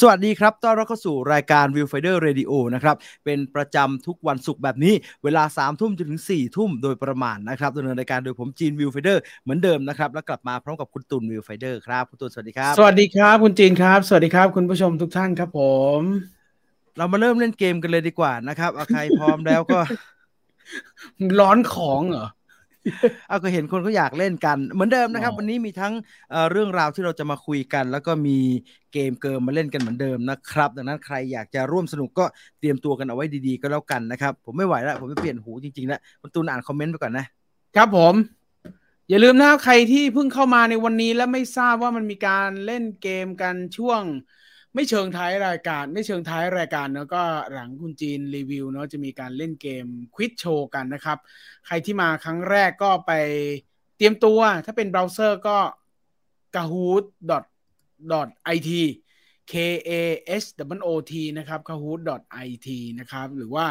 สวัสดีครับ ต้อนรับเข้าสู่รายการ Viewfinder Radio นะครับ เป็นประจำทุกวันศุกร์แบบนี้ เวลา3ามทุ่มจนถึง4ี่ทุ่มโดยประมาณนะครับดำเนินรายการโดยผมจีน Viewfinder เหมือนเดิมนะครับ แล้วกลับมาพร้อมกับคุณตุน Viewfinder ครับ คุณตุนสวัสดีครับ สวัสดีครับ คุณจีนครับ สวัสดีครับ คุณผู้ชมทุกท่านครับผม เรามาเริ่มเล่นเกมกันเลยดีกว่านะครับเอาใครพร้อมแล้วก็ ร้อนของเหรอ เอาก็เห็นคนเขาอยากเล่นกัน เหมือนเดิมนะครับอ๋อวันนี้มีทั้งเอ่อเรื่องราวที่เราจะมาคุยกัน แล้วก็มีเกมเกิมมาเล่นกันเหมือนเดิมนะครับ ดังนั้นใครอยากจะร่วมสนุกก็เตรียมตัวกันเอาไว้ดีๆก็แล้วกันนะครับ ผมไม่ไหวแล้ว ผมไม่เปลี่ยนหูจริงๆแล้วคุณตูนอ่านคอมเมนต์ไปก่อนนะ ครับผม อย่าลืมนะใครที่เพิ่งเข้ามาในวันนี้และไม่ทราบว่ามันมีการเล่นเกมกันช่วง ไม่เชิงท้ายรายการ ไม่เชิงท้ายรายการเนอะก็หลังคุณจีนรีวิวเนอะจะมีการเล่นเกมควิดโชว์กันนะครับ ใครที่มาครั้งแรกก็ไปเตรียมตัว ถ้าเป็นเบราว์เซอร์ก็ kahoot it k a h w o t นะครับ kahoot it นะครับ หรือว่า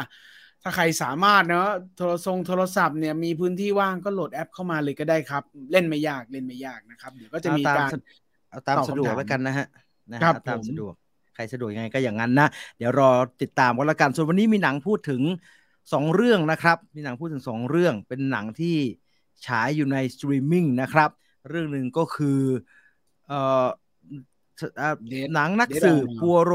ถ้าใครสามารถเนอะโทรทรงโทรศัพท์เนี่ยมีพื้นที่ว่างก็โหลดแอปเข้ามาเลยก็ได้ครับ เล่นไม่ยากเล่นไม่ยากนะครับ เดี๋ยวก็จะมีการเอาตามสะดวกแล้วกันนะฮะ นะฮะครับเอาตามผมสะดวกใครสะดวกยังไงก็อย่างนั้นนะ เดี๋ยวรอติดตามกันแล้วกันส่วนวันนี้มีหนังพูดถึงสองเรื่องนะครับ มีหนังพูดถึงสองเรื่อง เป็นหนังที่ฉายอยู่ในสตรีมมิ่งนะครับ เรื่องหนึ่งก็คือเอ่อเอ่อ Death หนังนัก Death สืบ on Nile ปัวโร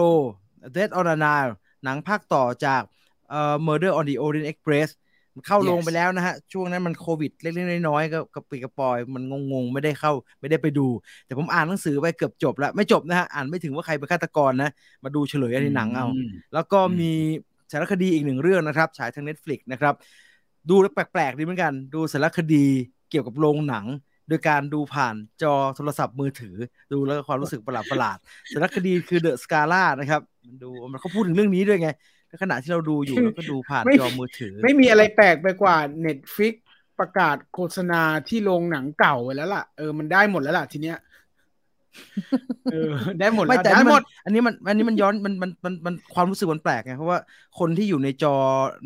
Death on the Nile หนังภาคต่อจากเอ่อ Murder on the Orient Express มันเข้า Yes ลงไปแล้วนะฮะ ช่วงนั้นมันโควิด เล็กๆน้อยๆก็กระปิกระปอย มันงงๆ ไม่ได้เข้าไม่ได้ไปดู แต่ผมอ่านหนังสือไปเกือบจบแล้ว ไม่จบนะฮะ อ่านไม่ถึงว่าใครเป็นฆาตกรนะ มาดูเฉลยในหนังเอาอืมแล้วก็อืมมีสารคดีอีกหนึ่งเรื่องนะครับ ฉายทาง Netflix นะครับ ดูแล้วแปลกๆดีเหมือนกัน ดูสารคดีเกี่ยวกับโรงหนัง โดยการดูผ่านจอโทรศัพท์มือถือ ดูแล้วก็ความรู้สึกประหลาดๆสารคดีคือ The Scala นะครับมันดูมันเขาพูดถึงเรื่องนี้ด้วยไงใน ขณะที่เราดูอยู่เราก็ดูผ่านไม่จอมือถือ ไม่มีอะไรแปลกไปกว่า Netflix ประกาศโฆษณาที่โรงหนังเก่าไว้แล้วล่ะ เออมันได้หมดแล้วล่ะทีเนี้ยเออได้หมดไม่แล้วแต่ได้อันนี้หมมัดนอันนี้มันอันนี้มันย้อนมันมันมันมันความรู้สึกมันแปลกไงเพราะว่าคนที่อยู่ในจอ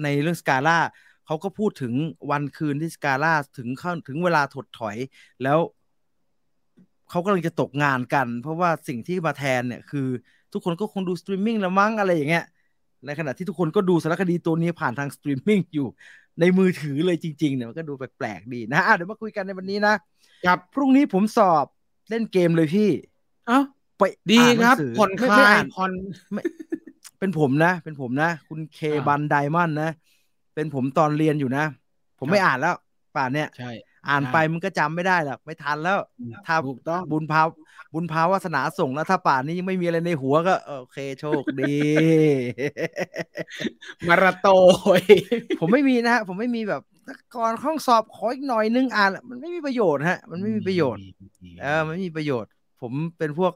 ในเรื่องสกาล่าเขาก็พูดถึงวันคืนที่สกาล่าถึงเข้าถึงเวลาถดถอยแล้วเขากำลังจะตกงานกัน เพราะว่าสิ่งที่มาแทนเนี่ยคือ ทุกคนก็คงดูสตรีมมิ่งแล้วมั้งอะไรอย่างเงี้ย ในขณะที่ทุกคนก็ดูสารคดีตัวนี้ผ่านทางสตรีมมิ่งอยู่ในมือถือเลยจริง ๆ เนี่ยมันก็ดูแปลกๆดีนะอะเดี๋ยวมาคุยกันในวันนี้นะครับพรุ่งนี้ผมสอบเล่นเกมเลยพี่ เอ้าไปดีอ่านหคนัรับงสือผ่อนคไม่ลาไม่ยอ่านผ่อนไม่เป็นผมนะ เป็นผมนะ คุณเคอ่าบันไดมอนด์นะ เป็นผมตอนเรียนอยู่นะ ผมครับไม่อ่านแล้ว ป่านเนี่ยใช่ อ่านใช่ไปมันก็จำไม่ได้หรอกไม่ทันแล้วถ้าถูกต้องบุญพาบุญพาวาสนาส่งแล้วถ้าป่านนี้ยังไม่มีอะไรในหัวก็ โอเคโชคดี มาราโตยผมไม่มีนะฮะผมไม่มีแบบก่อนห้องสอบขออีกหน่อยนึงอ่าน มันไม่มีประโยชน์ฮะ มันไม่มีประโยชน์ เออมันไม่มีประโยชน์ ผมเป็นพวก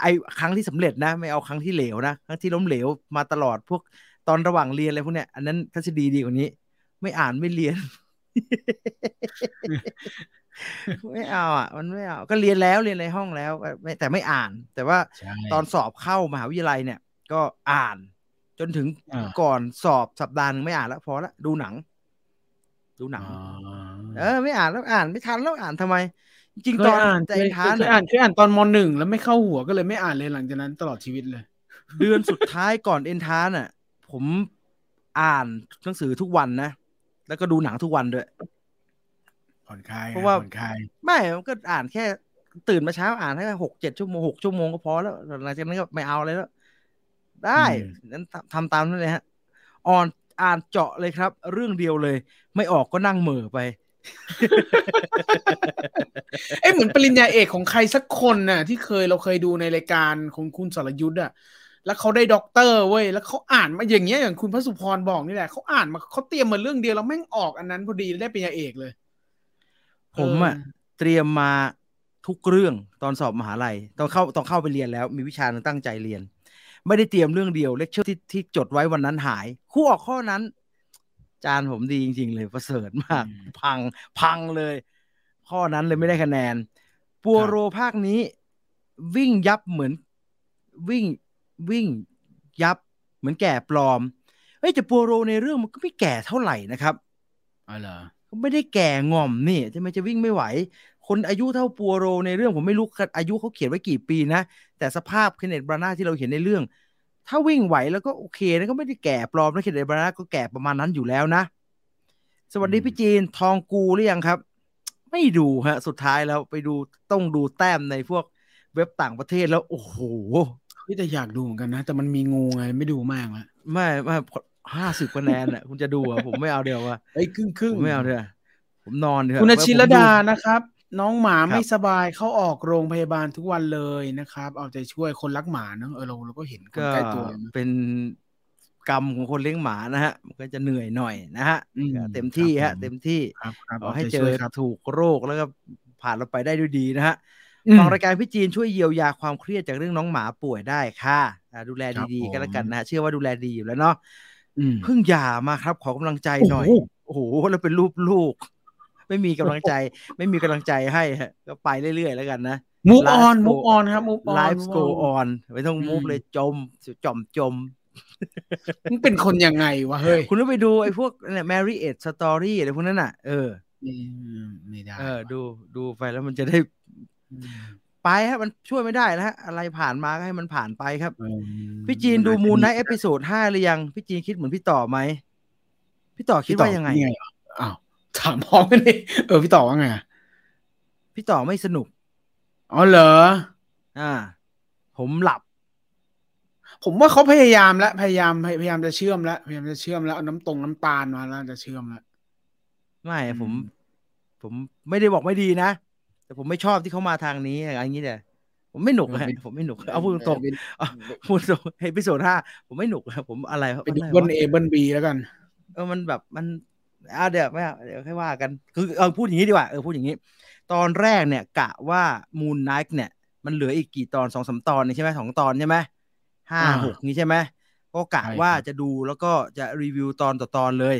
ไอครั้งที่สำเร็จนะ ไม่เอาครั้งที่เหลวนะครั้งที่ล้มเหลวมาตลอดพวกตอนระหว่างเรียนอะไรพวกเนี้ยอันนั้นทฤษฎีดีกว่านี้ ไม่อ่านไม่เรียน ไม่เอาอะ มันไม่เอา ก็เรียนแล้วเรียนในห้องแล้วไม่แต่ไม่อ่าน แต่ว่าใช่ตอนสอบเข้ามหาวิทยาลัยเนี่ย ก็อ่าน จนถึงอ่าก่อนสอบสัปดาห์หนึงไม่อ่านแล้วพอละดูหนัง ดูหนังอ๋อเออไม่อ่านแล้วอ่านไม่ทันแล้วอ่านทำไม จริงเคๆตยอนอ่านใจเคยท้านเคยอ่านเคยอ่านตอนมหนึ่งแล้วไม่เข้าหัวก็เลยไม่อ่านเลยหลังจากนั้นตลอดชีวิตเลย เดือนสุดท้ายก่อนเอ็นทานอะ ผมอ่านหนังสือทุกวันนะ แล้วก็ดูหนังทุกวันด้วยผ่อนคลายเพราะว่าผ่อนคลายไม่มันก็อ่านแค่ตื่นมาเช้าอ่านแค่หกเจ็ดชั่วโมงหกชั่วโมงก็พอแล้วหลังจากนั้นก็ไม่เอาเลยแล้ว ได้นั้นทำทำตามนั้นเลยฮะอ่อนอ่านเจาะเลยครับ เรื่องเดียวเลย ไม่ออกก็นั่งเหม่อไปเอ้ยเหมือนปริญญาเอกของใครสักคนน่ะ ที่เคยเราเคยดูในรายการของคุณสรยุทธ์อะ แล้วเขาได้ด็อกเตอร์เว้ยแล้วเขาอ่านมาอย่างเงี้ยอย่างคุณพระสุพรบอกนี่แหละเขาอ่านมาเขาเตรียมมาเรื่องเดียวแล้วแม่งออกอันนั้นพอดีได้ปริญญาเอกเลย ผมอะเออเตรียมมาทุกเรื่องตอนสอบมหาลัยตอนเข้าตอนเข้าไปเรียนแล้ว มีวิชาหนึงตั้งใจเรียน ไม่ได้เตรียมเรื่องเดียวเลคเชอร์ที่ที่จดไว้วันนั้นหาย คู่ออกข้อนั้น จารย์ผมดีจริง ๆ เลยประเสริฐมากอืมพังพังเลย ข้อนั้นเลยไม่ได้คะแนนปัวโรภาคนี้ วิ่งยับเหมือนวิ่ง วิ่งยับเหมือนแก่ปลอมเฮ้ยแต่ปัวโรในเรื่องมันก็ไม่แก่เท่าไหร่นะครับอ๋อเหรอก็ไม่ได้แก่ง่อมนี่ทำไมจะวิ่งไม่ไหว คนอายุเท่าปัวโรในเรื่องผมไม่รู้อายุเขาเขียนไว้กี่ปีนะ แต่สภาพเคนเนตบรานาที่เราเห็นในเรื่อง ถ้าวิ่งไหวแล้วก็โอเคนะก็ไม่ได้แก่ปลอมนะเคนเนตบรานาก็แก่ประมาณนั้นอยู่แล้วนะ สวัสดีพี่จีนทองกูหรือยังครับ ไม่ดูฮะ สุดท้ายแล้วไปดูต้องดูแต้มในพวกเว็บต่างประเทศแล้ว โอ้โห พี่แต่อยากดูเหมือนกันนะ แต่มันมีงูไงไม่ดูมากละไม่ไม่ห้าสิบคะแนนอะคุณจะดูอะผมไม่เอาเดียวว่ะไอ้ครึ่งครึ่งผมไม่เอาเดียวผมนอนเถอะคุณว่าผมชิรดูดานะครับ น้องหมาครับไม่สบายเข้าออกโรงพยาบาลทุกวันเลยนะครับ เอาใจช่วยคนรักหมาเนอะเออเราเราก็เห็นคนก็ใกล้ตัวนะเป็นกรรมของคนเลี้ยงหมานะฮะ มันก็จะเหนื่อยหน่อยนะฮะอืมก็เต็มที่ครัฮะบผมเต็มที่ครับครับขอให้าใจเจช่อวยครับถูกโรคแล้วก็ผ่านเราไปได้ด้วยดีนะฮะอืม ฟังรายการพี่จีนช่วยเยียวยาความเครียดจากเรื่องน้องหมาป่วยได้ค่ะอ่าดูแลครับดีผมๆก็แล้วกันนะฮะเชื่อว่าดูแลดีอยู่แล้วเนาะอืมเพิ่งหย่ามาครับ ขอกำลังใจหน่อยโอ้โหโอ้โหแล้วเป็นรูปลูก ไม่มีกำลังใจ ไม่มีกำลังใจให้ฮะก็ไปเรื่อยๆแล้วกันนะมูฟ Life ออน go- มูฟออนครับมูฟออน Life go on ไม่ต้องมูฟอืมเลยจมจอมจมมึงเป็นคนยังไงวะเฮ้ย คุณต้องไปดูไอ้พวกเนี่ย Marry It Story อะไรพวกนั้นน่ะ เออไม่ไม่ได้เออ ดูดูไปแล้วมันจะได้ม ไปฮะมันช่วยไม่ได้นะฮะอะไรผ่านมาก็ให้มันผ่านไปครับอืมพี่จีนดูอาจจะ Moon Knight episode ห้าหรือยัง พี่จีนคิดเหมือนพี่ต่อไหม พี่ต่อคิดว่ายังไงพี่ต่อเหรออ้าวถามพร้อมกันดิเออพี่ต่อว่าไงอะพี่ต่อไม่สนุกอ๋อเหรออ่า ผมหลับ ผมว่าเขาพยายามแล้วพยายามพยายามจะเชื่อมแล้วพยายามจะเชื่อมแล้วเอาน้ำตรงน้ำตาลมาแล้วจะเชื่อมแล้วไม่อืมผม ผมไม่ได้บอกไม่ดีนะ แต่ผมไม่ชอบที่เขามาทางนี้อะไรอย่างนี้เนี่ยผมไม่หนุกฮะผมไม่หนุก เอาพูดตรงๆเอาพูดตรง episode ห้าผมไม่หนุกครับผมอะไรไปดูอะไรเบิ้ลวะเอเบิ้ลบีแล้วกัน เออมันแบบมันอ่าเดี๋ยวไม่เอาเดี๋ยวค่อยว่ากัน คือเออพูดอย่างนี้ดีกว่าเออพูดอย่างนี้ ตอนแรกเนี่ย กะว่า Moon Knight เนี่ย มันเหลืออีกกี่ตอนสองสามตอนนี่ใช่ไหมสองตอนใช่ไหมห้าอ่าหกนี้ใช่ไหมก็กะใช่ว่าครับจะดูแล้วก็จะรีวิวตอนต่อตอนเลย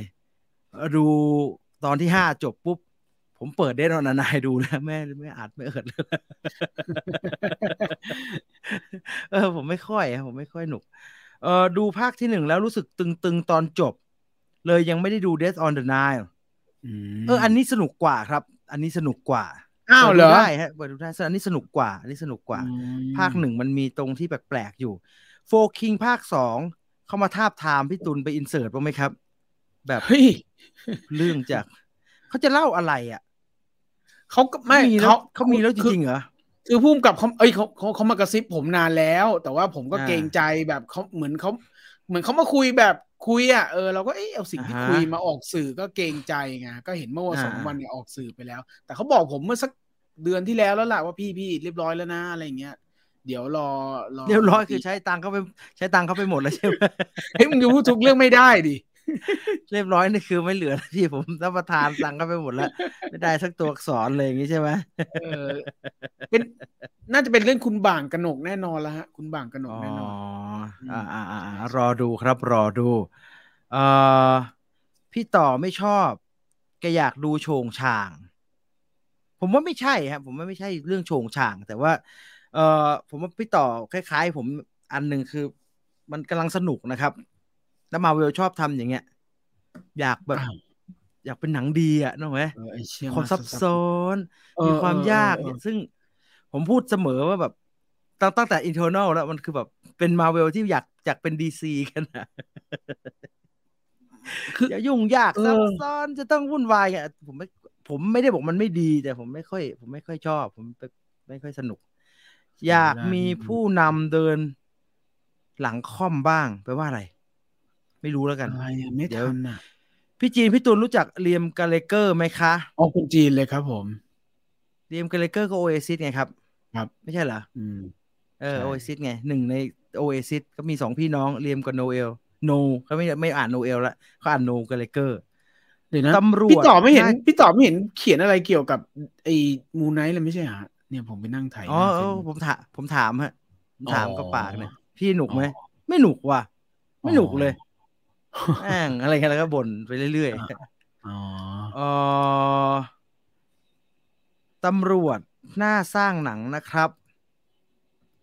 เออดูตอนที่ห้าจบปุ๊บ ผมเปิดเดนอนนายดูแล้วแม่ไม่อาจไม่เอิดเลยเออ ผมไม่ค่อยอะผมไม่ค่อยหนุก เออดูภาคที่หนึ่งแล้วรู้สึกตึงๆตอนจบ เลยยังไม่ได้ดู Death on the Nile มเออ อันนี้สนุกกว่าครับ อันนี้สนุกกว่าอ้าวเหรอปิดดูได้ฮะเปิดดูได้อันนี้สนุกกว่า อันนี้สนุกกว่าอืมภาคหนึ่งมันมีตรงที่แปลกๆอยู่โฟคิงภาคสองเข้ามาทาบทามพี่ตุลไปอินเสิร์ตบ้างไหมครับ แบบเฮ้ยเรื่องจาก เขาจะเล่าอะไรอะ เขาก็ไม่มีแล้วเขามีแล้วจคือริงๆเหรอคือพุ่มกับเขาเอ้ยเขาเขาเขามากระซิบผมนานแล้ว แต่ว่าผมก็อ่าเกรงใจแบบเขาเหมือนเขาเหมือนเขามาคุยแบบคุยอะเออเราก็เอ้ยเอาสิ่งที่อ่าฮะคุยมาออกสื่อก็เกรงใจไงก็เห็นเมื่อวันอ่าสองวันเนี่ยออกสื่อไปแล้ว แต่เขาบอกผมเมื่อสักเดือนที่แล้วแล้วล่ะว่าพี่พี่เรียบร้อยแล้วนะอะไรเงี้ยเดี๋ยวรอรอเรียบร้อยคือใช้ตังค์เขาไปใช้ตังค์เขาไปหมดแล้วใช่ไหมเฮ้ยมึงจะพูดทุกเรื่องไม่ได้ดิ เรียบร้อยนี่คือไม่เหลือแล้วที่ผมรับประทานตังค์เขาไปหมดแล้ว ไม่ได้สักตัวอักษรเลยอย่างนี้ใช่ไหมเออเป็นน่าจะเป็นเรื่องคุณบ่างกนกแน่นอนแล้วฮะ คุณบ่างกนกอ๋อแน่นอนอ่าอ่าอ่าอ่ารอดูครับ รอดูเอ่อพี่ต่อไม่ชอบแกอยากดูโฉงช่าง ผมว่าไม่ใช่ครับผมว่าไม่ใช่เรื่องโฉงช่าง แต่ว่า เอ่อผมว่าพี่ต่อคล้าย ๆ ผมอันหนึ่งคือ มันกำลังสนุกนะครับ แล้วมาเวลชอบทำอย่างเงี้ย อยากแบบอ้าวอยากเป็นหนังดีอะนึกออกไหมเออไอ้เชี่ยความซับมาซ้อนเออมีความยากเออเออเนี่ยซึ่งผมพูดเสมอว่าแบบตั้งตั้งแต่ internal แล้วมันคือแบบเป็นมาเวลที่อยากอยากเป็นดีซีกันนะคือจะยุ่งยากเออซับซ้อนจะต้องวุ่นวายอะผมไม่ผมไม่ได้บอกมันไม่ดีแต่ผมไม่ค่อย ผมไม่ค่อยชอบ ผมไม่ไม่ค่อยสนุก อยากมีผู้นำเดินหลังค่อมบ้างแปลว่าอะไร ไม่รู้แล้วกันอะไรอะไม่เดี๋ยวทันอะพี่จีนพี่ตูนรู้จักเลียมกาเลเกอร์ไหมคะอ๋อคุณจีนเลยครับผมเลียมกาเลเกอร์ก็โอเอซิสไงครับ ครับ ไม่ใช่เหรออืมเออใช่โอเอซิสไงหนึ่งในโอเอซิสก็มีสองพี่น้องเลียมกับโนเอลโนเขาไม่ไม่อ่านโนเอลละเขาอ่านโนกาเลเกอร์เดี๋ยวนะตำรวจพี่ต่อไม่เห็นน่าพี่ต่อไม่เห็นเขียนอะไรเกี่ยวกับไอ้ Moon Knight เลยไม่ใช่เหรอฮะเนี่ยผมไปนั่งถ่ายอ๋อหน้าเอเฟซอบุ๊กผมถามผมถามฮะผมถามอ๋อก็ปากเนี่ยพี่หนุกไหมอ๋อไม่หนุกว่ะ ไม่หนุกเลย อ๋อแม่งอะไรกันแล้วก็บ่นไปเรื่อยอ๋อๆเออตำรวจหน้าสร้างหนังนะครับ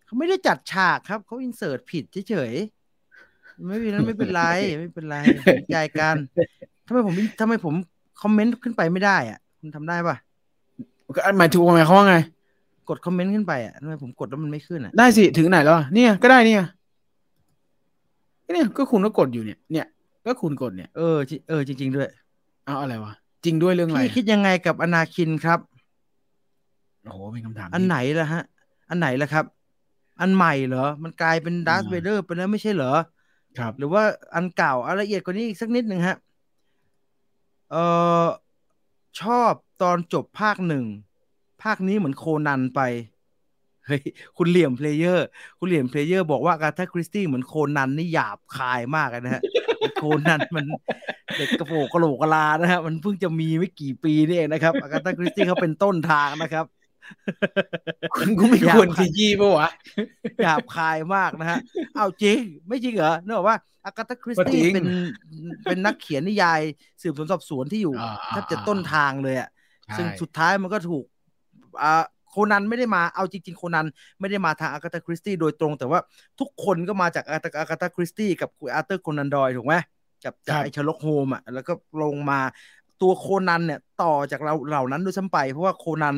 เขาไม่ได้จัดฉากครับเขาอินเสิร์ตผิดเฉยๆไม่เป็นไรไม่เป็นไรไม่เป็นไรเห็นใจกันทำไมผมทำไมผมคอมเมนต์ขึ้นไปไม่ได้อะ คุณทำได้ปะหมายถึงหมายความว่าไง กดคอมเมนต์ขึ้นไปอะทำไมผมกดแล้วมันไม่ขึ้นอะ ได้สิ ถึงไหนแล้วอะเนี่ยก็ได้เนี่ยเนี่ยก็คุณก็กดอยู่เนี่ย เนี่ย ก็คุณกดเนี่ย เออจิเออจริง ๆ ด้วย เอาอะไรวะ จริงด้วยเรื่องอะไรพี่คิดยังไงกับอนาคินครับ โอ้โหเป็นคำถามอันไหนล่ะฮะ อันไหนล่ะครับ อันใหม่เหรอ มันกลายเป็นดาร์ธเวเดอร์ไปแล้วไม่ใช่เหรอ ครับ หรือว่าอันเก่าเอาละเอียดกว่านี้อีกสักนิดหนึ่งฮะ เออชอบตอนจบภาคหนึ่ง ภาคนี้เหมือนโคนันไปเฮ้ยคุณเหลี่ยมเพลเยอร์ คุณเหลี่ยมเพลเยอร์บอกว่าอากาธาคริสตี้เหมือนโคนันนี่หยาบคายมากเลยนะฮะ โคนันมันเด็กกระโปรงกระโหลกกะลานะฮะมันเพิ่งจะมีไม่กี่ปีนี่เองนะครับอากาธาคริสตี้เขาเป็นต้นทางนะครับ คุณก็ไม่ควรขยี้ปะวะหยาบคายมากนะฮะเอาจริง ไม่จริงเหรอเนกอะว่าอากาธาคริสก็จริตี้งเป็นเป็นนักเขียนนิยาย สืบสวนสอบสวนที่อยู่อ่าอ่าแทบจะต้นทางเลยอะใช่ซึ่งสุดท้ายมันก็ถูกอ่าโค นันไม่ได้มาเอาจริงๆโคนันไม่ได้มาทางอากาธาคริสตี้โดยตรง แต่ว่าทุกคนก็มาจากอากาธาคริสตี้กับอาร์เธอร์โคนันดอยล์ถูกไหมกับจากไอ้เชอร์ล็อกโฮล์มส์อะแล้วก็ลงมาตัวโคนันเนี่ยต่อจากเราเหล่านั้นด้วยซ้ำไป เพราะว่าโคนัน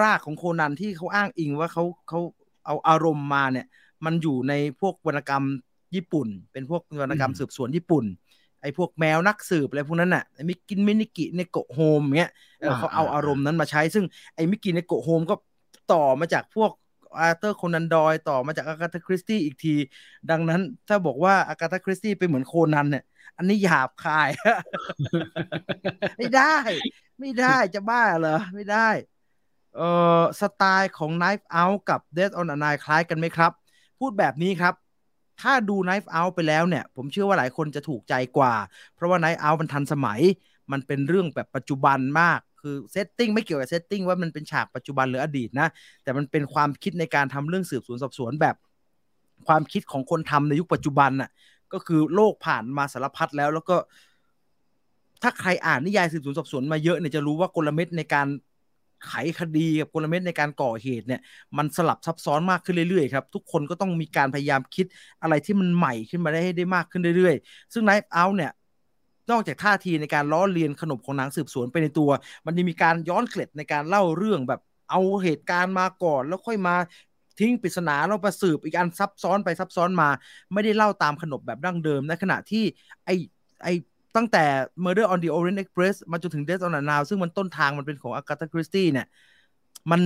รากของโคนันที่เขาอ้างอิงว่าเขาเขาเอาอารมณ์มาเนี่ย มันอยู่ในพวกวรรณกรรมญี่ปุ่น เป็นพวกวรรณกรรมอืมสืบสวนญี่ปุ่นไอ้พวกแมวนักสืบอะไรพวกนั้นน่ะไอ้มิเกะมิเกะเนโกะโฮล์มส์เงี้ยเออเขาเอาอารมณ์นั้นมาใช้ซึ่งไอ้มิเกะเนโกะโฮล์มส์ก็ ต่อมาจากพวกอาเธอร์โคนันดอยล์ต่อมาจากอากาธาคริสตี้อีกที ดังนั้นถ้าบอกว่าอากาธาคริสตี้เป็นเหมือนโคนันเนี่ย อันนี้หยาบคาย ไม่ได้ ไม่ได้จะบ้าเหรอ ไม่ได้ เอ่อสไตล์ของ Knife Out กับ Death on a Nile คล้ายกันไหมครับ พูดแบบนี้ครับ ถ้าดู Knife Out ไปแล้วเนี่ย ผมเชื่อว่าหลายคนจะถูกใจกว่า เพราะว่า Knife Out มันทันสมัย มันเป็นเรื่องแบบปัจจุบันมาก คือ setting ไม่เกี่ยวกับ setting ว่ามันเป็นฉากปัจจุบันหรืออดีตนะ แต่มันเป็นความคิดในการทำเรื่องสืบสวนสอบสวนแบบ ความคิดของคนทำในยุคปัจจุบันน่ะ ก็คือโลกผ่านมาสารพัดแล้ว แล้วก็ ถ้าใครอ่านนิยายสืบสวนสอบสวนมาเยอะเนี่ยจะรู้ว่ากลเม็ดในการไขคดีกับกลเม็ดในการก่อเหตุเนี่ย มันสลับซับซ้อนมากขึ้นเรื่อยๆครับ ทุกคนก็ต้องมีการพยายามคิดอะไรที่มันใหม่ขึ้นมาได้ให้ได้มากขึ้นเรื่อยๆ ซึ่ง Knife Out เนี่ย นอกจากท่าทีในการล้อเลียนขนบของหนังสืบสวนไปในตัว มันยังมีการย้อนเกล็ดในการเล่าเรื่องแบบเอาเหตุการณ์มาก่อน แล้วค่อยมาทิ้งปริศนาแล้วมาสืบอีกอันซับซ้อนไปซับซ้อนมา ไม่ได้เล่าตามขนบแบบดั้งเดิมในขณะที่ไอไอตั้งแต่ Murder on the Orient Express มาจนถึง Death on the Nile ซึ่งมันต้นทางมันเป็นของ Agatha Christie เนี่ย มัน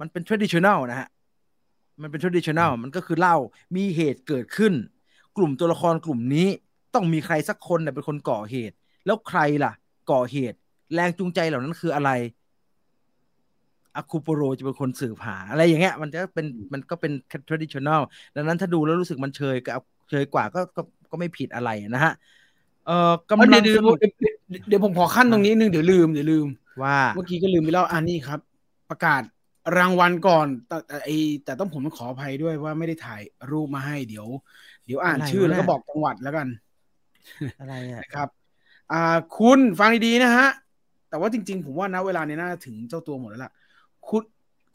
มันเป็น traditional นะฮะ มันเป็น traditional มันก็คือเล่ามีเหตุเกิดขึ้น กลุ่มตัวละครกลุ่มนี้ ต้องมีใครสักคนเนี่ยเป็นคนก่อเหตุ แล้วใครล่ะ ก่อเหตุ แรงจูงใจเหล่านั้นคืออะไรอาคูโปโรจะเป็นคนสืบหา อะไรอย่างเงี้ย มันจะเป็นมันก็เป็น traditional ดังนั้นถ้าดูแล้วรู้สึกมันเชยกับเชยกว่าก็ก็ก็ไม่ผิดอะไรนะฮะเอ่อกำลังเดี๋ยวเดี๋ยวสนุกเดี๋ยวเดี๋ยวผมขอขั้นตรงนี้นึงเดี๋ยวลืมเดี๋ยวลืมว่า เมื่อกี้ก็ลืมไปแล้วอันนี้ครับ ประกาศรางวัลก่อนแต่แต่ไอแต่ต้องผมต้องขออภัยด้วยว่าไม่ได้ถ่ายรูปมาให้เดี๋ยว เดี๋ยวอ่านอะไรชื่อแล้วก็วะเนี่ยบอกจังหวัดแล้วกัน อะไรอะนะครับ อ่า คุณฟังดีๆนะฮะ แต่ว่าจริง ๆ ผมว่านะเวลานี้น่าจะถึงเจ้าตัวหมดแล้วล่ะ คุณ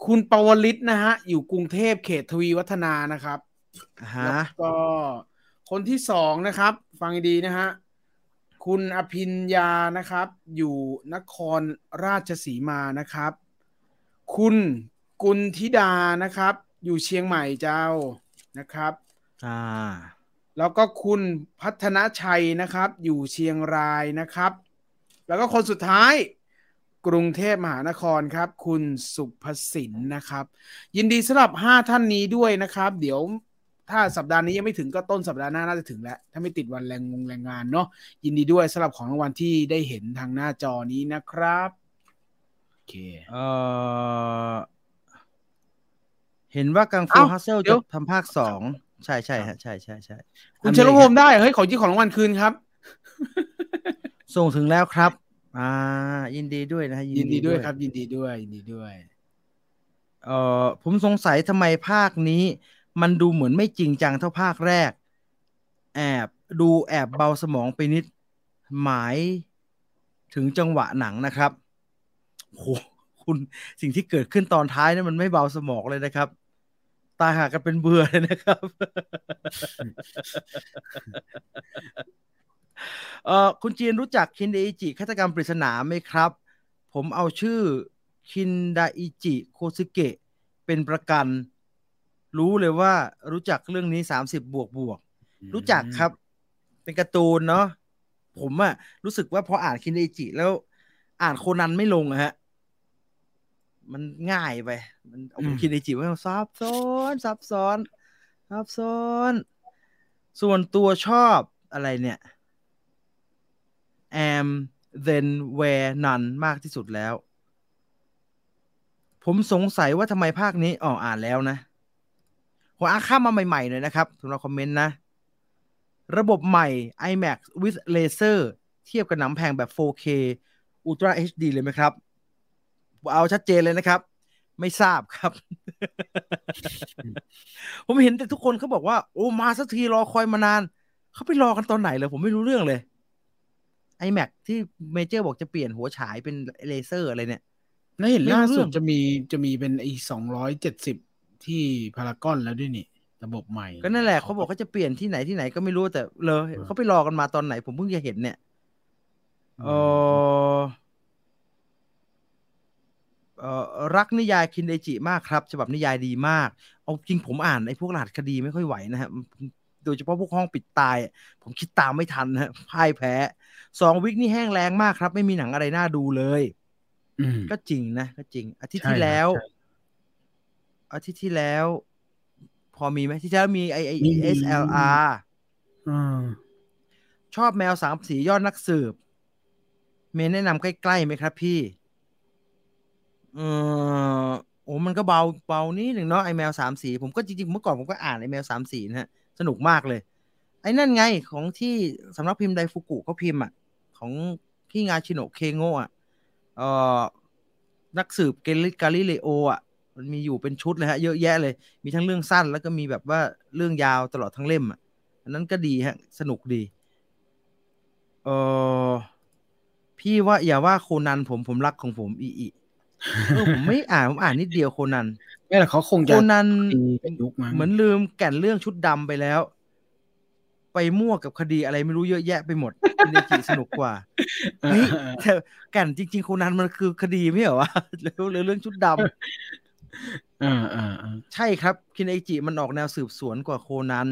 คุณปวลิตนะฮะ อยู่กรุงเทพเขตทวีวัฒนานะครับอ่าแล้วฮะก็คนที่สองนะครับ ฟังดีๆนะฮะ คุณอภิญญานะครับ อยู่นครราชสีมานะครับ คุณกุลธิดานะครับ อยู่เชียงใหม่เจ้านะครับ อ่า แล้วก็คุณพัฒนชัยนะครับ อยู่เชียงรายนะครับ แล้วก็คนสุดท้ายกรุงเทพมหานครครับ คุณสุภสินนะครับ ยินดีสำหรับ 5 ท่านนี้ด้วยนะครับ เดี๋ยวถ้าสัปดาห์นี้ยังไม่ถึงก็ต้นสัปดาห์หน้าน่าจะถึงแล้ว ถ้าไม่ติดวันแรงงงแรงงานเนาะยินดีด้วยสำหรับของรางวัลที่ได้เห็นทางหน้าจอนี้นะครับโอเคเออเห็นว่ากังฟูเอ้าฮัสเซลเดี๋จะยวทำภาคสอง ใช่ใช่ฮะใช่ใช่ใช่คุณอเชลเมริโฮกามได้เฮ้ยขอที่ของรางวัลคืนครับ ส่งถึงแล้วครับ อ่า ยินดีด้วยนะฮะยินดีด้วยครับ ยินดีด้วยยินดีด้วยเออผมสงสัยทำไมภาคนี้ มันดูเหมือนไม่จริงจังเท่าภาคแรก แอบดูแอบเบาสมองไปนิดหมายถึงจังหวะหนังนะครับโหคุณสิ่งที่เกิดขึ้นตอนท้ายนั้นมันไม่เบาสมองเลยนะครับ ตายหากันเป็นเบื่อเลยนะครับ เอ่อคุณจีนรู้จักคินเดอิจิฆาตกรรมปริศนาไหมครับ ผมเอาชื่อคินดาอิจิโคซึเกะเป็นประกัน รู้เลยว่ารู้จักเรื่องนี้สามสิบบวกบวก รู้จักครับ เป็นการ์ตูนเนาะผมอะรู้สึกว่าพออ่านคินดาอิจิแล้ว อ่านโคนันไม่ลงอะฮะ มันง่ายไป มันเอาอืมคินดาอิจิว่าซับซ้อนซับซ้อนซับซ้อน ส่วนตัวชอบอะไรเนี่ย am then where none มากที่สุดแล้ว ผมสงสัยว่าทำไมภาคนี้อ๋ออ่านแล้วนะผมอ่านข้ามมาใหม่ๆหน่อยนะครับสำหรับคอมเมนต์นะ ระบบใหม่ iMac with laser เทียบกับหนังแพงแบบ 4K Ultra HD เลยไหมครับ เอาชัดเจนเลยนะครับ ไม่ทราบครับ ผมเห็นแต่ทุกคนเขาบอกว่า โอ้มาสักทีรอคอยมานาน เขาไปรอกันตอนไหนเลยผมไม่รู้เรื่องเลย iMac ที่เมเจอร์บอกจะเปลี่ยนหัวฉายเป็นเลเซอร์อะไรเนี่ยแล้วเห็นไม่รู้ล่าสุเรื่ดองจะมีจะมีเป็นไอ้สองร้อยเจ็ดสิบที่พารากอนแล้วด้วยนี่ระบบใหม่ ก็นั่นแหละเขาบอกเขาจะเปลี่ยนที่ไหนที่ไหนก็ไม่รู้แต่เลยเขาไปรอกันมาตอนไหน ผมเพิ่งจะเห็นเนี่ยเออเออ รักนิยายคินเดจิมากครับฉบับนิยายดีมาก เอาจริงผมอ่านไอ้พวกรหัสคดีไม่ค่อยไหวนะฮะโดยเฉพาะพวกห้องปิดตายอะผมคิดตามไม่ทันนะฮะพ่ายแพ้สองวิกนี่แห้งแรงมากครับ ไม่มีหนังอะไรน่าดูเลยอืมก็จริงนะก็จริง อาทิตย์ใช่ที่แล้วครับใช่อาทิตย์ที่แล้ว พอมีไหมที่แล้วมีไอไอมี SLR อ่าชอบแมวสามสียอดนักสืบ เมย์แนะนำใกล้ๆไหมครับพี่ เออโอ้มันก็เบาเบานิดหนึ่งเนาะไอแมวสามสีผมก็จริงๆเมื่อก่อนผมก็อ่านไอแมวสามสีนะฮะสนุกมากเลย ไอ้นั่นไงของที่สำนักพิมพ์ไดฟุกุเขาพิมพ์อะของที่งานชิโนะเคโงะอะเอ่อนักสืบเกลิกาลิเลโออะมันมีอยู่เป็นชุดเลยฮะเยอะแยะเลย มีทั้งเรื่องสั้นแล้วก็มีแบบว่าเรื่องยาวตลอดทั้งเล่มอะอันนั้นก็ดีฮะ สนุกดี เออพี่ว่าอย่าว่าโคนันผมผมรักของผมอีอี เออผมไม่อ่านผมอ่านนิดเดียวโคนันนี่แหละเขาคงโคจะนันตีเป็นยุคมั้งเหมือนลืมแก่นเรื่องชุดดำไปแล้ว ไปมั่วกับคดีอะไรไม่รู้เยอะแยะไปหมดคินเดจิสนุกกว่าเออเฮ้ยเออแต่แก่นจริง ๆ โคนันมันคือคดีไม่เหรอวะหรือหรือเรื่องชุดดำเออเออเออใช่ครับ คินเดจิมันออกแนวสืบสวนกว่าโคนัน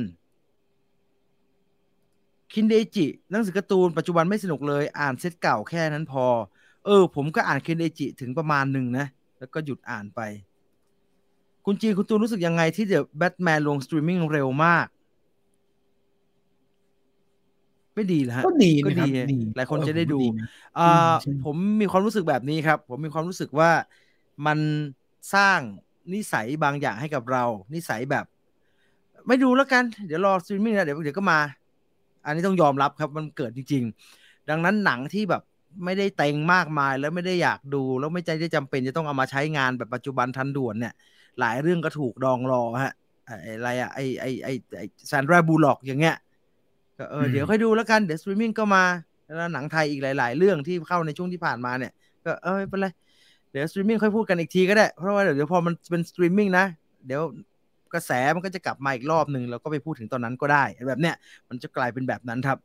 คินเดจิหนังสือการ์ตูนปัจจุบันไม่สนุกเลย อ่านเซตเก่าแค่นั้นพอ เออ ผมก็อ่านคินเดจิถึงประมาณหนึ่งนะ แล้วก็หยุดอ่านไป คุณจีนคุณตูนรู้สึกยังไงที่ The Batman ลงสตรีมมิ่งเร็วมากไม่ดีนะฮะก็ดีก็นะครับดีดีหลายคนเออจะได้ดูผมว่านะอ่าอืมใช่ผมมีความรู้สึกแบบนี้ครับ ผมมีความรู้สึกว่ามันสร้างนิสัยบางอย่างให้กับเรา นิสัยแบบ ไม่ดูแล้วกัน เดี๋ยวรอสตรีมมิ่งนะเดี๋ยวเดี๋ยวก็มา อันนี้ต้องยอมรับครับ มันเกิดจริง ๆ ดังนั้นหนังที่แบบ ไม่ได้เต็งมากมายแล้วไม่ได้อยากดูแล้วไม่ใจได้จำเป็นจะต้องเอามาใช้งานแบบปัจจุบันทันด่วนเนี่ย หลายเรื่องก็ถูกดองรอฮะไอ้อะไรอะไอไอไอไอซานดราบูล็อกอย่างเงี้ยก็เออเดี๋ยวค่อยดูแล้วกันเดี๋ยวสตรีมมิ่งก็มาแล้วหนังไทยอีกหลาย ๆ เรื่องที่เข้าในช่วงที่ผ่านมาเนี่ยก็เออไม่เป็นไรเดี๋ยวสตรีมมิ่งค่อยพูดกันอีกทีก็ได้ เพราะว่าเดี๋ยวพอมันเป็นสตรีมมิ่งนะ เดี๋ยวกระแสมันก็จะกลับมาอีกรอบหนึ่งแล้วก็ไปพูดถึงตอนนั้นก็ได้ แบบเนี้ยมันจะกลายเป็นแบบนั้นครับ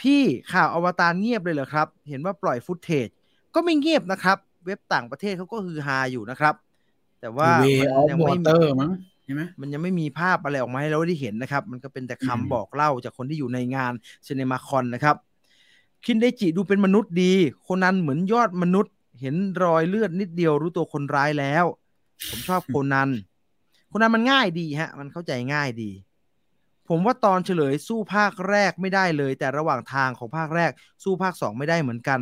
พี่ข่าวอวตารเงียบเลยเหรอครับ เห็นว่าปล่อย footage ก็ไม่เงียบนะครับ เว็บต่างประเทศเขาก็ฮือฮาอยู่นะครับ แต่ว่าเวมันออฟยังวอไม่เตอร์มั้งใช่ไหมมันยังไม่มีภาพอะไรออกมาให้เราได้เห็นนะครับ มันก็เป็นแต่คำอืมบอกเล่าจากคนที่อยู่ในงานซ i น e มาคอนนะครับคินเดจิดูเป็นมนุษย์ดีคนนั้นเหมือนยอดมนุษย์ เห็นรอยเลือดนิดเดียวรู้ตัวคนร้ายแล้ว ผมชอบโคนันโคนันมันง่ายดีฮะ มันเข้าใจง่ายดี ผมว่าตอนเฉลยสู้ภาคแรกไม่ได้เลย แต่ระหว่างทางของภาคแรก สู้ภาคสองไม่ได้เหมือนกัน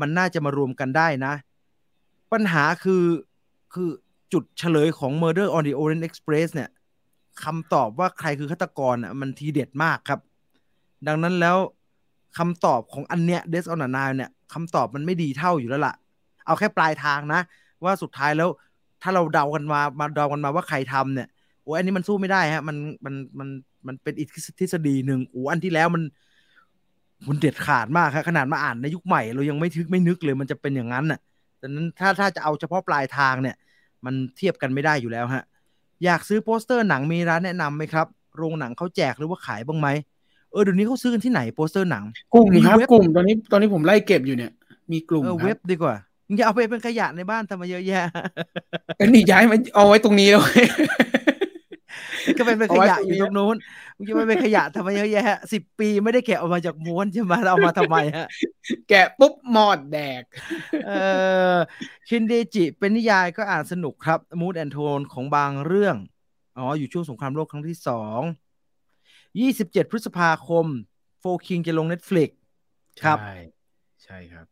มันน่าจะมารวมกันได้นะ ปัญหาคือคือจุดเฉลยของ Murder on the Orient Express เนี่ยคำตอบว่าใครคือฆาตกรอะมันทีเด็ดมากครับ ดังนั้นแล้วคำตอบของอันเนี้ย Death on the Nile เนี่ยคำตอบมันไม่ดีเท่าอยู่แล้วล่ะ เอาแค่ปลายทางนะ ว่าสุดท้ายแล้วถ้าเราเดากันมามาเดากันมาว่าใครทำเนี่ยโอ้ยอันนี้มันสู้ไม่ได้ฮะมันมันมัน มันเป็นอีกทฤษฎีหนึ่งโอ้อันที่แล้วมันมันเด็ดขาดมากครับขนาดมาอ่านในยุคใหม่ เรายังไม่นึกไม่นึกเลย มันจะเป็นอย่างนั้นน่ะดังนั้นถ้าถ้าจะเอาเฉพาะปลายทางเนี่ย มันเทียบกันไม่ได้อยู่แล้วฮะ อยากซื้อโปสเตอร์หนังมีร้านแนะนำไหมครับ โรงหนังเขาแจกหรือว่าขายบ้างไหมเออเดี๋ยวนี้เขาซื้อกันที่ไหนโปสเตอร์หนังกลุ่มครับมีเว็บกลุ่มตอนนี้ตอนนี้ผมไล่เก็บอยู่เนี่ย มีกลุ่มเออครับเว็บดีกว่ามึงจะเอาไปเป็นขยะในบ้านทำไมเยอะแยะเอ้ยนี่ย้ายมาเอาไว้ตรงนี้เลย ก็เป็นเป็นขยะเอาไว้ตรงนี้อยู่ตรงนู้นมึงจะไปเป็นขยะทำไมเยอะแยะสิบปีไม่ได้แกะออกมาจากม้วนใช่ไหมแล้วเอามาทำไมฮะ แกะปุ๊บหมอดแดก เออชินเดจิเป็นนิยายก็อ่านสนุกครับมูดแอนโทนของบางเรื่อง อ๋อ อยู่ช่วงสงครามโลกครั้งที่สองยี่สิบเจ็ดพฤษภาคม โฟคิงจะลง Netflix ครับ ใช่ใช่ครับ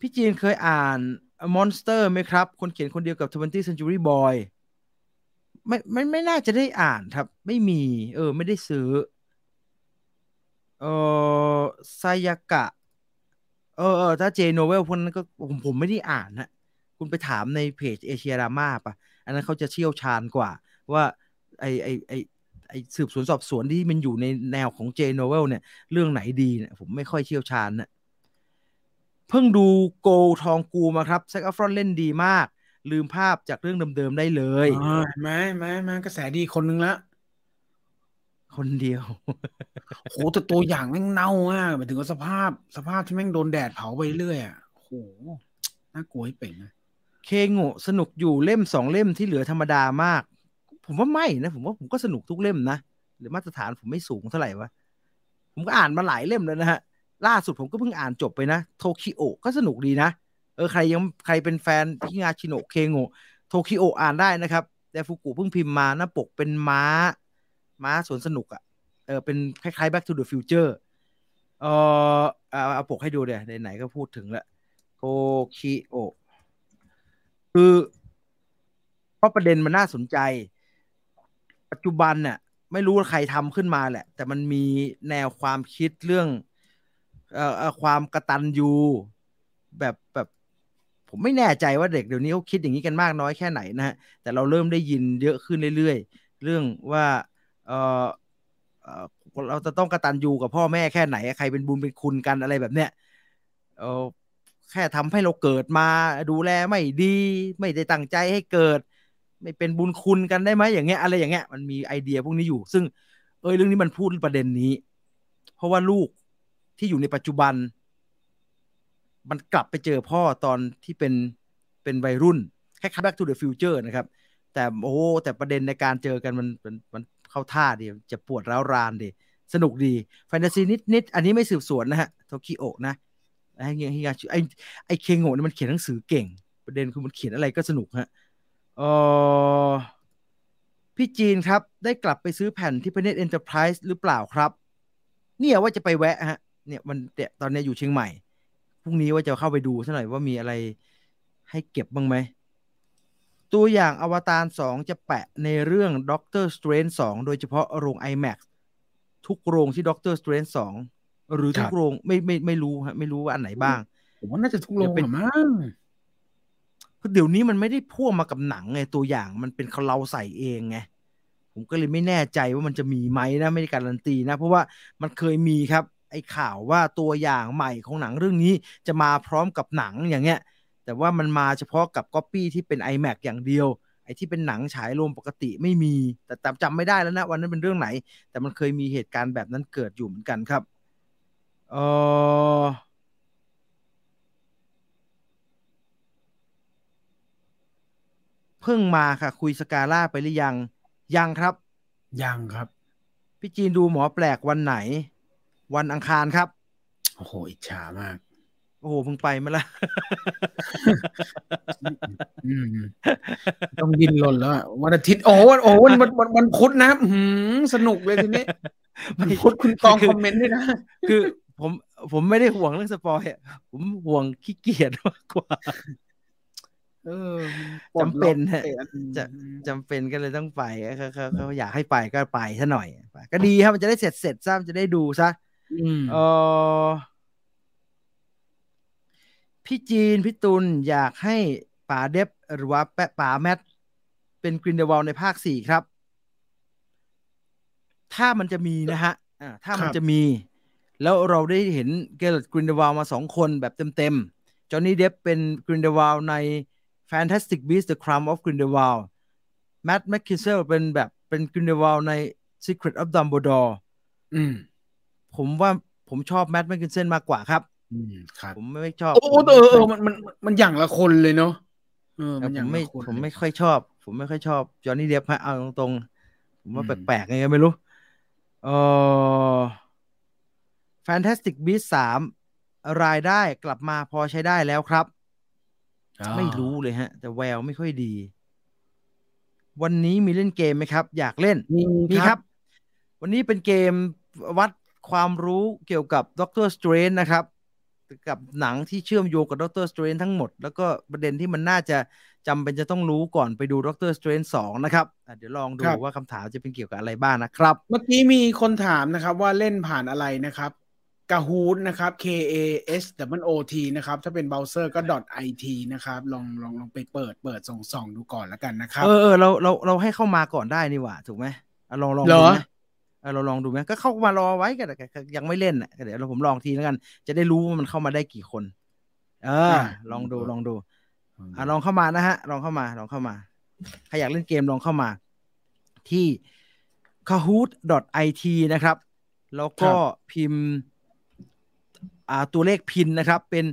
พี่จีนเคยอ่าน Monster ไหมครับ คนเขียนคนเดียวกับ 20th Century Boy ไม่ไม่ไม่น่าจะได้อ่านครับ ไม่มี เออ ไม่ได้ซื้อ เออไซยากะ เออเออถ้าเจโนเวลพวกนั้นก็ผมผมไม่ได้อ่านนะคุณไปถามในเพจเอเชียรามาปะอันนั้นเขาจะเชี่ยวชาญกว่า ว่า ไอไอไอไอสืบสวนสอบสวนที่มันอยู่ในแนวของเจโนเวลเนี่ย เรื่องไหนดีเนี่ยผมไม่ค่อยเชี่ยวชาญนะเพิ่งดูโกทองกูมาครับแซกอัฟรอนเล่นดีมาก ลืมภาพจากเรื่องเดิมๆได้เลยอ่าแม่แม่แม่กระแสดีคนนึงละ คนเดียวโหแต่ตัวอย่างแม่งเน่ามากหมายถึงว่าสภาพ สภาพที่แม่งโดนแดดเผาไปเรื่อยอะโหน่ากลัวให้เป่งนะเคโงะสนุกอยู่เล่มสองเล่มที่เหลือธรรมดามาก ผมว่าไม่นะ ผมว่าผมก็สนุกทุกเล่มนะหรือมาตรฐานผมไม่สูงเท่าไหร่วะผมก็อ่านมาหลายเล่มแล้วนะฮะล่าสุดผมก็เพิ่งอ่านจบไปนะโทคิโอะก็สนุกดีนะ เออใครยังใครเป็นแฟนที่งาชิโนะเคโงะโทคิโออ่านได้นะครับแต่ฟุกุเพิ่งพิมพ์มาหน้าปกเป็นม้า ม้าสวนสนุกอะ่ะเออเป็นคล้ายๆ Back to the Future เออเอาเอาปกให้ดูเดี๋ยวไหนๆก็พูดถึงล้วโทคิโอคือเพราะประเด็นมันน่าสนใจ ปัจจุบันเนี่ยไม่รู้ว่าใครทำขึ้นมาแหละ แต่มันมีแนวความคิดเรื่องเอ่อความกระตันยูแบบแบบ ผมไม่แน่ใจว่าเด็กเดี๋ยวนี้เขาคิดอย่างนี้กันมากน้อยแค่ไหนนะฮะแต่เราเริ่มได้ยินเยอะขึ้นเรื่อยๆ เรื่องว่าเออเออเราจะต้องกระตันยูกับพ่อแม่แค่ไหน ใครเป็นบุญเป็นคุณกันอะไรแบบเนี้ยเออแค่ทำให้เราเกิดมาดูแลไม่ดี ไม่ได้ตั้งใจให้เกิด ไม่เป็นบุญคุณกันได้ไหมอย่างเงี้ยอะไรอย่างเงี้ยมันมีไอเดียพวกนี้อยู่ ซึ่งเอยเรื่องนี้มันพูดประเด็นนี้ เพราะว่าลูกที่อยู่ในปัจจุบัน มันกลับไปเจอพ่อตอนที่เป็นเป็นวัยรุ่นคล้ายๆ Back to the Future นะครับ แต่โอ้แต่ประเด็นในการเจอกันมันมันมันเข้าท่าดีจะปวดร้าวรานดีสนุกดีแฟนตาซีนิดนิดอันนี้ไม่สืบสวนนะฮะโทคิโอนะไอ้เงี้ยไอ้ไอ้เคงโง่เนี่ยมันเขียนหนังสือเก่ง ประเด็นคือมันเขียนอะไรก็สนุกฮะเออพี่จีนครับ ได้กลับไปซื้อแผ่นที่พเนตเอ็นเตอร์ไพรส์หรือเปล่าครับ เนี่ยว่าจะไปแวะฮะ เนี่ยมันเนี่ยตอนนี้อยู่เชียงใหม่ พรุ่งนี้ว่าจะเข้าไปดูซะหน่อยว่ามีอะไรให้เก็บบ้างไหม ตัวอย่างอวตารสองจะแปะในเรื่อง Doctor Strange สองโดยเฉพาะโรง IMAX ทุกโรงที่ Doctor Strange สองหรือทุครับไม่ไม่ไม่รู้ฮะไม่รู้ว่าอันไหนบ้าง ผมว่าน่าจะทุกโรงเดี๋ยวเป็นหรอมั้งคือเดี๋ยวนี้มันไม่ได้พ่วงมากับหนังไงตัวอย่างมันเป็นเราใส่เองไงผมก็เลยไม่แน่ใจว่ามันจะมีไหมนะไม่ได้การันตีนะ เพราะว่ามันเคยมีครับ ไอ้ข่าวว่าตัวอย่างใหม่ของหนังเรื่องนี้จะมาพร้อมกับหนังอย่างเงี้ย แต่ว่ามันมาเฉพาะกับก๊อปปี้ที่เป็น iMac อย่างเดียว ไอ้ที่เป็นหนังฉายโรงปกติไม่มี แต่จำจำไม่ได้แล้วนะวันนั้นเป็นเรื่องไหน แต่มันเคยมีเหตุการณ์แบบนั้นเกิดอยู่เหมือนกันครับเออเพิ่งมาค่ะ คุยสกาล่าไปหรือยัง ยังครับ ยังครับ พี่จีนดูหมอแปลกวันไหน วันอังคารครับ โอ้โห อิจฉามาก โอ้โหเพิ่งไปมาละอืมต้องดินรนแล้วอะวันอาทิตย์โอ้วันโอ้วันวันวันวันพุธนะอื้อหือสนุกเลยทีนี้วันพุธคุณกองคอมเมนต์ด้วยนะ คือ ผมผมไม่ได้ห่วงเรื่องสปอยอะผมห่วงขี้เกียจมากกว่าเออจำเป็นฮะปลดล็อกจะจำเป็นก็เลยต้องไปเขาเขาเขาอยากให้ไปก็ไปซะหน่อย ก็ดีครับมันจะได้เสร็จเสร็จซะมันจะได้ดูซะอืม เออพี่จีน พี่ตุลอยากให้ป๋าเดฟหรือว่าแปะป๋าแมทเป็นกรินเดวอลในภาคสี่ครับ ถ้ามันจะมีนะฮะอ่าถ้ามันจะมี แล้วเราได้เห็นเกลเลิร์ตกรินเดลวัลด์มาสองคนแบบเต็มๆจอห์นนี่เดปป์เป็นกรินเดลวัลด์ใน Fantastic Beasts The Crime of Grindelwald แมดส์มิคเคลเซนเป็นแบบเป็นกรินเดลวัลด์ใน Secret of Dumbledore อืม ผมว่าผมชอบแมดส์มิคเคลเซนมากกว่าครับอืมครับผมไม่ชอบโอ้เออเออมันมันมันอย่างละคนเลยเนาะเออแต่มันอผย่างมละไม่คนผมเลยไม่ค่อยชอบ ผมไม่ค่อยชอบจอห์นนี่เดปป์ฮะเอาตรงๆ ผมว่าอืมแปลกๆไงก็ไม่รู้เออ Fantastic Beasts สามรายได้กลับมาพอใช้ได้แล้วครับอ่าไม่รู้เลยฮะ แต่แววไม่ค่อยดี วันนี้มีเล่นเกมไหมครับ อยากเล่นมีมีครับ วันนี้เป็นเกมวัด ความรู้เกี่ยวกับ Doctor Strange นะครับกับหนังที่เชื่อมโยงกับ Doctor Strange ทั้งหมด แล้วก็ประเด็นที่มันน่าจะจำเป็นจะต้องรู้ก่อนไปดู Doctor Strange สองนะครับอะเดี๋ยวลองดูว่าคำถามจะเป็นเกี่ยวกับอะไรบ้างนะครับ เมื่อกี้มีคนถามนะครับว่าเล่นผ่านอะไรนะครับกาฮูดนะครับ K A S W O T นะครับ ถ้าเป็นเบราว์เซอร์ก็ .it นะครับ ลองลองลองไปเปิดเปิดส่องส่องดูก่อนแล้วกันนะครับ เออเออเราเราเราให้เข้ามาก่อนได้นี่หว่า ถูกไหมอะลองลองดูไหมเหรอ เออเราลองดูไหมก็เข้ามารอไว้กันแต่ยังไม่เล่นอะเดี๋ยวเราผมลองทีแล้วกัน จะได้รู้ว่ามันเข้ามาได้กี่คน เออ ลองดูลองดูอะลองเข้ามานะฮะ ลองเข้ามาลองเข้ามาใครอยากเล่นเกมลองเข้ามา ที่ kahoot.it นะครับ แล้วก็พิมพ์อ่าตัวเลข PIN นะครับ เป็น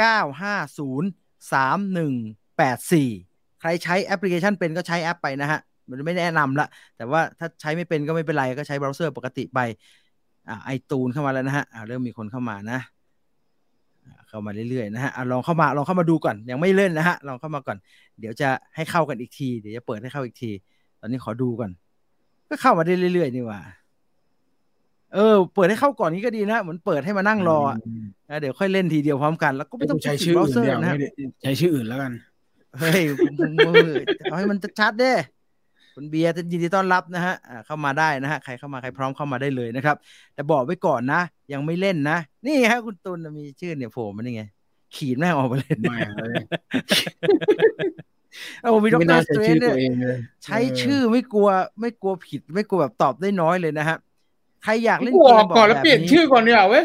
9503184ใครใช้แอปพลิเคชันเป็นก็ใช้แอปไปนะฮะ มันไม่แนะนำละ แต่ว่าถ้าใช้ไม่เป็นก็ไม่เป็นไร ก็ใช้เบราว์เซอร์ปกติไปอ่าไอตูนเข้ามาแล้วนะฮะอ่าเริ่มมีคนเข้ามานะ เข้ามาเรื่อยๆนะฮะอะลองเข้ามาลองเข้ามาดูก่อน ยังไม่เล่นนะฮะลองเข้ามาก่อน เดี๋ยวจะให้เข้ากันอีกที เดี๋ยวจะเปิดให้เข้าอีกที ตอนนี้ขอดูก่อน ก็เข้ามาได้เรื่อยๆนี่หว่า เออ เปิดให้เข้าก่อนนี้ก็ดีนะเหมือนเปิดให้มานั่งรออะแล้วเดี๋ยวค่อยเล่นทีเดียวพร้อมกัน แล้วก็ไม่ไม่ต้ต้อองงใช้ปิดชื่อเบราอื่ว์เซอร์นเดียวนะฮะไม่ได้ใช้ชื่ออื่นแล้วกันเฮ้ยผมผมผมเอาให้มันชัดๆเด้ คุณเบียร์ยินดีต้อนรับนะฮะอ่าเข้ามาได้นะฮะใครเข้ามาใครพร้อมเข้ามาได้เลยนะครับ แต่บอกไว้ก่อนนะ ยังไม่เล่นนะ นี่ฮะคุณตุลน่ะมีชื่อเนี่ยโผล่มานี่ไง ขีดแม่งออกมาเลยไม่เลยเอาผมมีด็อกไม่เตอน่าร์สจะเตรชื่นอเนี่ตัยวเองเลยใช้ชื่อไม่กลัวไม่กลัวผิด ไม่กลัวแบบตอบได้น้อยเลยนะฮะใครอยากเล่นกูเกอมอกบอก่อนกแล้วแบบเปลี่ยนนี้ชื่อก่อนดีกว่าเว้ย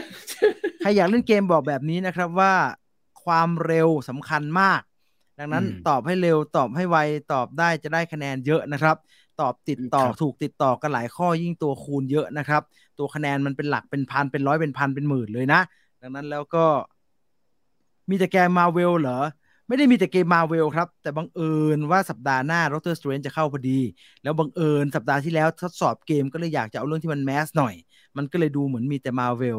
ใครอยากเล่นเกมบอกแบบนี้นะครับว่าความเร็วสำคัญมาก ดังนั้นอืมตอบให้เร็วตอบให้ไวตอบได้จะได้คะแนนเยอะนะครับ ตอบติดต่อครับถูกติดต่อกันหลายข้อยิ่งตัวคูณเยอะนะครับ ตัวคะแนนมันเป็นหลักเป็นพันเป็นร้อยเป็นพันเป็นหมื่นเลยนะ ดังนั้นแล้วก็ มีแต่แกมมาเวลเหรอไม่ได้มีแต่เกมมาเวลครับ แต่บังเอิญว่าสัปดาห์หน้า d รสเตรนจะเข้าพอดี แล้วบังเอิญสัปดาห์ที่แล้วทดสอบเกมก็เลยอยากจะเอาเรื่องที่มันแมสหน่อย มันก็เลยดูเหมือนมีแต่มาเวล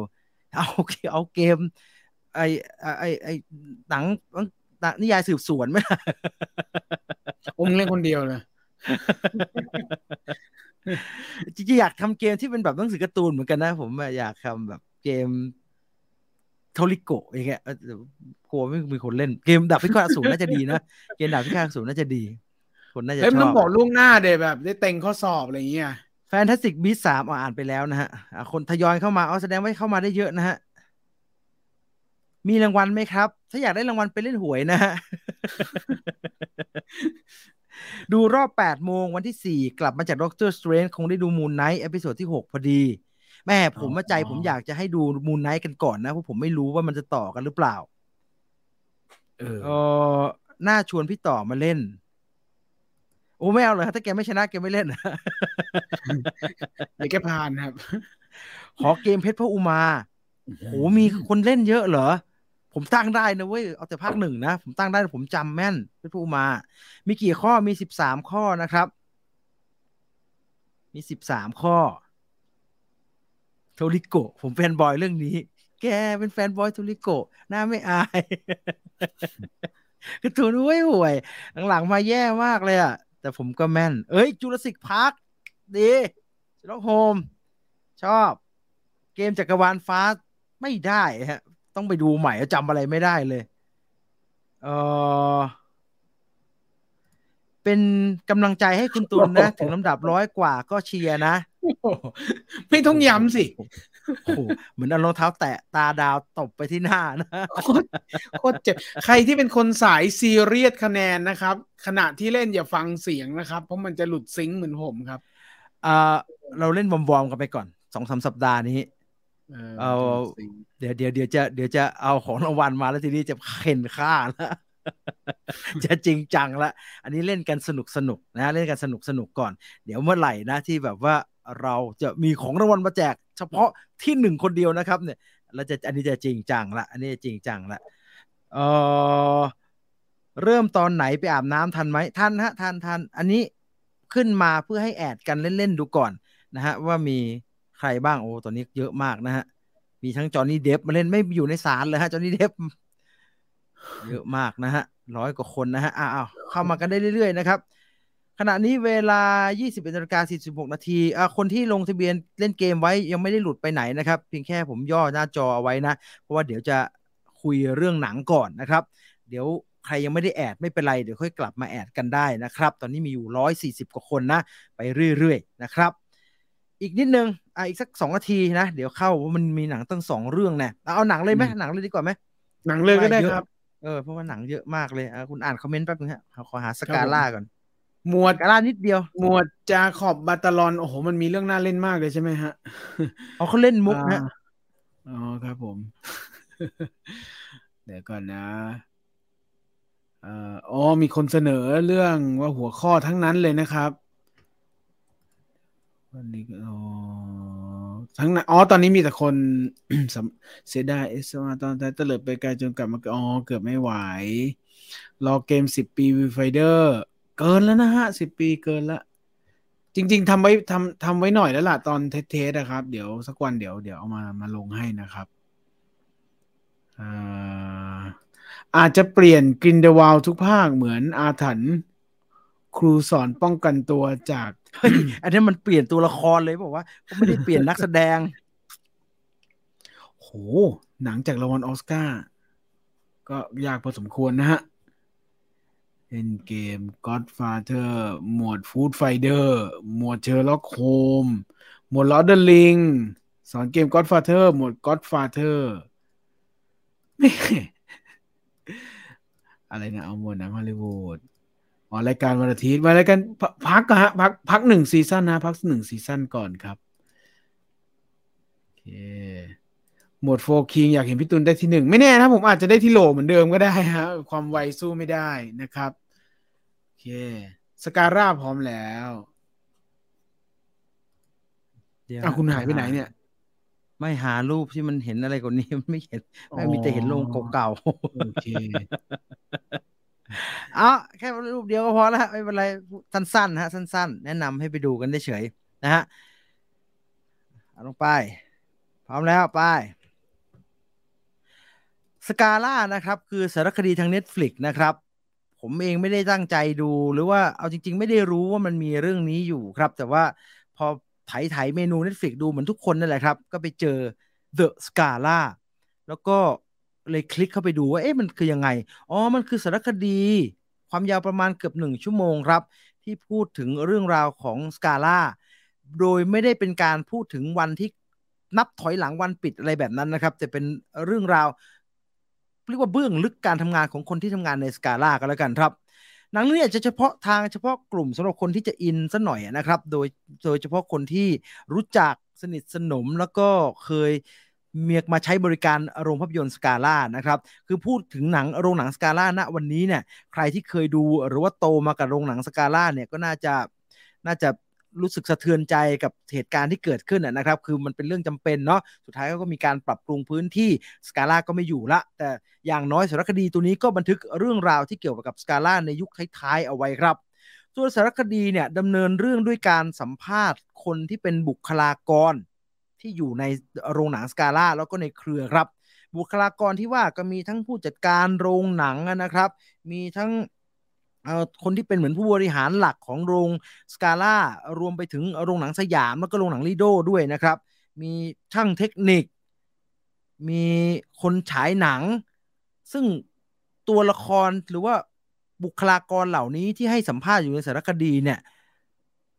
เอาเอาเกมไอไอไอหนังห นังนิยายสืบสวนไหมล่ะอมเล่นคนเดียวเลยจริงๆอยากทำเกมที่เป็นแบบหนังสือการ์ตูนเหมือนกันนะ ผมอะอยากทำแบบเกมโทริโกะอย่างเงี้ยเออกลัวไม่มีคนเล่นเกมดาบพิฆาตอสูรน่าจะดีนะเกมดาบพิฆาตอสูรน่าจะดี คนน่าจะเฮ้ยชมันต้ออบงบอกล่วงหน้าเดยแบบ ได้เต็งข้อสอบอะไรอย่างเงี้ยFantastic Beasts สามอ่านไปแล้วนะฮะอะคนทยอยเข้ามาเอาแสดงว่าเข้ามาได้เยอะนะฮะ มีรางวัลไหมครับ ถ้าอยากได้รางวัลไปเล่นหวยนะฮะดูรอบ 8 โมงวันที่ 4 กลับมาจาก Doctor Strange คงได้ดู Moon Knight episode ที่ 6 พอดี แม่ผมมาใจผมอยากจะให้ดู Moon Knight กันก่อนนะ เพราะผมไม่รู้ว่ามันจะต่อกันหรือเปล่า เออเออน่าชวนพี่ต่อมาเล่น โอ้ไม่เอาเลยถ้าแกไม่ชนะแกไม่เล่นเดี๋ยวแกผ่านครับ ขอเกมเพชรพระอุมาโหมีคนเล่นเยอะเหรอ ผมตั้งได้นะเว้ย เอาแต่ภาคหนึ่งนะ ผมตั้งได้ผมจำแม่นเพชรพระอุมา มีกี่ข้อมีสิบสามข้อนะครับ มีสิบสามข้อโทริโกผม fanboy เรื่องนี้ แกเป็น fanboy โทริโกหน้าไม่อายคือตัวนุ้ยห่วยหลังๆมาแย่มากเลยอะแต่ผมก็แม่น เอ้ยจูราสิกพาร์คดีล็อกโฮม ชอบ เกมจักรวาลฟ้าไม่ได้ฮะ ต้องไปดูใหม่จำอะไรไม่ได้เลย เออเป็นกำลังใจให้คุณตุลนะ ถึงลำดับร้อยกว่าก็เชียร์นะ ไม่ต้องย้ำสิโอ้โหเหมือนเอารองเท้าแตะตาดาวตบไปที่หน้านะโคตรโคตรเจ็บ ใครที่เป็นคนสายซีเรียสคะแนนนะครับ ขณะที่เล่นอย่าฟังเสียงนะครับ เพราะมันจะหลุดซิงค์เหมือนผมครับอ่าเราเล่นวอร์มๆกันไปก่อนสองสามสัปดาห์นี้ เออเอามันจะหลุดซิงค์เดี๋ยวเดี๋ยวเดี๋ยวจะเดี๋ยวจะเอาของรางวัลมาแล้วทีนี้จะเข็นค่าแล้วจะจริงจังละ อันนี้เล่นกันสนุกสนุกนะ เล่นกันสนุกสนุกก่อน เดี๋ยวเมื่อไหร่นะที่แบบว่าเราจะมีของรางวัลมาแจก เฉพาะที่หนึ่งคนเดียวนะครับเนี่ยแล้วจะอันนี้จะจริงจังละ อันนี้จะจริงจังละเออเริ่มตอนไหนไปอาบน้ำทันไหมทันฮะทันทันอันนี้ขึ้นมาเพื่อให้แอดกันเล่นๆดูก่อนนะฮะว่ามี ใครบ้างโอ้ตอนนี้เยอะมากนะฮะ มีทั้งจอห์นนี่เดฟมาเล่นไม่อยู่ในศาลเลยฮะจอห์นนี่เดฟเยอะมากนะฮะร้อยกว่าคนนะฮะอ้าวเข้ามากันได้เรื่อยๆนะครับ ขณะนี้เวลา 21นาฬิกา46 นาทีอ่าคนที่ลงทะเบียนเล่นเกมไว้ยังไม่ได้หลุดไปไหนนะครับ เพียงแค่ผมย่อหน้าจอเอาไว้นะ เพราะว่าเดี๋ยวจะคุยเรื่องหนังก่อนนะครับ เดี๋ยวใครยังไม่ได้แอดไม่เป็นไร เดี๋ยวค่อยกลับมาแอดกันได้นะครับ ตอนนี้มีอยู่ 140 กว่าคนนะ ไปเรื่อยๆนะครับ อีกนิดนึงอะอีกสักสองนาทีนะ เดี๋ยวเข้าว่ามันมีหนังตั้งสองเรื่องนะเอาหนังเลยไหมหนังเลยดีกว่าไหมหนังเลยก็ได้ครับเออเพราะว่าหนังเยอะมากเลยอะคุณอ่านคอมเมนต์แป๊บนึงฮะขอหาสกาล่าก่อนหมวดสกาล่านิดเดียว หมวดจาขอบบาตาลอนโอ้โหมันมีเรื่องน่าเล่นมากเลยใช่ไหมฮะอ๋อเขาเล่นมุกฮะอ๋อครับผม เดี๋ยวก่อนนะเอ่ออ๋อมีคนเสนอเรื่องว่าหัวข้อทั้งนั้นเลยนะครับ วันนี้อ๋อทั้งนั้นอ๋อตอนนี้มีแต่คนเสียดาย Ezra ตอนท้ายเตลิดไปไกลจนกลับมาอ๋อเกือบไม่ไหว รอเกมสิบปี Viewfinder เกินแล้วนะฮะสิบปีเกินละ จริง ๆทำไว้ทำทำไว้หน่อยแล้วล่ะ ตอน test นะครับ เดี๋ยวสักวันเดี๋ยวเดี๋ยวเอามามาลงให้นะครับอ่าอาจจะเปลี่ยน Grindelwald ทุกภาคเหมือนอาถรรพ์ครูสอนป้องกันตัวจาก เฮ้ยอันนี้มันเปลี่ยนตัวละครเลยบอกว่าไม่ได้เปลี่ยนนักแสดงโหหนังจากรางวัลออสการ์ก็ยากพอสมควรนะฮะเล่นเกม Godfather หมวด Food Fighter หมวด Sherlock Holmes หมวด Lord of the Ring สอนเกม Godfather หมวด Godfather แม่อะไรนะ เอาหมวดหนังฮอลลีวูด อ๋อรายการวันอาทิตย์มารายการพพักอะฮะพักพักหนึ่งซีซั่นนะพักหนึ่งซีซั่นก่อนครับโอเคหมวดโฟคิงอยากเห็นพี่ตุลได้ที่หนึ่งไม่แน่นะผมอาจจะได้ที่โหลเหมือนเดิมก็ได้ฮะความไวสู้ไม่ได้นะครับโอเคสการ่าพร้อมแล้วเดี๋ยวอะคุณหายไปไหนเนี่ย ไม่หารูปที่มันเห็นอะไรกว่านี้ไม่เห็นไม่มีแต่เห็นโลงเก่าโอเค ๆเอาแค่รูปเดียวก็พอแล้วไม่เป็นไรสั้นๆนะฮะสั้น ๆ แนะนำให้ไปดูกันได้เฉยๆนะฮะเอาลงไป พร้อมแล้วไปสกาล่านะครับคือสารคดีทาง Netflix นะครับ ผมเองไม่ได้ตั้งใจดูหรือว่าเอาจริง ๆ ไม่ได้รู้ว่ามันมีเรื่องนี้อยู่ครับ แต่ว่าพอไถไถเมนู Netflix ดูเหมือนทุกคนนั่นแหละครับ ก็ไปเจอ The Scala แล้วก็เลยคลิกเข้าไปดูว่าเอ๊ะมันคือยังไง อ๋อ มันคือสารคดี ความยาวประมาณเกือบหนึ่งชั่วโมงครับ ที่พูดถึงเรื่องราวของสกาล่าโดยไม่ได้เป็นการพูดถึงวันที่นับถอยหลังวันปิดอะไรแบบนั้นนะครับ จะเป็นเรื่องราวเรียกว่าเบื้องลึกการทำงานของคนที่ทำงานในสกาล่าก็แล้วกันครับหนังเรื่องนี้จะเฉพาะทางเฉพาะกลุ่มสำหรับคนที่จะอินซะหน่อยนะครับ โดยโดยเฉพาะคนที่รู้จักสนิทสนมแล้วก็เคย เมียมาใช้บริการโรงภาพยนตร์สกาล่านะครับคือพูดถึงหนังโรงหนังสกาล่าณวันนี้เนี่ยใครที่เคยดูหรือว่าโตมากับโรงหนังสกาล่าเนี่ยก็น่าจะน่าจะรู้สึกสะเทือนใจกับเหตุการณ์ที่เกิดขึ้นนะนะครับ คือมันเป็นเรื่องจำเป็นเนาะ สุดท้ายก็มีการปรับปรุงพื้นที่สกาล่าก็ไม่อยู่ละ แต่อย่างน้อยสารคดีตัวนี้ก็บันทึกเรื่องราวที่เกี่ยวกับสกาล่าในยุคท้ายๆเอาไว้ครับ ส่วนสารคดีเนี่ยดำเนินเรื่องด้วยการสัมภาษณ์คนที่เป็นบุคลากร ที่อยู่ในโรงหนังสกาล่าแล้วก็ในเครือครับ บุคลากรที่ว่าก็มีทั้งผู้จัดการโรงหนังนะครับ มีทั้งคนที่เป็นเหมือนผู้บริหารหลักของโรงสกาล่ารวมไปถึงโรงหนังสยามแล้วก็โรงหนังลีโดด้วยนะครับ มีช่างเทคนิค มีคนฉายหนัง ซึ่งตัวละครหรือว่าบุคลากรเหล่านี้ที่ให้สัมภาษณ์อยู่ในสารคดีเนี่ย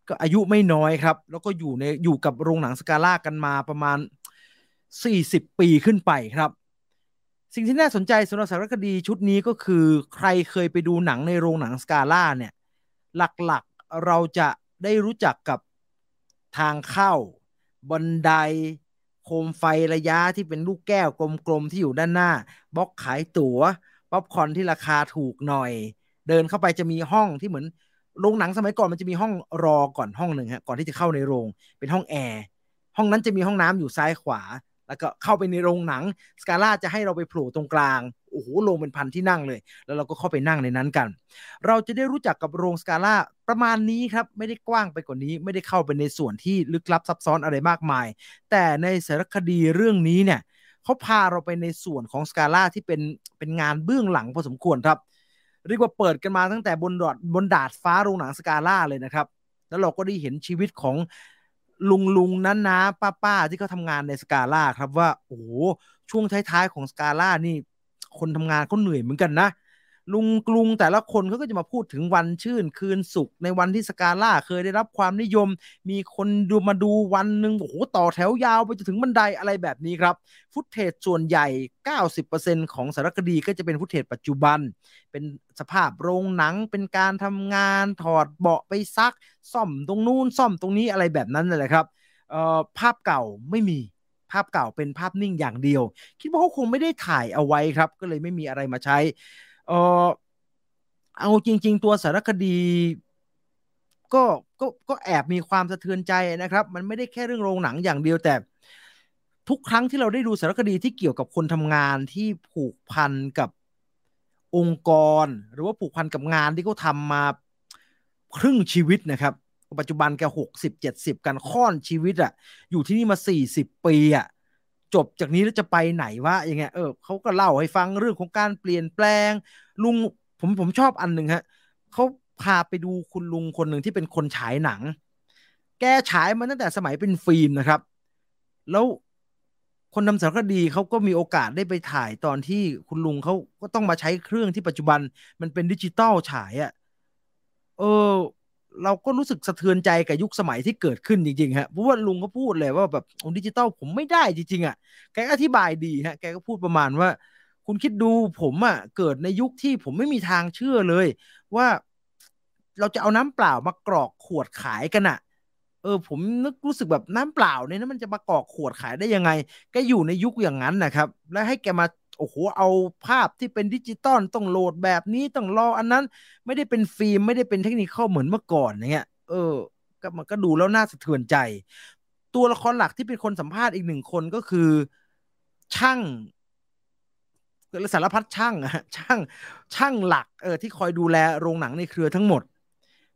ก็อายุไม่น้อยครับ แล้วก็อยู่ในอยู่กับโรงหนังสกาล่ากันมาประมาณ 40 ปีขึ้นไปครับ สิ่งที่น่าสนใจสำหรับสารคดีชุดนี้ก็คือใครเคยไปดูหนังในโรงหนังสกาล่าเนี่ย หลักๆเราจะได้รู้จักกับทางเข้าบันไดโคมไฟระยะที่เป็นลูกแก้วกลมๆที่อยู่ด้านหน้าบล็อกขายตั๋วป๊อปคอร์นที่ราคาถูกหน่อย เดินเข้าไปจะมีห้องที่เหมือน โรงหนังสมัยก่อนมันจะมีห้องรอก่อนห้องหนึ่งฮะก่อนที่จะเข้าในโรง เป็นห้องแอร์ห้องนั้นจะมีห้องน้ำอยู่ซ้ายขวา แล้วก็เข้าไปในโรงหนังสกาล่าจะให้เราไปโผล่ตรงกลางโอ้โหโรงเป็นพันที่นั่งเลย แล้วเราก็เข้าไปนั่งในนั้นกัน เราจะได้รู้จักกับโรงสกาล่าประมาณนี้ครับ ไม่ได้กว้างไปกว่านี้ ไม่ได้เข้าไปในส่วนที่ลึกลับซับซ้อนอะไรมากมาย แต่ในสารคดีเรื่องนี้เนี่ยเขาพาเราไปในส่วนของสกาล่าที่เป็นเป็นงานเบื้องหลังพอสมควรครับ เรียกว่าเปิดกันมาตั้งแต่บนดอดบนดาดฟ้าโรงหนังสกาล่าเลยนะครับ แล้วเราก็ได้เห็นชีวิตของลุงลุงนั้นนะป้าป้าที่เขาทางานในสกาล่าครับว่า โอ้โหช่วงท้ายๆของสกาล่านี่ คนทำงานเขาเหนื่อยเหมือนกันนะ ลุงกรุงแต่ละคนเขาก็จะมาพูดถึงวันชื่นคืนสุขในวันที่สกาล่าเคยได้รับความนิยม มีคนดูมาดูวันหนึ่งโอ้โหต่อแถวยาวไปจนถึงบันไดอะไรแบบนี้ครับ ฟุตเทจส่วนใหญ่ 90%ของสารคดีก็จะเป็นฟุตเทจปัจจุบัน เป็นสภาพโรงหนังเป็นการทำงานถอดเบาะไปซัก ซ่อมตรงนู้นซ่อมตรงนี้อะไรแบบนั้นเลยครับภาพเก่าไม่มีภาพเก่าเป็นภาพนิ่งอย่างเดียว คิดว่าเขาคงไม่ได้ถ่ายเอาไว้ครับ ก็เลยไม่มีอะไรมาใช้ เออเอาจริง ๆ ตัวสารคดี ก็ก็ก็แอบมีความสะเทือนใจนะครับ มันไม่ได้แค่เรื่องโรงหนังอย่างเดียวแต่ ทุกครั้งที่เราได้ดูสารคดีที่เกี่ยวกับคนทำงานที่ผูกพันกับองค์กร หรือว่าผูกพันกับงานที่เขาทำมาครึ่งชีวิตนะครับ ปัจจุบันแกหกสิบเจ็ดสิบกันค่อนชีวิตอะอยู่ที่นี่มาสี่สิบปีอะ จบจากนี้แล้วจะไปไหนวะอย่างเงี้ยเออเขาก็เล่าให้ฟังเรื่องของการเปลี่ยนแปลง ลุงผมผมชอบอันหนึ่งฮะเขาพาไปดูคุณลุงคนหนึ่งที่เป็นคนฉายหนัง แกฉายมาตั้งแต่สมัยเป็นฟิล์มนะครับ แล้วคนทำสารคดีเขาก็มีโอกาสได้ไปถ่ายตอนที่คุณลุงเขาก็ต้องมาใช้เครื่องที่ปัจจุบันมันเป็นดิจิตอลฉายอะ่ะ เออ เราก็รู้สึกสะเทือนใจกับยุคสมัยที่เกิดขึ้นจริงๆฮะเพราะว่าลุงก็พูดเลยว่าแบบดิจิตอลผมไม่ได้จริงๆอะแกอธิบายดีฮะแกก็พูดประมาณว่า คุณคิดดูผมอะเกิดในยุคที่ผมไม่มีทางเชื่อเลย ว่าเราจะเอาน้ำเปล่ามากรอกขวดขายกันอะเออผมนึกรู้สึกแบบน้ำเปล่าเนี่ยนะมันจะมากรอกขวดขายได้ยังไงแกอยู่ในยุคอย่างนั้นนะครับ แล้วให้แกมา โอ้โหเอาภาพที่เป็นดิจิตอลต้องโหลดแบบนี้ต้องรออันนั้น ไม่ได้เป็นฟิล์มไม่ได้เป็นเทคนิคเหมือนเมื่อก่อนอย่างเงี้ยเออก็มันก็ดูแล้วน่าสะเทือนใจ ตัวละครหลักที่เป็นคนสัมภาษณ์อีกหนึ่งคนก็คือ ช่างสารพัดช่างอะช่างช่างหลักเออที่คอยดูแลโรงหนังในเครือทั้งหมด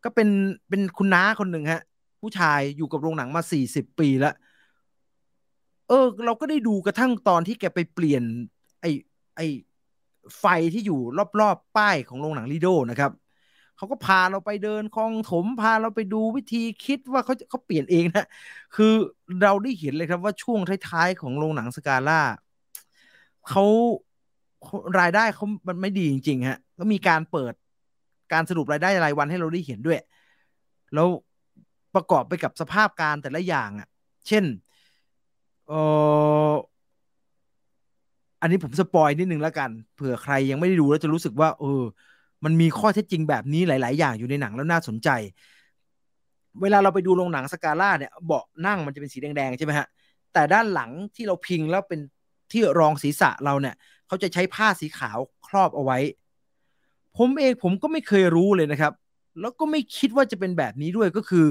ก็เป็นเป็นคุณน้าคนหนึ่งฮะ ผู้ชายอยู่กับโรงหนังมาสี่สิบปีแล้วเออ เราก็ได้ดูกระทั่งตอนที่แกไปเปลี่ยน ไอไอไฟที่อยู่รอบๆป้ายของโรงหนังลีโดนะครับเขาก็พาเราไปเดินคลองถมพาเราไปดูวิธีคิดว่าเขาเขาเปลี่ยนเองนะ คือเราได้เห็นเลยครับว่าช่วงท้ายๆของโรงหนังสกาล่าเขารายได้เขามันไม่ดีจริงๆฮะก็มีการเปิดการสรุปรายได้รายวันให้เราได้เห็นด้วย แล้วประกอบไปกับสภาพการแต่ละอย่างอะ เช่นเออ อันนี้ผมสปอยนิดนึงแล้วกันเผื่อใครยังไม่ได้ดูแล้วจะรู้สึกว่า เออ มันมีข้อเท็จจริงแบบนี้หลาย ๆ อย่างอยู่ในหนังแล้วน่าสนใจ เวลาเราไปดูโรงหนังสกาล่าเนี่ยเบาะนั่งมันจะเป็นสีแดง ๆ ใช่ไหมฮะ แต่ด้านหลังที่เราพิงแล้วเป็นที่รองศีรษะเราเนี่ย เขาจะใช้ผ้าสีขาวครอบเอาไว้ ผมเองผมก็ไม่เคยรู้เลยนะครับ แล้วก็ไม่คิดว่าจะเป็นแบบนี้ด้วยก็คือ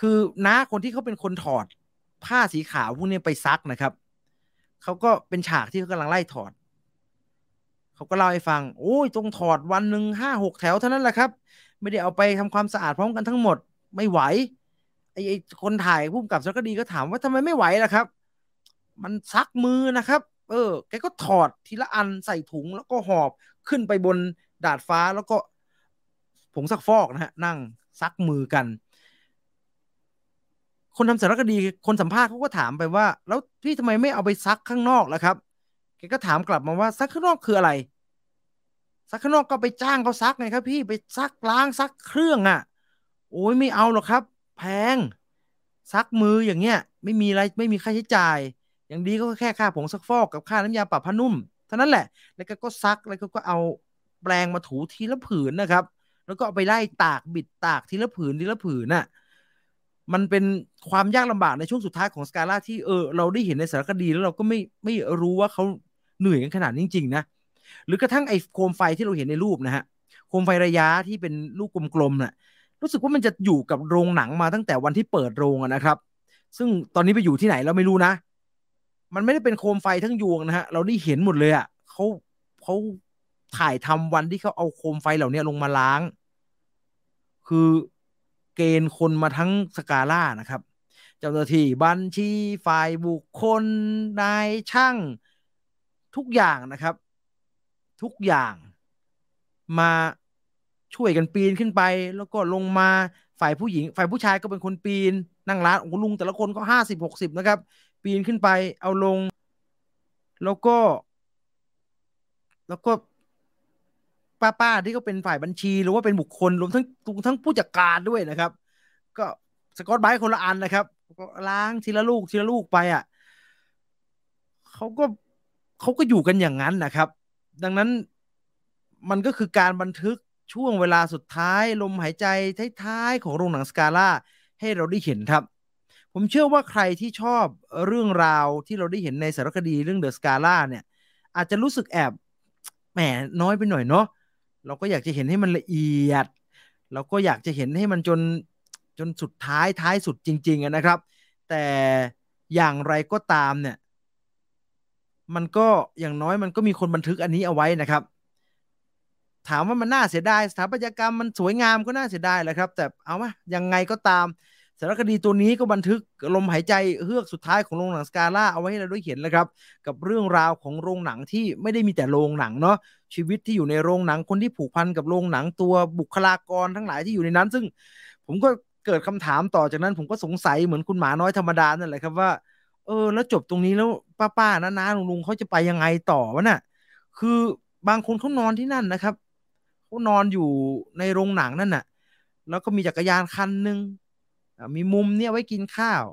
คือน้าคนที่เขาเป็นคนถอดผ้าสีขาวพวกนี้ไปซักนะครับ เขาก็เป็นฉากที่เขากำลังไล่ถอด เขาก็เล่าให้ฟัง โอ้ยต้องถอดวันหนึ่งห้าหกแถวเท่านั้นแหละครับ ไม่ได้เอาไปทำความสะอาดพร้อมกันทั้งหมด ไม่ไหวไอ้คนถ่ายผู้กำกับสารคดีก็ถามว่าทำไมไม่ไหวล่ะครับ มันซักมือนะครับ เออ แกก็ถอดทีละอันใส่ถุงแล้วก็หอบขึ้นไปบนดาดฟ้าแล้วก็ผงซักฟอกนะฮะนั่งซักมือกัน คนทำสารคดีคนสัมภาษณ์เขาก็ถามไปว่า แล้วพี่ทำไมไม่เอาไปซักข้างนอกล่ะครับแกก็ถามกลับมาว่าซักข้างนอกคืออะไร ซักข้างนอกก็ไปจ้างเขาซักไงครับ พี่ไปซักล้างซักเครื่องอะ โอ้ยไม่เอาหรอกครับ แพง ซักมืออย่างเงี้ย ไม่มีอะไรไม่มีค่าใช้จ่าย อย่างดีก็แค่ค่าผงซักฟอกกับค่าน้ำยาปรับผ้านุ่มเท่านั้นแหละ แล้วก็ก็ซักแล้วก็ก็เอาแปรงมาถูทีละผืนนะครับ แล้วก็เอาไปไล่ตากบิดตากทีละผืนทีละผืนน่ะ มันเป็นความยากลำบากในช่วงสุดท้ายของสกาล่าที่เออเราได้เห็นในสารคดีแล้วเราก็ไม่ไม่รู้ว่าเขาเหนื่อยกันขนาดนี้จริงๆนะหรือกระทั่งไอ้โคมไฟที่เราเห็นในรูปนะฮะโคมไฟระยะที่เป็นลูกกลมๆนะ่ะรู้สึกว่ามันจะอยู่กับโรงหนังมาตั้งแต่วันที่เปิดโรงนะครับ ซึ่งตอนนี้ไปอยู่ที่ไหนเราไม่รู้นะ มันไม่ได้เป็นโคมไฟทั้งยวงนะฮะเราได้เห็นหมดเลยอะ่ะเขาเขาถ่ายทำวันที่เขาเอาโคมไฟเหล่านี้ลงมาล้าง คือ เกณฑ์คนมาทั้งสกาล่านะครับ เจ้าหน้าที่บัญชีฝ่ายบุคคลนายช่างทุกอย่างนะครับ ทุกอย่างมาช่วยกันปีนขึ้นไป แล้วก็ลงมาฝ่ายผู้หญิง ฝ่ายผู้ชายก็เป็นคนปีน นั่งร้านโอ้ลุงแต่ละคนก็ห้าสิบหกสิบนะครับ ปีนขึ้นไปเอาลง แล้วก็ แล้วก็ ป้าป้าที่ก็เป็นฝ่ายบัญชีหรือว่าเป็นบุคคลรวมทั้งทั้งผู้จัดการด้วยนะครับ ก็สกอตไบต์คนละอันนะครับก็ล้างทีละลูกทีละลูกไปอะเขาก็เขาก็อยู่กันอย่างนั้นนะครับ ดังนั้นมันก็คือการบันทึกช่วงเวลาสุดท้ายลมหายใจท้ายๆของโรงหนังสกาล่าให้เราได้เห็นครับ ผมเชื่อว่าใครที่ชอบเรื่องราวที่เราได้เห็นในสารคดีเรื่องเดอะสกาล่าเนี่ย อาจจะรู้สึกแอบแหมน้อยไปหน่อยเนาะ เราก็อยากจะเห็นให้มันละเอียด เราก็อยากจะเห็นให้มันจนจนสุดท้ายท้ายสุดจริง ๆนะครับ แต่อย่างไรก็ตามเนี่ย มันก็อย่างน้อยมันก็มีคนบันทึกอันนี้เอาไว้นะครับ ถามว่ามันน่าเสียดายสถาปัตยกรรมมันสวยงามก็น่าเสียดายแหละครับ แต่เอาวะยังไงก็ตาม สารคดีตัวนี้ก็บันทึกลมหายใจเฮือกสุดท้ายของโรงหนังสกาล่าเอาไว้ให้เราได้เห็นแล้วครับ กับเรื่องราวของโรงหนังที่ไม่ได้มีแต่โรงหนังเนาะชีวิตที่อยู่ในโรงหนังคนที่ผูกพันกับโรงหนังตัวบุคลากรทั้งหลายที่อยู่ในนั้น ซึ่งผมก็เกิดคำถามต่อจากนั้น ผมก็สงสัยเหมือนคุณหมาน้อยธรรมดานั่นแหละครับว่าเออแล้วจบตรงนี้แล้วป้าป้าน้าน้าลุงลุงเขาจะไปยังไงต่อวะน่ะ คือบางคนเขานอนที่นั่นนะครับเขานอนอยู่ในโรงหนังนั่นน่ะ แล้วก็มีจักรยานคันหนึ่ง มีมุมเนี่ยไว้กินข้าว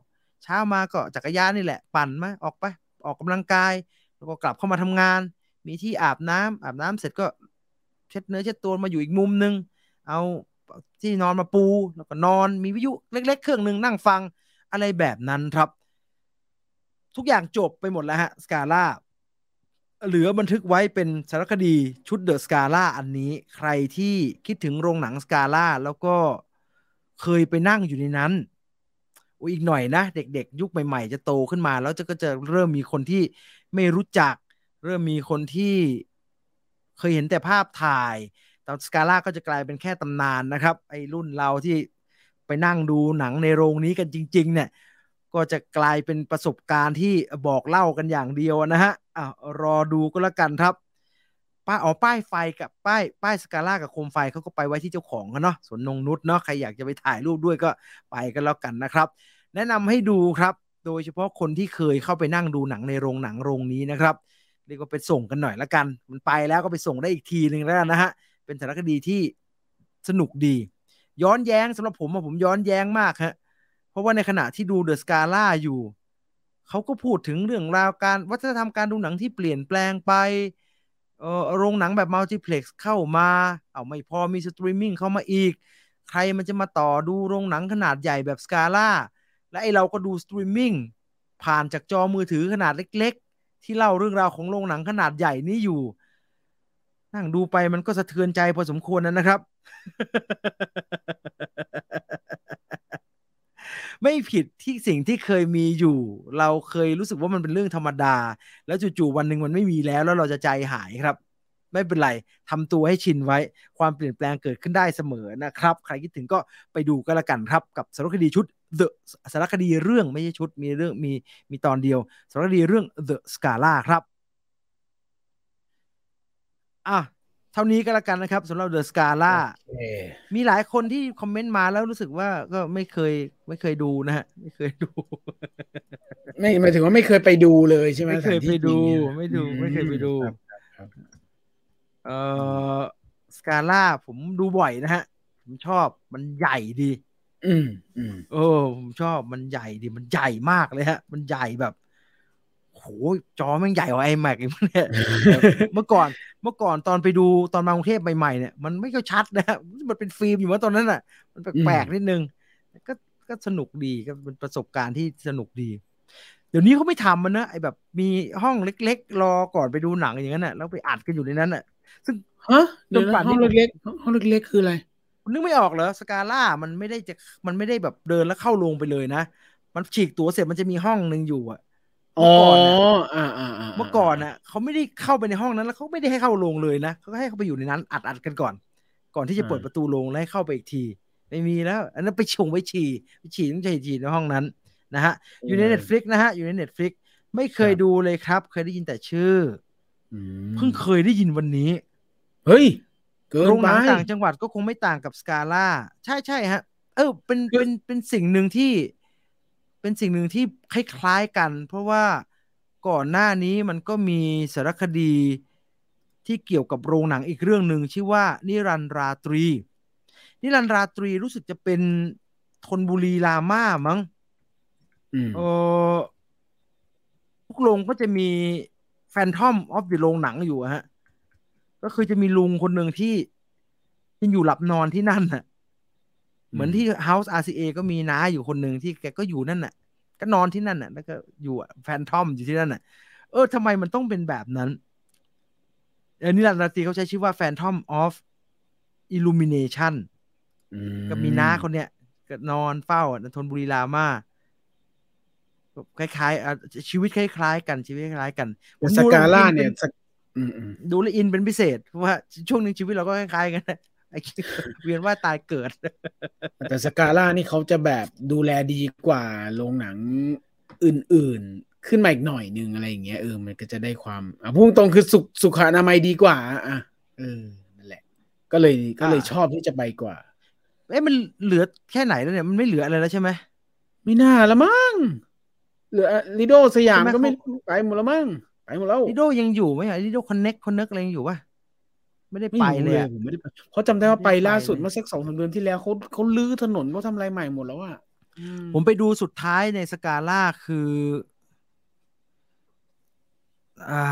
เช้ามาก็จักรยานนี่แหละ ปั่นมาออกไปออกกำลังกาย แล้วก็กลับเข้ามาทำงาน มีที่อาบน้ำอาบน้ำเสร็จก็เช็ดเนื้อเช็ดตัวมาอยู่อีกมุมหนึ่งเอาที่นอนมาปูแล้วก็นอนมีวิทยุเล็ก ๆ เครื่องหนึ่งนั่งฟังอะไรแบบนั้นครับ ทุกอย่างจบไปหมดแล้วฮะสกาล่าเหลือบันทึกไว้เป็นสารคดีชุดเดอะสกาล่าอันนี้ ใครที่คิดถึงโรงหนังสกาล่าแล้วก็ เคยไปนั่งอยู่ในนั้นอีกหน่อยนะเด็กๆ ยุคใหม่ๆ จะโตขึ้นมา แล้วจะก็จะเริ่มมีคนที่ไม่รู้จัก เริ่มมีคนที่เคยเห็นแต่ภาพถ่ายตอนสกาล่าก็จะกลายเป็นแค่ตำนานนะครับ ไอ้รุ่นเราที่ไปนั่งดูหนังในโรงนี้กันจริง ๆ เนี่ย ก็จะกลายเป็นประสบการณ์ที่บอกเล่ากันอย่างเดียวนะฮะอ่ารอดูก็แล้วกันครับ ป้าอ๋อป้ายไฟกับป้ายป้ายสกาล่ากับโคมไฟเขาก็ไปไว้ที่เจ้าของกันเนาะสวนนงนุษเนาะใครอยากจะไปถ่ายรูปด้วยก็ไปกันแล้วกันนะครับ แนะนำให้ดูครับ โดยเฉพาะคนที่เคยเข้าไปนั่งดูหนังในโรงหนังโรงนี้นะครับเรียกว่าไปส่งกันหน่อยละกัน มันไปแล้วก็ไปส่งได้อีกทีหนึ่งแล้วนะฮะเป็นสารคดีที่สนุกดี ย้อนแย้งสำหรับผมผมย้อนแย้งมากฮะเพราะว่าในขณะที่ดูเดอะสกาล่าอยู่เขาก็พูดถึงเรื่องราวการวัฒนธรรมการดูหนังที่เปลี่ยนแปลงไป เออโรงหนังแบบมัลติเพล็กซ์เข้ามา เอาไม่พอมีสตรีมมิ่งเข้ามาอีก ใครมันจะมาต่อดูโรงหนังขนาดใหญ่แบบสกาล่าและไอเราก็ดูสตรีมมิ่งผ่านจากจอมือถือขนาดเล็ก ๆ ที่เล่าเรื่องราวของโรงหนังขนาดใหญ่นี้อยู่ นั่งดูไปมันก็สะเทือนใจพอสมควรนะครับ ไม่ผิดที่สิ่งที่เคยมีอยู่ เราเคยรู้สึกว่ามันเป็นเรื่องธรรมดา แล้วจู่ๆวันหนึ่งมันไม่มีแล้ว แล้วเราจะใจหายครับ ไม่เป็นไรทำตัวให้ชินไว้ ความเปลี่ยนแปลงเกิดขึ้นได้เสมอนะครับ ใครคิดถึงก็ไปดูก็แล้วกันครับกับสารคดีชุด The สารคดีเรื่องไม่ใช่ชุดมีเรื่องมีมีตอนเดียว สารคดีเรื่อง The Scala ครับอะ เท่านี้ก็แล้วกันนะครับสำหรับเดอะสกาล่ามีหลายคนที่คอมเมนต์มาแล้วรู้สึกว่าก็ไม่เคยไม่เคยดูนะฮะ ไม่เคยดู ไม่หมายถึงว่าไม่เคยไปดูเลยใช่ไหมไม่เคยไปดู ไม่ดู ไม่เคยไปดูเอ่อสกาล่าผมดูบ่อยนะฮะ ผมชอบมันใหญ่ดี อืมอืมเออผมชอบมันใหญ่ดีมันใหญ่มากเลยฮะ มันใหญ่แบบ โหจอมันใหญ่กว่าไอแม็กอีกเนี่ยเมื่อก่อนเมื่อก่อนตอนไปดูตอนมากรุงเทพใหม่ๆเนี่ยมันไม่ก็ชัดนะมันเป็นฟิล์มอยู่ว่าตอนนั้นอะ มันแปลกๆนิดนึงก็ก็สนุกดีก็เป็นประสบการณ์ที่สนุกดี เดี๋ยวนี้เขาไม่ทำมันนะไอแบบมีห้องเล็ก ๆ รอก่อนไปดูหนังอย่างนั้นอะแล้วไปอัดกันอยู่ในนั้นอะ ซึ่งฮะจนป่านห้องเล็กๆห้องเล็กๆคืออะไรนึกไม่ออกเหรอสกาล่ามันไม่ได้จะมันไม่ได้แบบเดินแล้วเข้าลงไปเลยนะ มันฉีกตัวเสร็จมันจะมีห้องหนึ่งอยู่อะอ๋อเมื่อก่อนน่ะอ่าอ่าอ่าเมื่อก่อนน่ะเขาไม่ได้เข้าไปในห้องนั้น แล้วเขาไม่ได้ให้เข้าโรงเลยนะเขาก็ให้เขาไปอยู่ในนั้นอัดอัดกันก่อน ก่อนที่จะเปิดประตูโรงแล้วให้เข้าไปอีกที ไม่มีแล้ว อันนั้นไปชงไปฉี่ไปฉี่ต้องใช้ฉี่ในห้องนั้นนะฮะ อยู่ใน Netflix นะฮะ อยู่ใน Netflix ไม่เคยดูเลยครับ เคยได้ยินแต่ชื่ออือมเพิ่งเคยได้ยินวันนี้ เฮ้ยเกินโรงหไปนังต่างจังหวัดก็คงไม่ต่างกับสกาล่าใช่ใช่ฮะ เออเป็นคือเป็นเป็นสิ่งหนึ่งที่ เป็นสิ่งหนึ่งที่คล้ายๆกัน เพราะว่าก่อนหน้านี้มันก็มีสารคดีที่เกี่ยวกับโรงหนังอีกเรื่องหนึ่งชื่อว่า นิรันดร์ราตรี นิรันดร์ราตรีรู้สึกจะเป็นธนบุรีรามามั้งอืมเออทุกโรงก็จะมีแฟนทอมออฟอยู่โรงหนังอยู่อะฮะ ก็คือจะมีลุงคนหนึ่งที่ยังอยู่หลับนอนที่นั่นน่ะ เหมือนที่ House RCA ก็มีน้าอยู่คนหนึ่งที่แกก็อยู่นั่นน่ะ ก็นอนที่นั่นน่ะ แล้วก็อยู่แฟนทอมอยู่ที่นั่นน่ะ เออทำไมมันต้องเป็นแบบนั้นเออนี่รันดร์ราตรีเขาใช้ชื่อว่า Phantom of Illumination อืก็มีน้าคนเนี้ยก็นอนเฝ้าอะธนบุรีรามาคล้ายๆอะชีวิตคล้ายๆ กันชีวิตคล้ายๆกันแต่ผมสดูกาแล้วล่าอิเนี่ยป็สกอืมอืมดูแลวอินเป็นพิเศษเพราะว่าช่วงหนึ่งชีวิตเราก็คล้ายๆกันนะ ไอ้เวียนว่าตายเกิด แต่สกาล่านี่เขาจะแบบดูแลดีกว่าโรงหนังอื่นๆ ขึ้นมาอีกหน่อยนึงอะไรอย่างเงี้ยเออมันก็จะได้ความอะพูดตรงๆคือสุขสุขอนามัยดีกว่า อะเออนั่นแหละ ก็เลยก็เลยอ่าชอบที่จะไปกว่าเอ๊ะมันเหลือแค่ไหนแล้วเนี่ยมันไม่เหลืออะไรแล้วใช่ไหมไม่น่าละมั้งเหลือลิโดสยามใช่ไหมก็ไม่เขาไปหมดแล้วมั้งไปหมดแล้วลิโดยังอยู่ไหมอะลิโดคอนเน็กคอนเน็กอะไรยังอยู่ปะ ไม่ได้ไม่ไปรู้เลยอะผมไม่ได้ไปเพราะจำได้ว่าไม่ไปได้ไปล่าสุดเลยเมื่อสักสองสามเดือนที่แล้วเขาเขาลื้อถนนเขาทำอะไรใหม่หมดแล้วอะอืผมไปดูสุดท้ายในสกาล่าคือ อ่า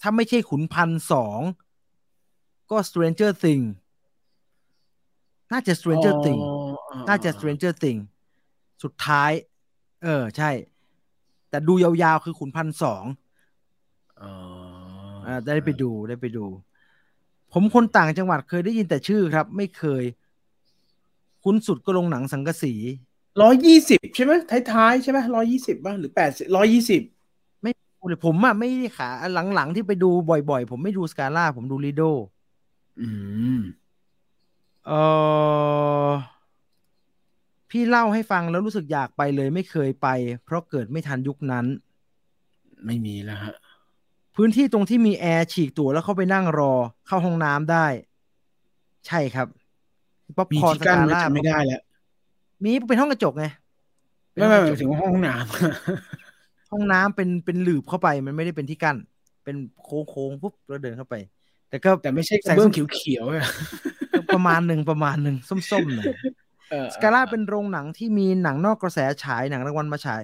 ถ้าไม่ใช่ขุนพันสอง ก็ Stranger Thing น่าจะ Stranger อ๋อ Thing อ่น่าจะ Stranger Thing สุดท้าย เออ ใช่ แต่ดูยาวๆ คือขุนพันสองอ๋ออ่าได้ไปดูได้ไปดู ผมคนต่างจังหวัดเคยได้ยินแต่ชื่อครับ ไม่เคย คุ้นสุดก็ลงหนังสังกะสีร้อยยี่สิบใช่ไหมท้ายๆใช่ไหมร้อยยี่สิบบ้างหรือแปดสิบร้อยยี่สิบผมอะไม่ได้ขาหลังๆที่ไปดูบ่อยๆ ผมไม่ดูสกาล่าผมดูลีโดอืมเออพี่เล่าให้ฟังแล้วรู้สึกอยากไปเลยไม่เคยไป เพราะเกิดไม่ทันยุคนั้น ไม่มีแล้วฮะ พื้นที่ตรงที่มีแอร์ฉีกตัวแล้วเข้าไปนั่งรอเข้าห้องน้ำได้ ใช่ครับป๊อปมีคอร์นที่สกั้นกามันล่าจะไม่ได้แล้ว มีเป็นห้องกระจกไงเป็นไม่ห้ไม่องกระจกหมายถึงว่าห้องน้ห้องน้ำเป็นเป็นหลืบเข้าไปมันไม่ได้เป็นที่กั้น เป็นโค้งโค้งๆปุ๊บแล้วเดินเข้าไป แต่ก็ำแต่ไม่ใช่กแสระงเบื้ส้องมเขียวๆอะประมาณหนึ่งประมาณหนึ่งส้มๆหน่อยเออสกาล่าเป็นโรงหนังที่มีหนังนอกกระแสฉายหนังรางวัลมาฉาย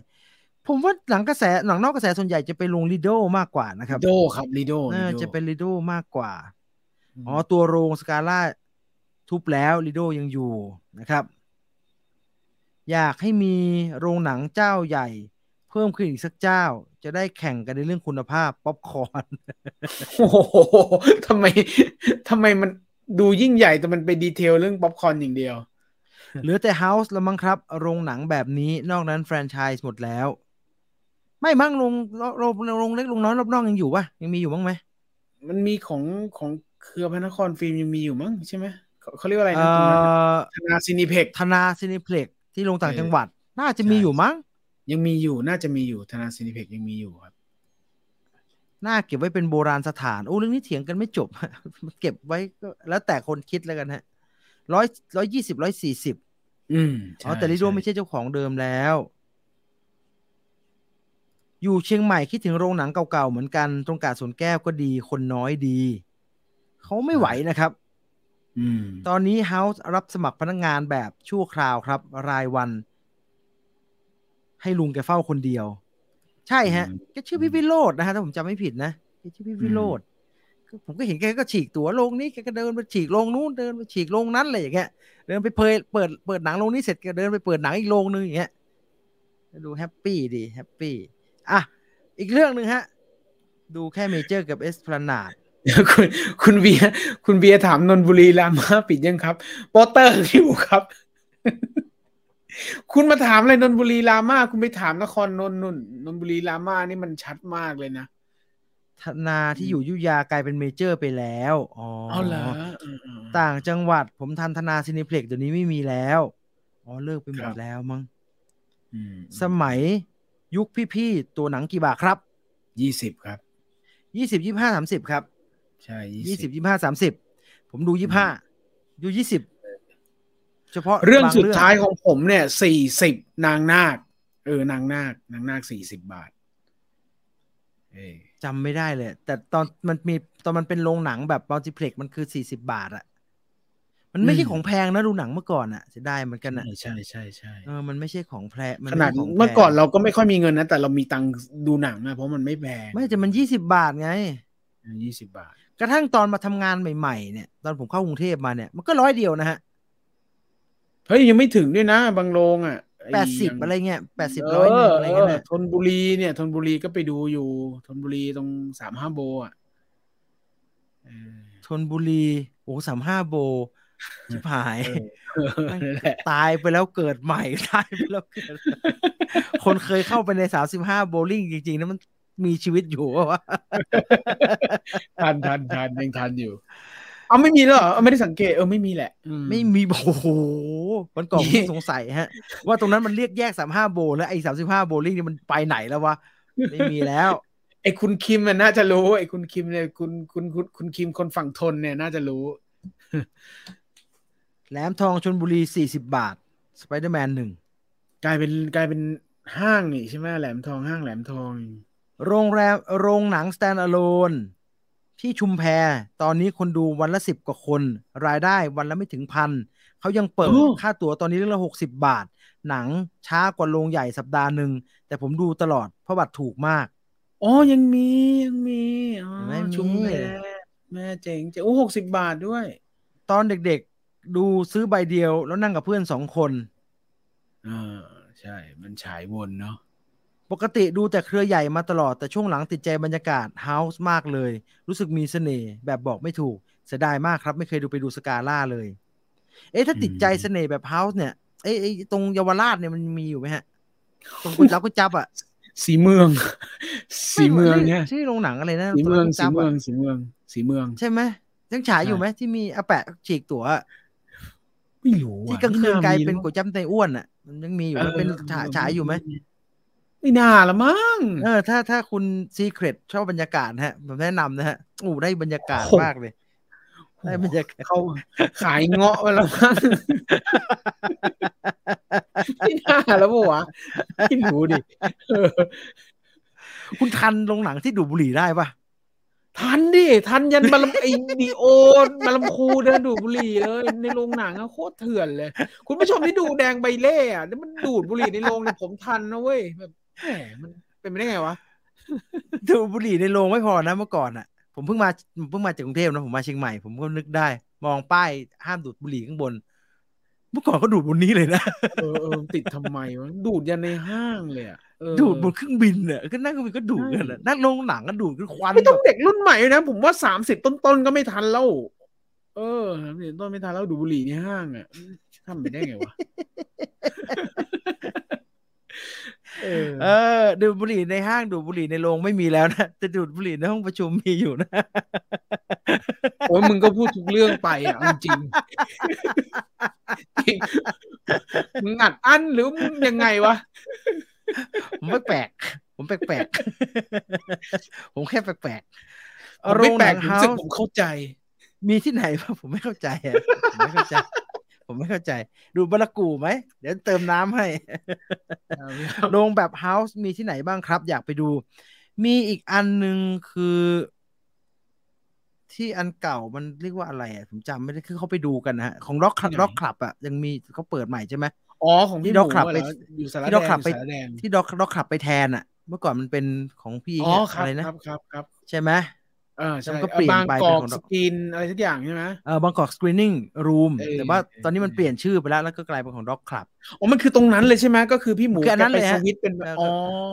ผมว่าหนังกระแสหนังนอกกระแสส่วนใหญ่จะไปลงลีโดมากกว่านะครับลิโดครับลิโดเออลิโดจะเป็นลีโดมากกว่าอ๋อตัวโรงสกาล่าทุบแล้วลีโดยังอยู่นะครับ อยากให้มีโรงหนังเจ้าใหญ่ เพิ่มขึ้นอีกสักเจ้า จะได้แข่งกันในเรื่องคุณภาพ ป๊อปคอร์นโอ้โหทำไมทำไมมันดูยิ่งใหญ่แต่มันไป detail เรื่องป๊อปคอร์นอย่างเดียว เหลือแต่ House แล้วมั้งครับ โรงหนังแบบนี้นอกนั้นแฟรนไชส์หมดแล้ว ไม่มั้งโรงโรงโรงเล็กโรงน้อยรอบนอกยังอยู่ปะยังมีอยู่บ้างไหมมันมีของของเครือพระนครฟิล์มยังมีอยู่มั้งใช่ไหมเขาเขาเรียกว่าอะไรเอ่นะตรงนั้นอธนาซินิเพ็กธนาซินิเพล็กที่ลงต่างเออจังหวัด น่าจะมีใช่อยู่มั้ง ยังมีอยู่น่าจะมีอยู่ธนาซินิเพ็กยังมีอยู่ครับน่าเก็บไว้เป็นโบราณสถานโอ้เรื่องนี้เถียงกันไม่จบเก็บไว้ก็แล้วแต่คนคิดแล้วกันฮะร้อยร้อยยี่สิบร้อยสี่สิบอืมอ๋อแต่ลิโดไม่ใช่เจ้าของเดิมแล้ว อยู่เชียงใหม่คิดถึงโรงหนังเก่าๆเหมือนกัน ตรงกาดสวนแก้วก็ดีคนน้อยดี เขาไม่ไหวนะครับอืมตอนนี้เฮาส์รับสมัครพนักงานแบบชั่วคราวครับ รายวัน ให้ลุงแกเฝ้าคนเดียว ใช่ฮะอืมแกชื่อพี่วิโรจน์นะฮะถ้าผมจำไม่ผิดนะแกชื่อพี่วิโรจน์ก็ผมก็เห็นแกก็ฉีกตั๋วลงนี้แกก็เดินไปฉีกลงนู้นเดินไปฉีกลงนั้นอะไรอย่างเงี้ยเดินไปเปิดเปิดเปิดหนังลงนี้เสร็จแกเดินไปเปิดหนังอีกโรงนึงอย่างเงี้ยดู happy ดี happy อะ อีกเรื่องหนึ่งฮะ ดูแค่เมเจอร์กับเอสพลานาดเดี๋ยวคุณคุณเบียร์คุณเบียร์ถามนนบุรีรามาปิดยังครับโปสเตอร์อยู่ครับ คุณมาถามอะไรนนทบุรีรามาคุณไปถามนครนนท์นุ่นนนทบุรีรามานี่มันชัดมากเลยนะธนาที่อยู่อยุธยากลายเป็นเมเจอร์ไปแล้ว อ๋อเอาเหรอเออต่างจังหวัดผมทันธนาซินิเพล็กเดี๋ยวนี้ไม่มีแล้ว อ๋อเลิกไปหมครัดบแล้วมั้งอืมสมัย ยุคพี่ๆตัวหนังกี่บาทครับยี่สิบครับยี่สิบยี่ห้าสามสิบครับ ใช่ยี่สิบยี่ห้าสามสิบผมดูยี่ห้าดูยี่สิบเฉพาะเรื่องบาสุดท้ายของผมเนี่ยสี่สิบนางนาคเออนางนาคนางนาคสี่สิบบาทเออจำไม่ได้เลย แต่ตอนมันมีตอนมันเป็นโรงหนังแบบมัลติเพล็กมันคือสี่สิบาทอะ มันไม่ใช่ของแพงนะดูหนังเมื่อก่อนอะเสียดายเหมือนกันอะใช่ใช่ใช่เออมันไม่ใช่ของแพงมันขนาดไใช่ของแพงเมื่อก่อนเราก็ไม่ค่อยมีเงินนะแต่เรามีตังค์ดูหนังอะเพราะมันไม่แพงไม่แต่มันยี่สิบาทไงยี่สิบบาท กระทั่งตอนมาทำงานใหม่ๆเนี่ยตอนผมเข้ากรุงเทพมาเนี่ยมันก็ร้อยเดียวนะฮะเฮ้ยยังไม่ถึงด้วยนะบางโรงอะไแปดสิบย่างอะไรเงี้ยแปดสิบเอร้อยหนึ่งออะไรเอเงี้ยอนะธนบุรีเนี่ยธนบุรีก็ไปดูอยู่ธนบุรีตรงสามห้าโบอะเออชนบุรีโอ้สามห้าโบ ชิบหายเออนั่นแหละตายไปแล้วเกิดใหม่ตายไปแล้วเกิด คนเคยเข้าไปในสามสิบห้าโบลิ่งจริงๆนะมันมีชีวิตอยู่วะทันทันทันยังทันอยู่เอาไม่มีแล้วเหรอเอาไม่ได้สังเกตเออไม่มีแหละอืไม่มีโอ้โหมันก่อนผมสงสัยฮะ ว่าตรงนั้นมันเรียกแยกสามห้าโบ แล้วไอ้สามสิบห้าโบลิ่งนี่มันไปไหนแล้ววะไม่มีแล้วไอ้คุณคิมมันน่าจะรู้ไอ้คุณคิมเนี่ยคุณคุณคุณคุณคิมคนฝั่งทนเนี่ยน่าจะรู้ แหลมทองชนบุรีสี่สิบบาท สไปเดอร์แมนหนึ่งกลายเป็นกลายเป็นห้างนี่ใช่ไหมแหลมทองห้างแหลมทอง โรงแรมโรงหนัง stand alone ที่ชุมแพตอนนี้คนดูวันละสิบกว่าคน รายได้วันละไม่ถึงพันเขายังเปิดโอ้ค่าตั๋วตอนนี้เรื่องละหกสิบาท หนังช้ากว่าโรงใหญ่สัปดาห์หนึ่ง แต่ผมดูตลอดเพราะบัตรถูกมากอ๋อยังมียังมีอ๋อเห็นไหมมีชุมแพแม่เจ๋งเจ๋งโอ้หกสิบบาทด้วย ตอนเด็กๆ ดูซื้อใบเดียว แล้วนั่งกับเพื่อนสองคนอ่าใช่ มันฉายวนเนาะปกติดูแต่เครือใหญ่มาตลอดแต่ช่วงหลังติดใจบรรยากาศเฮาส์มากเลย รู้สึกมีเสน่ห์แบบบอกไม่ถูก เสียดายมากครับ ไม่เคยดูไปดูสกาล่าเลย เอ๊ะถ้าติดใจเสน่ห์แบบเฮาส์เนี่ยเอ๊ะเอ๊ะตรงเยาวราชเนี่ยมันมีอยู่ไหมฮะตรงกุจับกุจับอะสีเมือง สีเมืองเนี่ยชื่อโรงหนังอะไรนะสีเมืองกุสีจับเมืออะงสีเมืองสีเมือง ใช่ไหมยังฉายอยู่ไหมที่มีอาแปะฉีกตั๋วอะ ไม่รู้ที่อะกลางคืนไม่กลายมีเป็นแล้วก๋วยจั๊บในอ้วนอะ มันยังมีอยู่มันเป็นฉายฉายอยู่ไหมไม่น่าละมั้งเออถ้าถ้าคุณซีเครตชอบบรรยากาศนะฮะผมแนะนำนะฮะโอ้ได้บรรยากาศโอ้โหมากเลยได้บรรยากาศเขาขายเงาะไปแล้วมั้งไม่น่าแล้วปะวะไม่รู้ดิเออคุณทันโรงหนังที่ดูดบุหรี่ได้ปะ ทันดิทันยันมาลำไอดีโอมาลำคูเดินดูดบุหรี่เลยในโรงหนังอะโคตรเถื่อนเลย คุณผู้ชมที่ดูแดงใบเล่อะแล้วมันดูดบุหรี่ในโรงเนี่ยผมทันนะเว้ยแบบแหมมันเป็นไปได้ไงวะดูบุหรี่ในโรงไม่พอนะเมื่อก่อนอะผมเพิ่งมาเพิ่งมาจากกรุงเทพนะผมมาเชียงใหม่ผมก็นึกได้ มองป้ายห้ามดูดบุหรี่ข้างบน เมื่อก่อนก็ดูดบนนี้เลยนะเออเออติดทำไมวะดูดยันในห้างเลยอะเออดูดบนเครื่องบินอะก็นั่งเครื่องบินก็ดูดกันอะนั่งโรงหนังก็ดูดกันควันไม่แบต้อบงเด็กรุ่นใหม่นะ ผมว่าสามสิบต้นๆก็ไม่ทันแล้ว เออสามสิบต้นไม่ทันแล้วดูดบุหรี่ในห้างอะทำไปได้ไงวะ เออเออดูดบุหรี่ในห้างดูดบุหรี่ในโรงไม่มีแล้วนะแต่ดูดบุหรี่ในห้องประชุมมีอยู่นะโอ้ยมึงก็พูดทุกเรื่องไปอะเอาจริงจริงมึงอัดอั้นหรือมึงยังไงวะผมแปลกๆผมแปลกๆผมแค่แปลกๆเอาไม่แปลกโรงผมหนังรู้สึก House ผมเข้าใจ มีที่ไหนบ้างผมไม่เข้าใจอะผมไม่เข้าใจ ผมไม่เข้าใจ ดูบารากูไหม เดี๋ยวเติมน้ำให้โรงแบบเฮาส์มีที่ไหนบ้างครับ อยากไปดู มีอีกอันหนึ่งคือ ที่อันเก่ามันเรียกว่าอะไรอะผมจำไม่ได้คือเขาไปดูกันนะฮะของร็อกคลับที่ไหนร็อกคลับอะยังมีเขาเปิดใหม่ใช่ไหมอ๋อของพี่ที่หดมูอกคลับอะไปเหรออยู่สารที่แดดอกงคลับอไปยู่สารแดงที่ด็อกด็อกคลับไปแทนอะ เมื่อก่อนมันเป็นของพี่อ๋ออะครับอะไรนะครับครับครับ ใช่ไหม เออใช่แล้วมันก็เปลี่ยนบางไปกอกเป็นของสกรีนอะไรสักอย่างใช่ไหมเออบางกอกสกรีนิ่งรูมเออแต่ว่าตอนนี้มันเออเปลี่ยนชื่อไปแล้วแล้วก็กลายเป็นของด็อกคลับอ๋อมันคือตรงนั้นเลยใช่ไหมก็คือพี่หมูคืออันนั้นแกไปเลยสฮะวิตช์เป็นแบบเอออ๋อ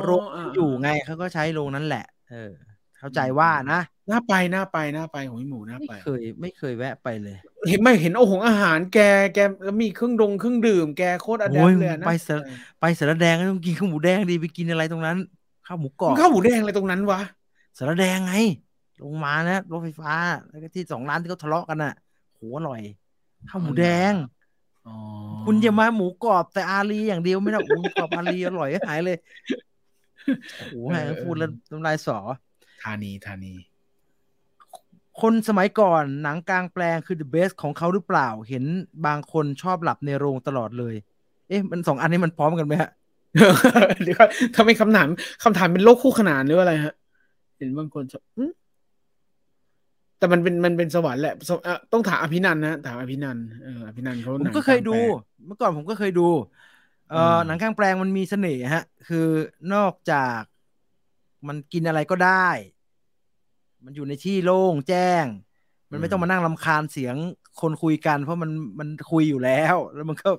โรงอ่าอยู่ไงเขาก็ใช้โรงนั้นแหละ เออ เข้าใจว่านะน่าไปน่าไปน่าไปของพี่หมูน่าไม่ไปเคย ไม่เคยแวะไปเลย เห็นไหมเห็นโอ้โหอาหารแกแกแล้วมีเครื่องดงเครื่องดื่มแกโคตรอแดโอ้มยเลยอะนะไปเสร็จไปสารแดงก็ต้องกินข้าวหมูแดงดีไปกินอะไรตรงนั้นข้าวหมูกรอมับนข้าวหมูแดงอะไรตรงนั้นวะสารแดงไง ลงมานะรถไฟฟ้า แล้วก็ที่สองร้านที่เขาทะเลาะกันน่ะโหอร่อยข้าวหมูแดงอ๋อคุณอย่ามาหมูกรอบแต่อารีอย่างเดียวไม่ได้โอ้หมูกรอบอารีอร่อยหายเลยโอ้โหแม่งพูดแล้วน้ำลายสอธานีธานี คนสมัยก่อนหนังกลางแปลงคือ the best ของเขาหรือเปล่า เห็นบางคนชอบหลับในโรงตลอดเลย เอ๊ะ มันสองอันนี้มันพร้อมกันไหมฮะเดี๋ยวก่อนทำไมคำถามคำถามเป็นโลกคู่ขนานหรืออะไรฮะ เห็นบางคนชอบอืม แต่มันเป็นมันเป็นสวรรค์แหละสวเอ่อต้องถามอภินันท์นะถามอภินันท์เอออภินันท์เขาผมหนังก็เคยกลางดูแปลงเมื่อก่อนผมก็เคยดู เอ่ออืมหนังกลางแปลงมันมีเสน่ห์ฮะ คือนอกจากมันกินอะไรก็ได้ มันอยู่ในที่โล่งแจ้ง มันไม่ต้องมานั่งรำคาญเสียงคนคุยกัน เพราะมันมันคุยอยู่แล้ว แล้วมันก็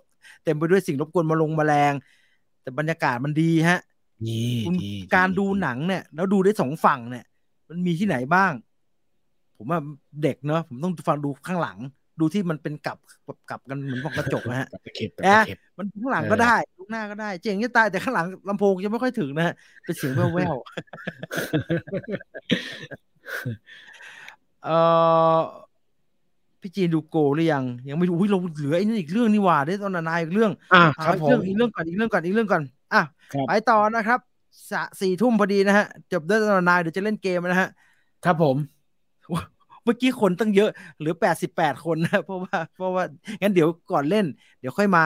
เต็มไปด้วยสิ่งรบกวนมาลงแมลงแต่บรรยากาศมันดีฮะนี่คุณดีการดูหนังเนี่ย แล้วดูได้สองฝั่งเนี่ย มันมีที่ไหนบ้าง ผมว่าเด็กเนอะผมต้องฟังดูข้างหลัง ดูที่มันเป็นกลับแบบกลับกันเหมือนพวกกระจกนะฮะแบบตะเข็บแบบแอะตะเข็บมันข้างหลังเออก็ได้ดูหน้าก็ได้ เจ๋งจะตายแต่ข้างหลังลำโพงจะไม่ค่อยถึงนะฮะเป็นเสียงแว่วๆเออพี่จีนดูโกหรือยัง ยังไม่ดูอุ้ยเราเหลือไอ้นี่อีกเรื่องนี่หว่าได้ตอนนานอีกเรื่องอะเอาครับอีผกเรื่อมงอีกเรื่องก่อนอีกเรื่องก่อนอีกเรื่องก่อนอะครับไปต่อนะครับสะสี่ทุ่มพอดีนะฮะจบด้วยตอนนายเดี๋ยวจะเล่นเกมนะฮะครับผม เมื่อกี้คนตั้งเยอะเหลือแปดสิบแปดคนนะเพราะว่าเพราะว่างั้นเดี๋ยวก่อนเล่น เดี๋ยวค่อยมา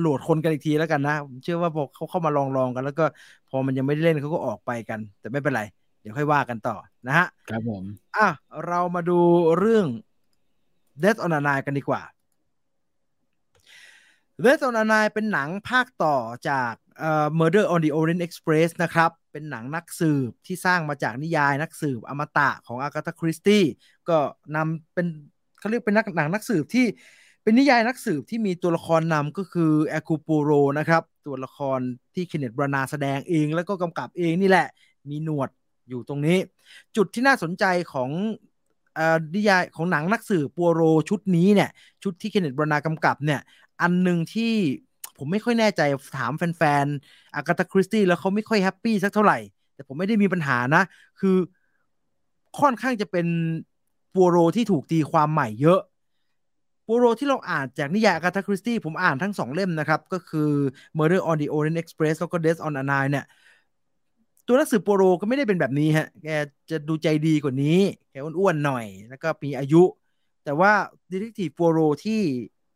โหลดคนกันอีกทีแล้วกันนะผมเชื่อว่าพอเขาเข้ามาลองลองกัน แล้วก็พอมันยังไม่ได้เล่นเขาก็ออกไปกัน แต่ไม่เป็นไร เดี๋ยวค่อยว่ากันต่อนะฮะครับผมอะเรามาดูเรื่อง Death on a Nile กันดีกว่า Death on a Nile เป็นหนังภาคต่อจากเอ่อ Murder on the Orient Express นะครับ เป็นหนังนักสืบที่สร้างมาจากนิยายนักสืบอมตะของอากาธาคริสตี้ ก็นำเป็นเขาเรียกเป็นนักหนังนักสืบที่เป็นนิยายนักสืบที่มีตัวละครนำก็คือแอคูปูโรนะครับ ตัวละครที่ Kenneth Branagh แสดงเองแล้วก็กำกับเองนี่แหละ มีหนวดอยู่ตรงนี้ จุดที่น่าสนใจของอนิยายของหนังนักสืบปัวโรชุดนี้เนี่ย ชุดที่ Kenneth Branagh กำกับเนี่ย อันหนึ่งที่ผมไม่ค่อยแน่ใจถามแฟนๆอากาธาคริสตี้แล้วเขาไม่ค่อย happy สักเท่าไหร่ แต่ผมไม่ได้มีปัญหานะ คือค่อนข้างจะเป็น ปัวโรที่ถูกตีความใหม่เยอะปัวโรที่เราอ่านจากนิยายอากาธาคริสตี้ผมอ่านทั้งสองเล่มนะครับ ก็คือ Murder on the Orient Express แล้วก็ Death on a Nile เนี่ย ตัวหนังสือโปโรก็ไม่ได้เป็นแบบนี้ฮะ แกจะดูใจดีกว่านี้ แกอ้วนๆหน่อย แล้วก็มีอายุ แต่ว่าดีเทคทีฟโปโรที่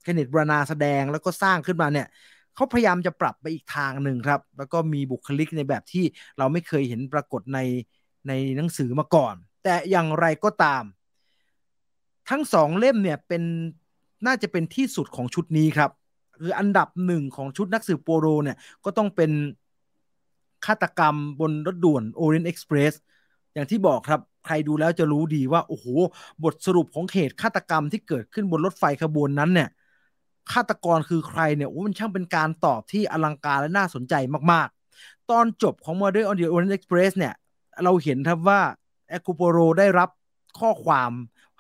เคนเนตบรานาแสดงแล้วก็สร้างขึ้นมาเนี่ยเขาพยายามจะปรับไปอีกทางหนึ่งครับ แล้วก็มีบุคลิกในแบบที่เราไม่เคยเห็นปรากฏในในหนังสือมาก่อน แต่อย่างไรก็ตาม ทั้งสองเล่มเนี่ยเป็นน่าจะเป็นที่สุดของชุดนี้ครับ คืออันดับหนึ่งของชุดนักสืบโปโรเนี่ยก็ต้องเป็นฆาตกรรมบนรถด่วน Orient Express อย่างที่บอกครับ ใครดูแล้วจะรู้ดีว่า โอ้โห บทสรุปของเหตุฆาตกรรมที่เกิดขึ้นบนรถไฟขบวนนั้นเนี่ยฆาตกรคือใครเนี่ยโอ้มันช่างเป็นการตอบที่อลังการและน่าสนใจมากๆ ตอนจบของ Murder on the Orient Express เนี่ย เราเห็นครับว่าแอคูโปโรได้รับข้อความ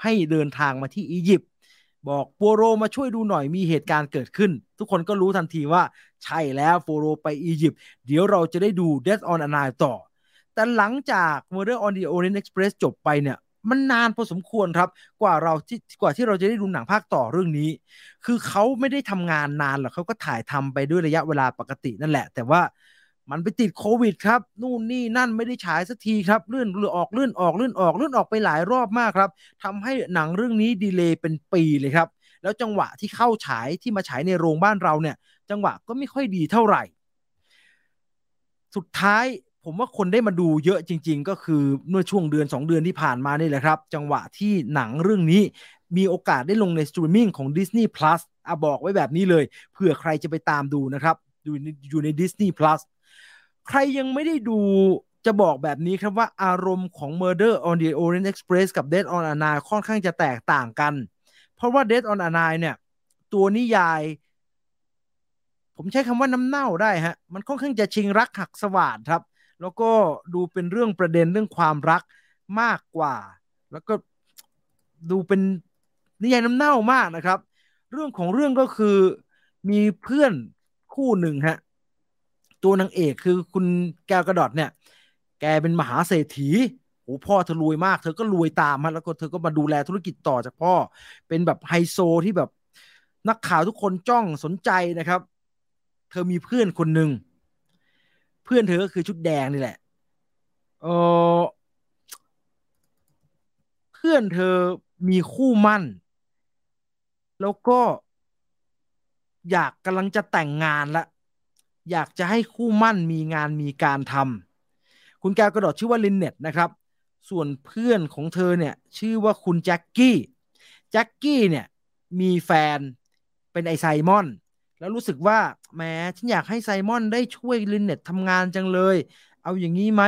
ให้เดินทางมาที่อียิปต์บอกโปโรมาช่วยดูหน่อยมีเหตุการณ์เกิดขึ้น ทุกคนก็รู้ทันทีว่าใช่แล้วโปโรไปอียิปต์เดี๋ยวเราจะได้ดู Death on a Nile ต่อ แต่หลังจาก Murder on the Orient Express จบไปเนี่ยมันนานพอสมควรครับ กว่าเราที่กว่าที่เราจะได้ดูหนังภาคต่อเรื่องนี้ คือเขาไม่ได้ทำงานนานหรอกเขาก็ถ่ายทำไปด้วยระยะเวลาปกตินั่นแหละ แต่ว่า มันไปติดโควิดครับ นู่นนี่นั่นไม่ได้ฉายสักทีครับเลื่อนเลื่อออกเลื่อนออกเลื่อนออกเลื่อนออกไปหลายรอบมากครับทำให้หนังเรื่องนี้ delay เป็นปีเลยครับ แล้วจังหวะที่เข้าฉายที่มาฉายในโรงบ้านเราเนี่ย จังหวะก็ไม่ค่อยดีเท่าไหร่ สุดท้ายผมว่าคนได้มาดูเยอะจริง ๆ ก็คือเมื่อช่วงเดือน 2 เดือนที่ผ่านมานี่แหละครับ จังหวะที่หนังเรื่องนี้มีโอกาสได้ลงในสตรีมมิ่งของ Disney Plus อะบอกไว้แบบนี้เลยเผื่อใครจะไปตามดูนะครับอยู่ในอยู่ใน Disney Plus ใครยังไม่ได้ดูจะบอกแบบนี้ครับว่าอารมณ์ของ Murder on the Orient Express กับ Death on a Nile ค่อนข้างจะแตกต่างกัน เพราะว่า Death on a Nile เนี่ย ตัวนิยาย ผมใช้คำว่าน้ำเน่าได้ฮะ มันค่อนข้างจะชิงรักหักสวาดครับ แล้วก็ดูเป็นเรื่องประเด็นเรื่องความรักมากกว่า แล้วก็ดูเป็นนิยายน้ำเน่ามากนะครับ เรื่องของเรื่องก็คือมีเพื่อนคู่หนึ่งฮะ ตัวนางเอกคือคุณแก้วกระดอดเนี่ย แกเป็นมหาเศรษฐีโอ้พ่อเธอรวยมาก เธอก็รวยตามฮะแล้วก็เธอก็มาดูแลธุรกิจต่อจากพ่อ เป็นแบบไฮโซที่แบบนักข่าวทุกคนจ้องสนใจนะครับ เธอมีเพื่อนคนหนึ่งเพื่อนเธอก็คือชุดแดงนี่แหละเออเพื่อนเธอมีคู่มั่น แล้วก็อยากกำลังจะแต่งงานละ อยากจะให้คู่มั่นมีงานมีการทำคุณแก้วกระโดดชื่อว่าลินเน็ตนะครับ ส่วนเพื่อนของเธอเนี่ยชื่อว่าคุณแจ็คกี้แจ็คกี้เนี่ยมีแฟนเป็นไอไซมอน แล้วรู้สึกว่าแหมฉันอยากให้ไซมอนได้ช่วยลินเน็ตทำงานจังเลย เอาอย่างนี้ไหม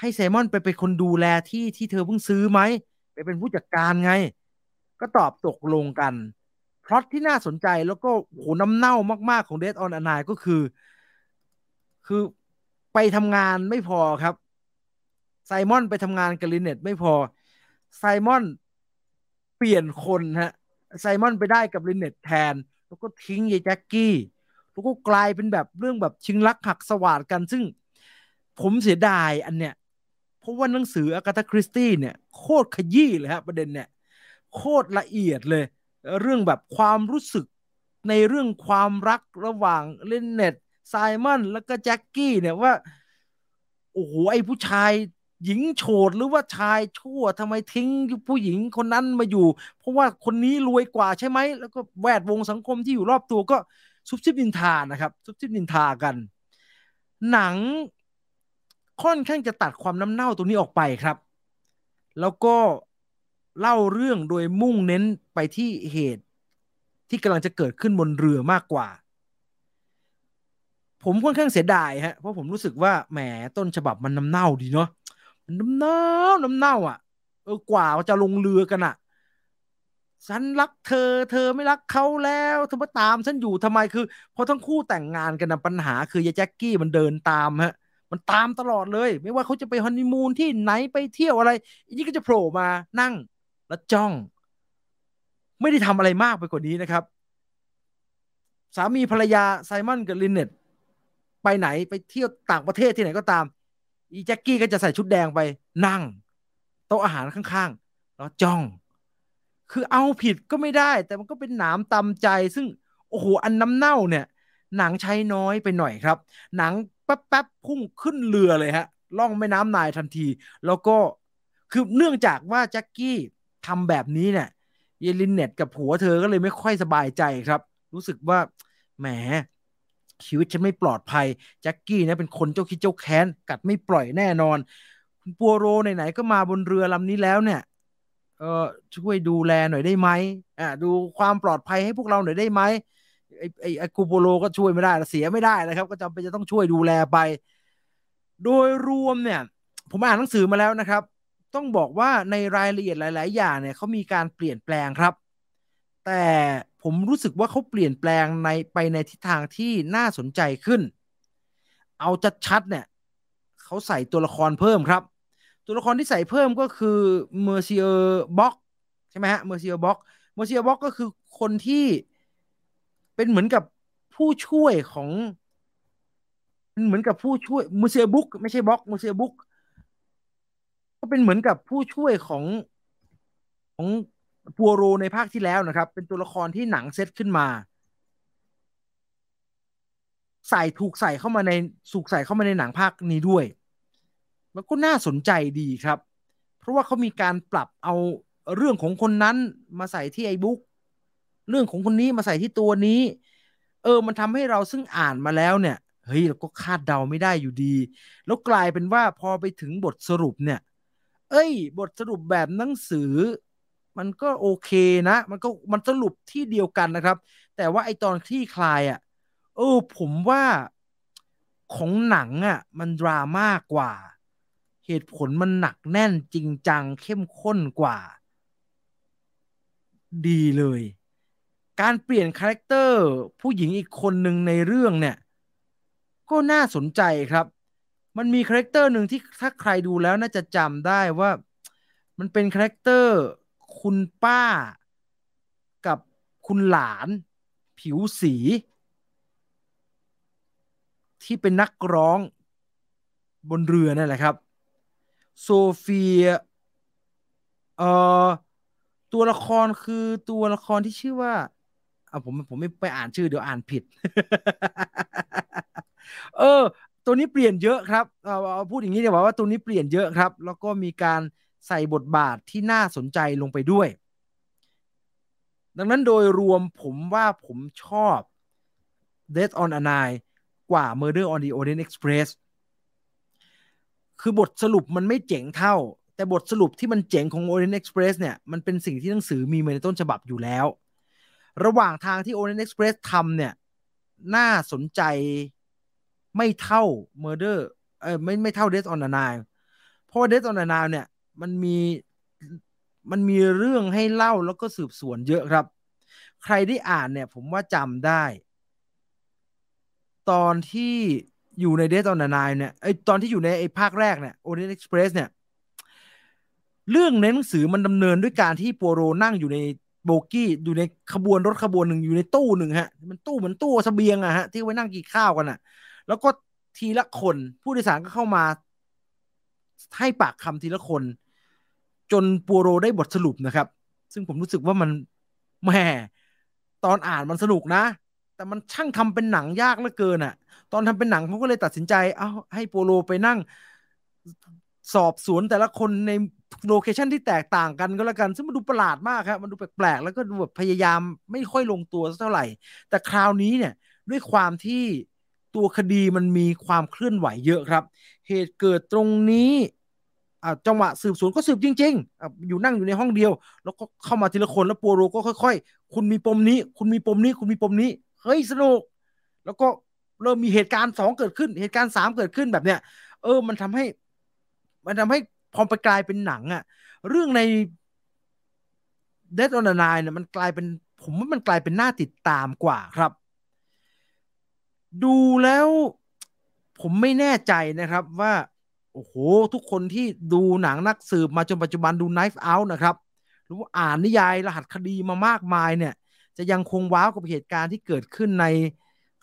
ให้ไซมอนไปเป็นคนดูแลที่ที่เธอเพิ่งซื้อไหม ไปเป็นผู้จัดการไง ก็ตอบตกลงกันพล็อตที่น่าสนใจแล้วก็โหน้ำเน่ามาก ๆ ของเด d ออนอนายก็คือ คือไปทำงานไม่พอครับ ไซมอนไปทำงานกับลินเน็ตไม่พอ ไซมอนเปลี่ยนคนฮะ ไซมอนไปได้กับลินเน็ตแทน แล้วก็ทิ้งยายแจ็คกี้ แล้วก็กลายเป็นแบบเรื่องแบบชิงรักหักสวาทกัน ซึ่งผมเสียดายอันเนี้ย เพราะว่าหนังสืออากาธาคริสตี้เนี่ยโคตรขยี้เลยครับประเด็นเนี่ย โคตรละเอียดเลย เรื่องแบบความรู้สึกในเรื่องความรักระหว่างเลนเน็ต ไซมอนแล้วก็แจ็คกี้เนี่ยว่า โอ้โหไอ้ผู้ชายหญิงโฉดหรือว่าชายชั่วทำไมทิ้งผู้หญิงคนนั้นมาอยู่ เพราะว่าคนนี้รวยกว่าใช่ไหม แล้วก็แวดวงสังคมที่อยู่รอบตัวก็ซุบซิบนินทานะครับ ซุบซิบนินทากัน หนังค่อนข้างจะตัดความน้ำเน่าตรงนี้ออกไปครับ แล้วก็เล่าเรื่องโดยมุ่งเน้นไปที่เหตุที่กำลังจะเกิดขึ้นบนเรือมากกว่า ผมค่อนข้างเสียดายฮะเพราะผมรู้สึกว่าแหมต้นฉบับมันน้ำเน่าดีเนาะมันน้ำเน่าน้ำเน่าอะเออกว่าจะลงเรือกันอะฉันรักเธอ เธอไม่รักเขาแล้วเธอมาตามฉันอยู่ทำไมคือพอทั้งคู่แต่งงานกันนะปัญหา คือยายแจ็คกี้มันเดินตามฮะ มันตามตลอดเลย ไม่ว่าเขาจะไปฮันนีมูนที่ไหนไปเที่ยวอะไรอันนี้ก็จะโผล่มานั่งแล้วจ้อง ไม่ได้ทำอะไรมากไปกว่านี้นะครับ สามีภรรยาไซมอนกับลินเน็ต ไปไหนไปเที่ยวต่างประเทศที่ไหนก็ตาม อีแจ็คกี้ก็จะใส่ชุดแดงไปนั่ง โต๊ะอาหารข้างๆแล้วจ้อง คือเอาผิดก็ไม่ได้ แต่มันก็เป็นหนามตำใจซึ่งโอ้โหอันน้ำเน่าเนี่ย หนังใช้น้อยไปหน่อยครับ หนังแป๊บๆพุ่งขึ้นเรือเลยฮะล่องแม่น้ำนายทันที แล้วก็คือเนื่องจากว่าแจ็คกี้ทำแบบนี้เนี่ยเยลินเน็ตกับผัวเธอก็เลยไม่ค่อยสบายใจครับ รู้สึกว่าแหม ชีวิตฉันไม่ปลอดภัยแจ็คกี้นะเป็นคนเจ้าคิดเจ้าแค้นกัดไม่ปล่อยแน่นอน คุณปัวโรไหนๆก็มาบนเรือลำนี้แล้วเนี่ยเออช่วยดูแลหน่อยได้ไหมอ่าดูความปลอดภัยให้พวกเราหน่อยได้ไหมไอ้ไอ้ไอ้กูโปโรก็ช่วยไม่ได้เสียไม่ได้นะครับ ก็จำเป็นจะต้องช่วยดูแลไป โดยรวมเนี่ย ผมอ่านหนังสือมาแล้วนะครับ ต้องบอกว่าในรายละเอียดหลาย ๆ อย่างเนี่ยเขามีการเปลี่ยนแปลงครับ แต่ผมรู้สึกว่าเขาเปลี่ยนแปลงในไปในทิศทางที่น่าสนใจขึ้น เอาชัดชัดเนี่ยเขาใส่ตัวละครเพิ่มครับ ตัวละครที่ใส่เพิ่มก็คือ Monsieur บ็อกใช่ไหมฮะ Monsieur บ็อก Monsieur บ็อกก็คือคนที่เป็นเหมือนกับผู้ช่วยของเหมือนกับผู้ช่วย Monsieur บุ๊กไม่ใช่บ็อก Monsieur บุ๊กก็เป็นเหมือนกับผู้ช่วยของของ ปัวโรในภาคที่แล้วนะครับ เป็นตัวละครที่หนังเซตขึ้นมา ใส่ถูกใส่เข้ามาในสุกใส่เข้ามาในหนังภาคนี้ด้วย แล้วก็น่าสนใจดีครับ เพราะว่าเขามีการปรับเอาเรื่องของคนนั้นมาใส่ที่ไอ้บุ๊กเรื่องของคนนี้มาใส่ที่ตัวนี้ เออ มันทำให้เราซึ่งอ่านมาแล้วเนี่ย เฮ้ยเราก็คาดเดาไม่ได้อยู่ดี แล้วกลายเป็นว่าพอไปถึงบทสรุปเนี่ย เอ้ย บทสรุปแบบหนังสือ มันก็โอเคนะ มันก็มันสรุปที่เดียวกันนะครับ แต่ว่าไอ้ตอนคลี่คลายอะเออผมว่าของหนังอะ มันดราม่ากว่า เหตุผลมันหนักแน่นจริงจังเข้มข้นกว่า ดีเลย การเปลี่ยน character ผู้หญิงอีกคนหนึ่งในเรื่องเนี่ย ก็น่าสนใจครับ มันมี character หนึ่งที่ถ้าใครดูแล้วน่าจะจำได้ว่า มันเป็น character คุณป้ากับคุณหลาน ผิวสี ที่เป็นนักร้องบนเรือนั่นแหละครับ โซเฟียเอ่อตัวละครคือตัวละครที่ชื่อว่าเอาผมผมไม่ไปอ่านชื่อเดี๋ยวอ่านผิด เออ ตัวนี้เปลี่ยนเยอะครับเอาพูดอย่างนี้เดี๋ยวว่าตัวนี้เปลี่ยนเยอะครับ แล้วก็มีการ ใส่บทบาทที่น่าสนใจลงไปด้วย ดังนั้นโดยรวมผมว่าผมชอบ Death on a Nile กว่า Murder on the Orient Express คือบทสรุปมันไม่เจ๋งเท่า แต่บทสรุปที่มันเจ๋งของ Orient Express เนี่ยมันเป็นสิ่งที่หนังสือมีมาในต้นฉบับอยู่แล้ว ระหว่างทางที่ Orient Express ทำเนี่ยน่าสนใจไม่เท่า Murder เออไม่ไม่เท่า Death on the Nile เพราะว่า Death on the Nile เนี่ย มันมีมันมีเรื่องให้เล่าแล้วก็สืบสวนเยอะครับ ใครได้อ่านเนี่ยผมว่าจำได้ ตอนที่อยู่ในเดตอนนายเนี่ยไอตอนที่อยู่ในไอภาคแรกเนี่ยโอเดนเอ็กซ์เพรสเนี่ย เรื่องในหนังสือมันดำเนินด้วยการที่โปโรนั่งอยู่ในโบกี้อยู่ในขบวนรถขบวนหนึ่งอยู่ในตู้หนึ่งฮะ มันตู้เหมือนตู้เสบียงอะฮะที่ไว้นั่งกินข้าวกันอะแล้วก็ทีละคนผู้โดยสารก็เข้ามาให้ปากคำทีละคน จนปัวโรได้บทสรุปนะครับ ซึ่งผมรู้สึกว่ามันแหมตอนอ่านมันสนุกนะ แต่มันช่างทำเป็นหนังยากเหลือเกินอะ่ะ ตอนทำเป็นหนังเขาก็เลยตัดสินใจ เอาให้ปัวโรต์ไปนั่งสอบสวนแต่ละคนใน location ที่แตกต่างกันก็แล้วกัน ซึ่งมันดูประหลาดมากครับมันดูแปลกๆ แล้วก็ดูแบบพยายามไม่ค่อยลงตัวเท่าไหร่ แต่คราวนี้เนี่ยด้วยความที่ตัวคดีมันมีความเคลื่อนไหวเยอะครับ เหตุเกิดตรงนี้ จังหวะสืบสวนก็สืบจริงๆอยู่นั่งอยู่ในห้องเดียว แล้วก็เข้ามาทีละคนแล้วปัวโรต์ก็ค่อย ๆ คุณมีปมนี้ คุณมีปมนี้ คุณมีปมนี้ เฮ้ยสนุก แล้วก็เริ่มมีเหตุการณ์สองเกิดขึ้น เหตุการณ์สามเกิดขึ้นแบบเนี้ย เออ มันทำให้ มันทำให้พอไปกลายเป็นหนังอะเรื่องใน Dead on the Nile เนี่ยมันกลายเป็น ผมว่ามันกลายเป็นหน้าติดตามกว่าครับ ดูแล้วผมไม่แน่ใจนะครับว่า โอ้โห ทุกคนที่ดูหนังนักสืบมาจนปัจจุบันดู Knife Out นะครับ หรือว่าอ่านนิยายรหัสคดีมามากมายเนี่ย จะยังคง wow กับเหตุการณ์ที่เกิดขึ้นใน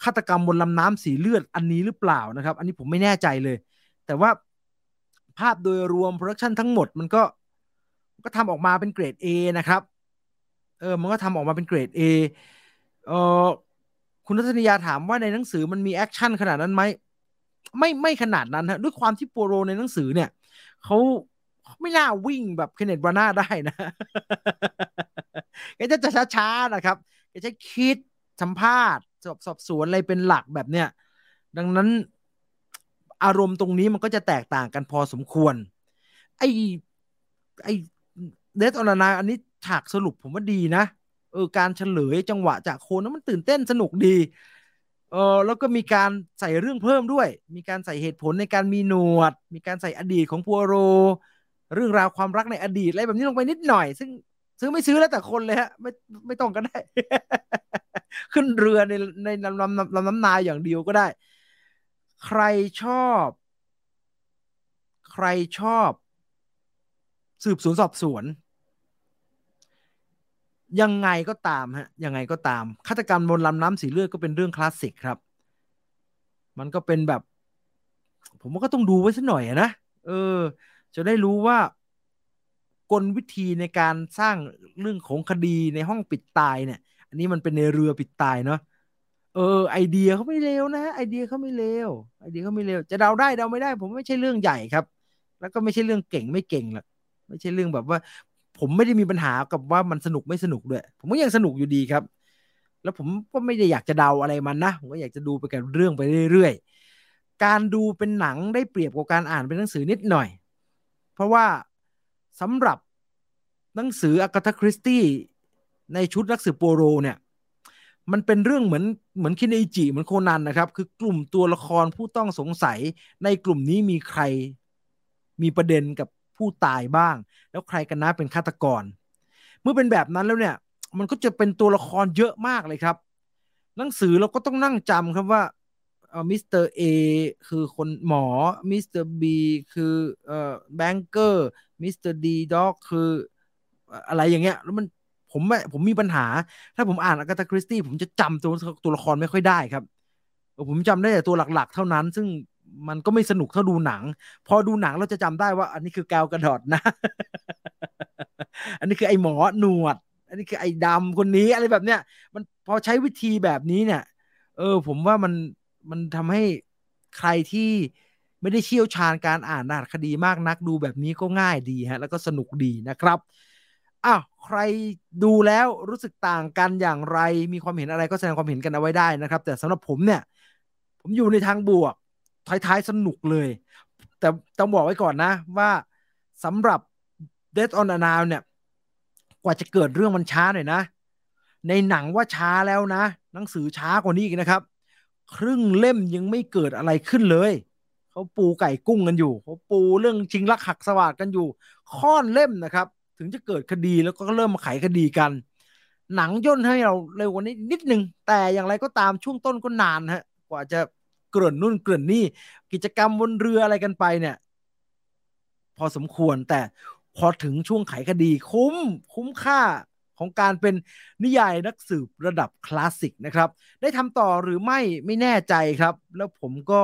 ฆาตกรรมบนลำน้ำสีเลือดอันนี้หรือเปล่านะครับ อันนี้ผมไม่แน่ใจเลย แต่ว่าภาพโดยรวม production ทั้งหมดมันก็ก็ทำออกมาเป็นเกรด A นะครับ เออ มันก็ทำออกมาเป็นเกรด A เออคุณทัศนียาถามว่าในหนังสือมันมี action ขนาดนั้นไหม ไม่ไม่ขนาดนั้นฮะด้วยความที่ปัวโรต์ในหนังสือเนี่ยเขาไม่น่าวิ่งแบบเคนเนตบราน่าได้นะแกจะจะช้าๆนะครับแกจะคิดสัมภาษณ์สอบสอบสวนอะไรเป็นหลักแบบเนี้ยดังนั้นอารมณ์ตรงนี้มันก็จะแตกต่างกันพอสมควร ไอไอเดสออนาอันนี้ฉากสรุปผมว่าดีนะเออการเฉลยจังหวะจากโคนนั้นมันตื่นเต้นสนุกดี เออแล้วก็มีการใส่เรื่องเพิ่มด้วย มีการใส่เหตุผลในการมีหนวด มีการใส่อดีตของพัวโร เรื่องราวความรักในอดีตอะไรแบบนี้ลงไปนิดหน่อย ซึ่งซื้อไม่ซื้อแล้วแต่คนเลยฮะไม่ไม่ต้องก็ได้ ขึ้นเรือในในลำลำลำน้ำนาอย่างเดียวก็ได้ ใครชอบ ใครชอบ สืบสวนสอบสวน ยังไงก็ตามฮะยังไงก็ตามฆาตกรรมบนลำน้ำสีเลือดก็เป็นเรื่องคลาสสิกครับ มันก็เป็นแบบ ผมว่าก็ต้องดูไว้สักหน่อยนะเออ จะได้รู้ว่ากลวิธีในการสร้างเรื่องของคดีในห้องปิดตายเนี่ย อันนี้มันเป็นในเรือปิดตายเนาะเออ ไอเดียเขาไม่เลวนะไอเดียเขาไม่เลวไอเดียเขาไม่เลวจะเดาได้เดาไม่ได้ ผมไม่ใช่เรื่องใหญ่ครับ แล้วก็ไม่ใช่เรื่องเก่งไม่เก่งหรอกไม่ใช่เรื่องแบบว่า ผมไม่ได้มีปัญหากับว่ามันสนุกไม่สนุกด้วย ผมก็ยังสนุกอยู่ดีครับ แล้วผมก็ไม่ได้อยากจะเดาอะไรมันนะ ผมก็อยากจะดูไปกับเรื่องไปเรื่อยๆ การดูเป็นหนังได้เปรียบกว่าการอ่านเป็นหนังสือนิดหน่อย เพราะว่าสำหรับหนังสืออากาธาคริสตี้ในชุดนักสืบโปโรเนี่ย มันเป็นเรื่องเหมือนเหมือนคินเอจิเหมือนโคนันนะครับ คือกลุ่มตัวละครผู้ต้องสงสัยในกลุ่มนี้มีใครมีประเด็นกับ ผู้ตายบ้าง แล้วใครกันนะเป็นฆาตกร เมื่อเป็นแบบนั้นแล้วเนี่ย มันก็จะเป็นตัวละครเยอะมากเลยครับ หนังสือเราก็ต้องนั่งจำครับว่า Mister A คือคุณหมอ Mister B คือเอ่อ banker Mister ดีด็อกคืออะไรอย่างเงี้ย แล้วมันผผมผมมีปัญหา ถ้าผมอ่านอากาตาคริสตี้ผมจะจำตัวตัวละครไม่ค่อยได้ครับ ผมจำได้แต่ตัวหลักๆ เท่านั้น ซึ่ง มันก็ไม่สนุกเท่าดูหนัง พอดูหนังเราจะจำได้ว่า อันนี้คือแกวกระดอดนะ อันนี้คือไอ้หมอหนวด อันนี้คือไอ้ดำคนนี้อะไรแบบเนี้ยมันพอใช้วิธีแบบนี้เนี่ย เออ ผมว่ามันมันทำให้ใครที่ไม่ได้เชี่ยวชาญการอ่านนาคดีมากนักดูแบบนี้ก็ง่ายดีฮะ แล้วก็สนุกดีนะครับอ้าวใครดูแล้วรู้สึกต่างกันอย่างไร มีความเห็นอะไรก็แสดงความเห็นกันเอาไว้ได้นะครับ แต่สำหรับผมเนี่ย ผมอยู่ในทางบวก ท้ายๆ สนุกเลย แต่ต้องบอกไว้ก่อนนะว่าสำหรับ Death on a n o w เนี่ย กว่าจะเกิดเรื่องมันช้าหน่อยนะ ในหนังว่าช้าแล้วนะ หนังสือช้ากว่านี้อีกนะครับ ครึ่งเล่มยังไม่เกิดอะไรขึ้นเลยเขาปูไก่กุ้งกันอยู่เขาปูเรื่องชิงลักหักสวัสดกันอยู่ ค่อนเล่มนะครับ ถึงจะเกิดคดีแล้วก็เริ่มมาไขคดีกัน หนังย่นให้เราเร็วกว่านี้นิดนึง แต่อย่างไรก็ตามช่วงต้นก็นานฮะกว่าจะ กลื่อนนู่นเกลื่อนนี่ กิจกรรมบนเรืออะไรกันไปเนี่ย พอสมควรแต่พอถึงช่วงไขคดีคุ้มคุ้มค่าของการเป็นนิยายนักสืบระดับคลาสสิกนะครับ ได้ทำต่อหรือไม่ไม่แน่ใจครับ แล้วผมก็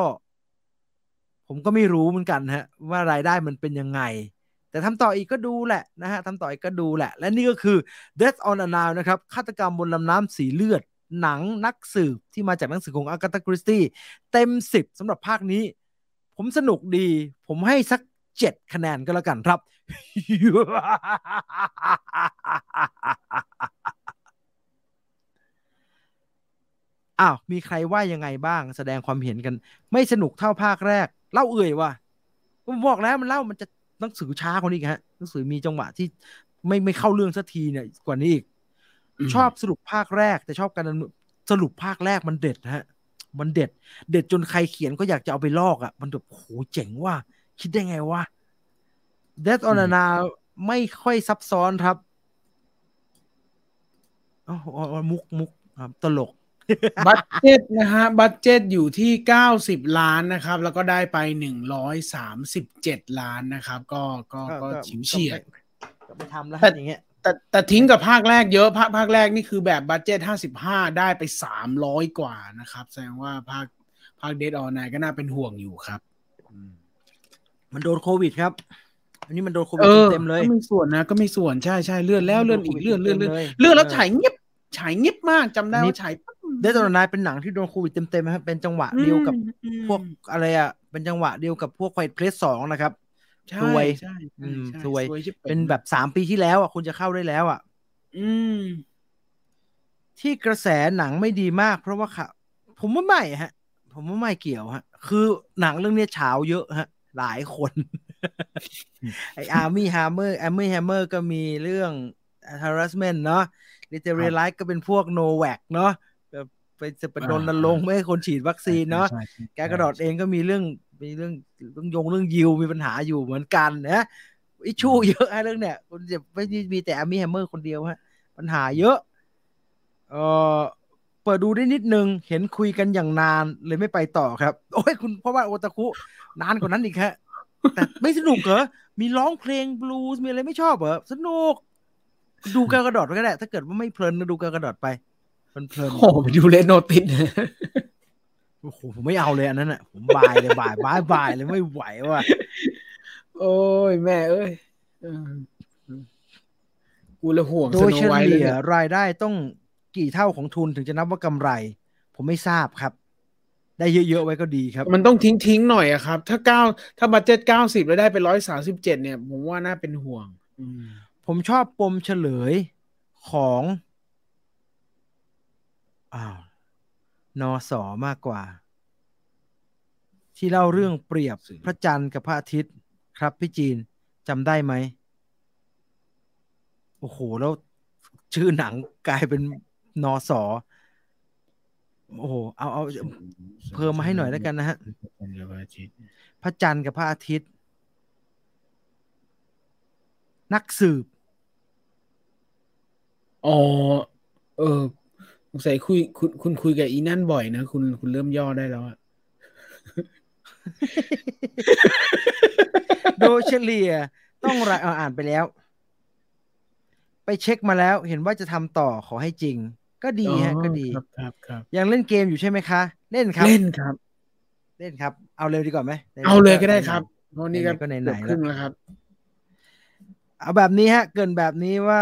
ผมก็ไม่รู้เหมือนกันฮะว่ารายได้มันเป็นยังไง แต่ทำต่ออีกก็ดูแหละนะฮะทำต่ออีกก็ดูแหละ และนี่ก็คือ Death on a Nile นะครับฆาตกรรมบนลำน้ำสีเลือด หนังนักสืบที่มาจากหนังสือของอากาตาคริสตี้เต็มสิบสำหรับภาคนี้ ผมสนุกดี ผมให้สักเจ็ดคะแนนก็แล้วกันครับ อ้าว มีใครว่ายังไงบ้างแสดงความเห็นกัน ไม่สนุกเท่าภาคแรก เล่าเอื่อยว่ะผมบอกแล้วมันเล่ามันจะหนังสือช้ากว่านี้ฮะหนังสือมีจังหวะที่ไม่ไม่เข้าเรื่องสักทีเนี่ยกว่านี้อีก ชอบสรุปภาคแรก แต่ชอบการสรุปภาคแรกมันเด็ดฮะ มันเด็ด เด็ดจนใครเขียนก็อยากจะเอาไปลอกอะ มันแบบโหเจ๋งว่ะคิดได้ไงวะ Death on the Nile ไม่ค่อยซับซ้อนครับอ๋อมุกมุกครับตลก budget นะฮะ budget อยู่ที่เก้าสิบล้านนะครับ แล้วก็ได้ไปหนึ่งร้อยสามสิบเจ็ดล้านนะครับ ก็ก็ก็ฉิวเฉียดก็ไม่ทำแล้วอย่างเงี้ย แต่แต่ทิ้งกับภาคแรกเยอะภาคภาคแรกนี่คือแบบ budget ห้าสิบห้าได้ไปสามร้อยกว่านะครับ แสดงว่าภาคภาค Death on the Nile ก็น่าเป็นห่วงอยู่ครับ มันโดนโควิดครับ อันนี้มันโดนโควิดเต็มเลยก็มีส่วนนะก็มีส่วนใช่ใช่เลื่อนแล้วเลื่อนอีกเลื่อนเลื่อนเลื่อนเลื่อนแล้วฉายเงียบฉายเงียบมากจำได้ว่าฉาย Death on the Nile เป็นหนังที่โดนโควิดเต็มๆครับเป็นจังหวะเดียวกับพวกอะไรอะเป็นจังหวะเดียวกับพวก Quiet Place สองนะครับ ซวยซวย เป็นแบบสามปีที่แล้วอะคุณจะเข้าได้แล้วอะ อืม ที่กระแสหนังไม่ดีมาก เพราะว่าค่ะ ผมว่าไม่ฮะ ผมว่าไม่เกี่ยวฮะ คือหนังเรื่องนี้ issue เยอะฮะ หลายคนไอ้อาร์มี่แฮมเมอร์อาร์มี่แฮมเมอร์ก็มีเรื่อง harassment เนาะเลทิเชียไรท์ก็เป็นพวกโนแวคเนาะไปจะไปรณรงค์ไม่ให้คนฉีดวัคซีนเนาะแกกระดอดเองก็มีเรื่อง มีเรื่องเรื่องยงเรื่องยิวมีปัญหาอยู่เหมือนกันนะ issue เยอะไอ้เรื่องเนี้ยคนจะไม่มีแต่อาร์มี่แฮมเมอร์คนเดียวฮะปัญหาเยอะ เออเปิดดูได้นิดนึง เห็นคุยกันอย่างนานเลยไม่ไปต่อครับ โอ้ยคุณเพราะว่าโอตาคุนานกว่านั้นอีกฮะแต่ไม่สนุกเหรอ มีร้องเพลงบลูส์มีอะไรไม่ชอบเหรอ สนุก ดูกากระดอดไปก็ได้ ถ้าเกิดว่าไม่เพลินก็ดูกากระดอดไปเพลินโอ้ไปดูเลนโนติส โอ้โหผมไม่เอาเลยอันนั้นอะ ผมบายเลยบายบายบายเลยไม่ไหวว่ะโอ้ยแม่เอ้ยกูละห่วงโดยเฉลี่ยรายได้ต้องกี่เท่าของทุนถึงจะนับว่ากำไร ผมไม่ทราบครับ ได้เยอะๆไว้ก็ดีครับ มันต้องทิ้งทิ้งหน่อยอะครับ ถ้าเก้าถ้าบัตเจ็ตเก้าสิบแล้วได้ไปร้อยสาสิบเจ็ดเนี่ย ผมว่าน่าเป็นห่วงผมชอบปมเฉลยของอ้าว นอสอมากกว่า ที่เล่าเรื่องเปรียบพระจันทร์กับพระอาทิตย์ครับพี่จีนจำได้ไหมโอ้โหแล้วชื่อหนังกลายเป็นนอสอโอ้โหเอาเอาเพิ่มมาให้หน่อยแล้วกันนะฮะพระจันทร์กับพระอาทิตย์ นักสืบอ๋อเออ สงสัยคุยคุณคุณคุยกับอีนั่นบ่อยนะคุณคุณเริ่มย่อได้แล้วอะโดยเฉลี่ยต้องรายอ่านไปแล้วไปไปเช็คมาแล้ว เห็นว่าจะทำต่อขอให้จริง ก็ดีฮะ ก็ดีครับครับครับยังเล่นเกมอยู่ใช่ไหมคะ เล่นครับ เล่นครับ เล่นครับ เอาเร็วดีกว่าไหมไหนๆเอาเลยก็ได้ครับเพราะนี่ก็ไหนๆก็ไหนๆเกือบครึ่งแล้วครับ เอาแบบนี้ฮะ เกินแบบนี้ว่า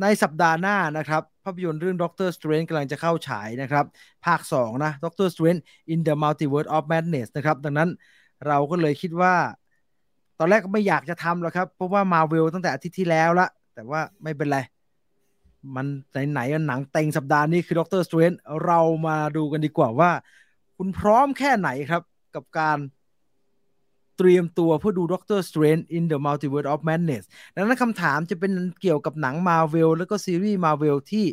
ในสัปดาห์หน้านะครับ ภาพยนตร์เรื่อง Doctor Strange กำลังจะเข้าฉายนะครับ ภาค 2 นะ Doctor Strange in the Multiverse of Madness นะครับ ดังนั้นเราก็เลยคิดว่า ตอนแรกก็ไม่อยากจะทำหรอกครับ เพราะว่า Marvel ตั้งแต่อาทิตย์ที่แล้วละแต่ว่าไม่เป็นไร มันไหนๆหนังเต็งสัปดาห์นี้คือ Doctor Strange เรามาดูกันดีกว่าว่า คุณพร้อมแค่ไหนครับ กับการ เตรียมตัวเพื่อดู Doctor Strange in the Multiverse of Madness ดังนั้นคำถามจะเป็นเกี่ยวกับหนัง Marvel แล้วก็ซีรีส์ Marvel ที่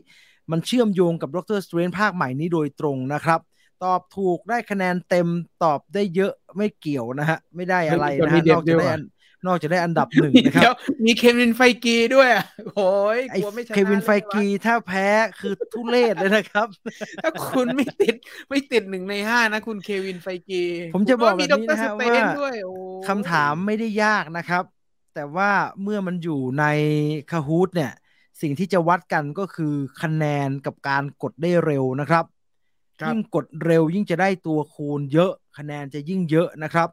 มันเชื่อมโยงกับ Doctor Strange ภาคใหม่นี้โดยตรงนะครับ ตอบถูกได้คะแนนเต็มตอบได้เยอะไม่เกี่ยวนะฮะ ไม่ได้อะไรนะไม่ฮะเด็ดนอกจากด้วยได้ว่ะอั นอกจากได้อันดับหนึ่งนะครับ เดี๋รัยบวมี Kevin Feige ด้วยอะโอ้ยไอ้กลัวไม่ชนะเควินไฟลยวะกีถ้าแพ้คือทุเรศเลยนะครับ ถ้าคุณไม่ติดไม่ติดหนึ่งในห้านะ คุณ Kevin Feige ผมจะบอกคุณแบบนี้นะฮะมีดรสเตนว่าด้วยโอ้คำถามไม่ได้ยากนะครับ แต่ว่าเมื่อมันอยู่ใน Kahoot เนี่ย สิ่งที่จะวัดกันก็คือคะแนนกับการกดได้เร็วนะครับครับยิ่งกดเร็วยิ่งจะได้ตัวคูณเยอะคะแนนจะยิ่งเยอะนะครับ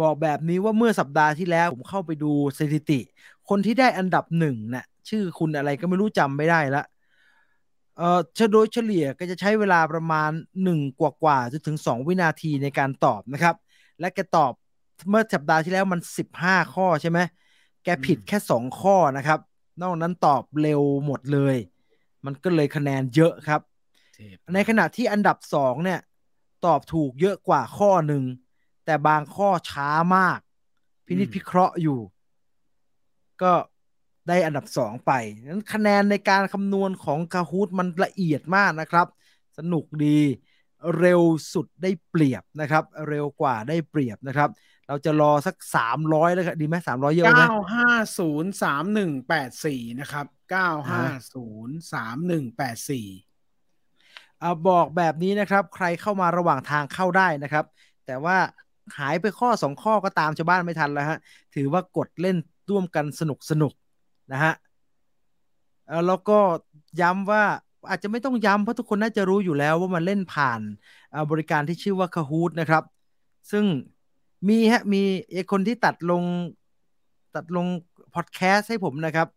บอกแบบนี้ว่าเมื่อสัปดาห์ที่แล้วผมเข้าไปดูสถิติ คนที่ได้อันดับหนึ่งน่ะชื่อคุณอะไรก็ไม่รู้จำไม่ได้ละเอ่อเฉโดยเฉลี่ยก็จะใช้เวลาประมาณหนึ่งกว่าๆจนถึงสองวินาทีในการตอบนะครับ และแกตอบเมื่อสัปดาห์ที่แล้วมันสิบห้าข้อใช่ไหมแกผิดแค่สองข้อนะครับ นอกนั้นตอบเร็วหมดเลย มันก็เลยคะแนนเยอะครับเทพในขณะที่อันดับสองเนี่ย ตอบถูกเยอะกว่าข้อหนึ่ง แต่บางข้อช้ามาก พินิจพิเคราะห์อยู่ ก็ได้อันดับสองไปนั้นคะแนนในการคำนวณของ Kahoot มันละเอียดมากนะครับ สนุกดีเร็วสุดได้เปรียบนะครับ เร็วกว่าได้เปรียบนะครับ เราจะรอสักสามร้อยแล้วครับดีไหมสามร้อยเยอะไหมเก้าห้าศูนย์สามหนึ่งแปดสี่นะครับเก้าห้าศูนย์สามหนึ่งแปดสี่อ่าบอกแบบนี้นะครับ ใครเข้ามาระหว่างทางเข้าได้นะครับ แต่ว่า หายไปข้อสองข้อก็ตามชาวบ้านไม่ทันแล้วฮะ ถือว่ากดเล่นร่วมกันสนุกสนุกนะฮะเออแล้วก็ย้ำว่าอาจจะไม่ต้องย้ำเพราะทุกคนน่าจะรู้อยู่แล้วว่ามันเล่นผ่านบริการที่ชื่อว่า Kahoot นะครับ ซึ่งมีฮะมีไอคนที่ตัดลงตัดลงพอดแคสต์ให้ผมนะครับ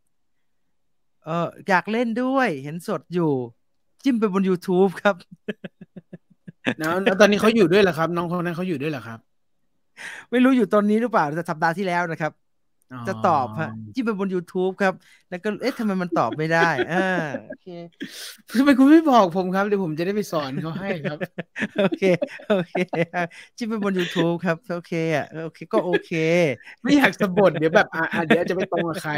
เอออยากเล่นด้วยเห็นสดอยู่ จิ้มไปบน YouTube ครับ แล้วตอนนี้เขาอยู่ด้วยเหรอครับ น้องคนนั้นเขาอยู่ด้วยเหรอครับ ไม่รู้อยู่ตอนนี้หรือเปล่าแต่สัปดาห์ที่แล้วนะครับ จะตอบฮะจิ้มไปบน YouTube ครับ แล้วก็เอ๊ะทำไมมันตอบไม่ได้อ่าโอเคทำไมคุณไม่บอกผมครับเดี๋ยวผมจะได้ไปสอนเขาให้ครับ โอเค โอเคอะจิ้มไปบน YouTube ครับ โอเคอะโอเคก็โอเค ไม่อยากสะบดเดี๋ยวแบบอะอะเดี๋ยวจะไปตรงกับใคร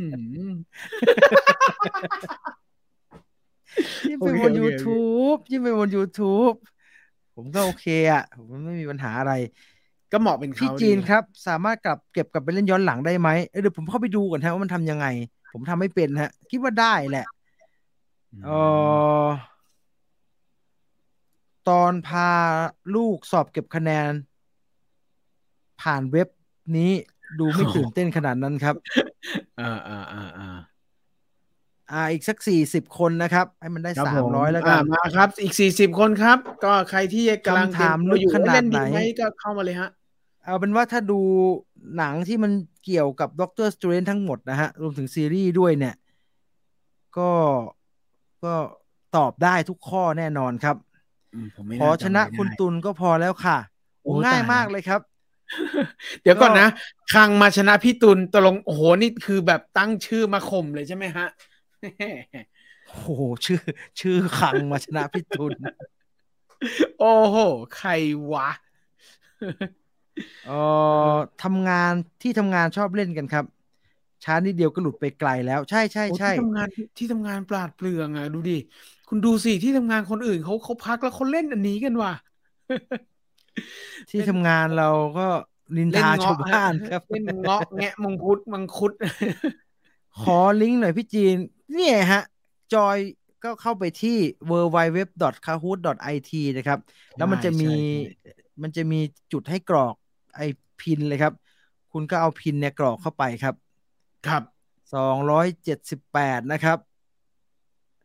อืมจิ้มไปบนโอเคโอเค YouTube จิ้มไปบน YouTube ผมก็โอเคอะผมไม่มีปัญหาอะไร ก็เหมาะเป็นเขาพี่จีนดีครับ สามารถกลับเก็บกลับไปเล่นย้อนหลังได้ไหมเอ้ยเดี๋ยวผมเข้าไปดูก่อนฮะว่ามันทำยังไง ผมทำไม่เป็นฮะ คิดว่าได้แหละเออตอนพาลูกสอบเก็บคะแนน ผ่านเว็บนี้ดูไม่ตื่นเต้นขนาดนั้นครับ อ่าอ่าอ่า อ่าอ่าอีกสักสี่สิบคนนะครับ ให้มันได้ครับสาผมร้อยแล้วกันมาครับ อีกสี่สิบคนครับ ก็ใครที่กำลังเตรียตัวอยู่ เล่นดีไหม คำถามลึกขนาดไหนก็เข้ามาเลยฮะ เอาเป็นว่าถ้าดูหนังที่มันเกี่ยวกับ Doctor Strange ทั้งหมดนะฮะ รวมถึงซีรีส์ด้วยเนี่ย ก็ก็ตอบได้ทุกข้อแน่นอนครับอืมผมไม่ขอน่าจชนะไม่ได้คุณตุลก็พอแล้วค่ะโอ้โอ้ง่ายตายมากแล้วเลยครับ เดี๋ยวก่อนก็นะคังมาชนะพี่ตุลตกลงโอ้โหนี่คือแบบตั้งชื่อมาข่มเลยใช่ไหมฮะ โอ้โหชื่อ ชื่อขังมาชนะพี่ตุลโอ้โห ใครวะเอ่อทำงานที่ทำงานชอบเล่นกันครับ ช้านิดเดียวก็หลุดไปไกลแล้ว ใช่ใช่โอ้ใช่ที่ทำงานที่ทำงานปราดเปรื่องอะ ดูดิ คุณดูสิที่ทำงานคนอื่นเขาเขาพักแล้วเขาเล่นอันนี้กันว่ะ ที่ทำงานเราก็นินเล่นทาเงาะชาวบ้านครับ เล่นเงาะแงะมังคุดมังคุด ขอลิงก์หน่อยพี่จีน เนี่ยฮะ จอยก็เข้าไปที่ w w w k a h o o t it นะครับ แล้วมันจะมีใช่ใช่มันจะมีจุดให้กรอกไอพินเลยครับ คุณก็เอาพินเนี่ยกรอกเข้าไปครับ ครับสองร้อยเจ็ดสิบแปดนะครับ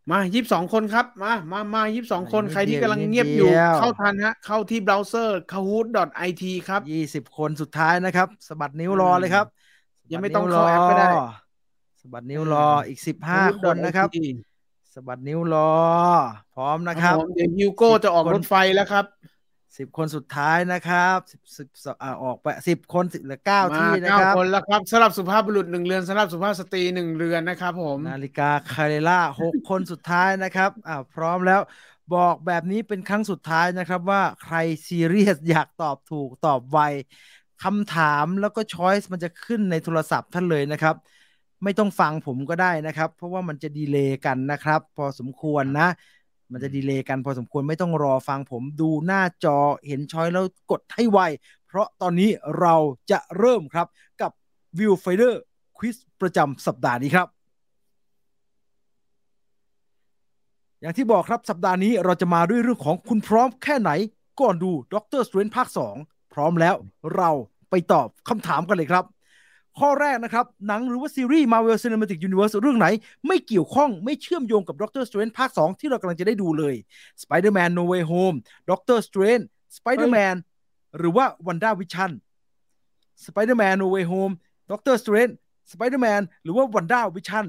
มายี่สิบสองคนครับ มามามายี่สิบสองคนนิดใครที่เดียวกำลังนิดเงียบอยู่เดียวเข้าทันฮะ เข้าที่เบราว์เซอร์ kahoot.it ครับยี่สิบคนสุดท้ายนะครับสะบัดนิ้วรอเลยครับ ยังไม่ต้องสะบัเข้าแอปก็ได้ สะบัดนิ้วรออีกสิบห้าคนนะครับสะบัดนิ้วรอ พร้อมนะครับนะคครัรับเดี๋ยวฮิวโก้จะออกคนรถไฟแล้วครับสิบคนสุดท้ายนะครับสิบสิบสองอ่าออกไปสิบคนสิบเหลือเก้ามาที่นะเก้าครับคนแล้วครับสำหรับสุภาพบุรุษหนึ่งเรือนสำหรับสุภาพสตรีหนึ่งเรือนนะครับผม นาฬิกาคาเรล่าหกคนสุดท้ายนะครับอ่าพร้อมแล้วบอกแบบนี้เป็นครั้งสุดท้ายนะครับว่าใครซีเรียสอยากตอบถูกตอบไวคำถามแล้วก็ choice มันจะขึ้นในโทรศัพท์ท่านเลยนะครับ ไม่ต้องฟังผมก็ได้นะครับ เพราะว่ามันจะ delay กันนะครับ พอสมควรนะ มันจะ delay กันพอสมควรไม่ต้องรอฟังผมดูหน้าจอเห็น choice แล้วกดให้ไว เพราะตอนนี้เราจะเริ่มครับกับ Viewfinder Quiz ประจำสัปดาห์นี้ครับ อย่างที่บอกครับสัปดาห์นี้เราจะมาด้วยเรื่องของคุณพร้อมแค่ไหน ก่อนดู Doctor Strange ภาค 2 พร้อมแล้วเราไปตอบคำถามกันเลยครับ ข้อแรกนะครับ หนังหรือว่าซีรีส์ Marvel Cinematic Universe เรื่องไหน ไม่เกี่ยวข้องไม่เชื่อมโยงกับ Doctor Strange ภาค 2 ที่เรากำลังจะได้ดูเลย Spider-Man No Way Home Doctor Strange Spider-Man หรือว่า Wanda Vision Spider-Man No Way Home Doctor Strange Spider-Man หรือว่า Wanda Vision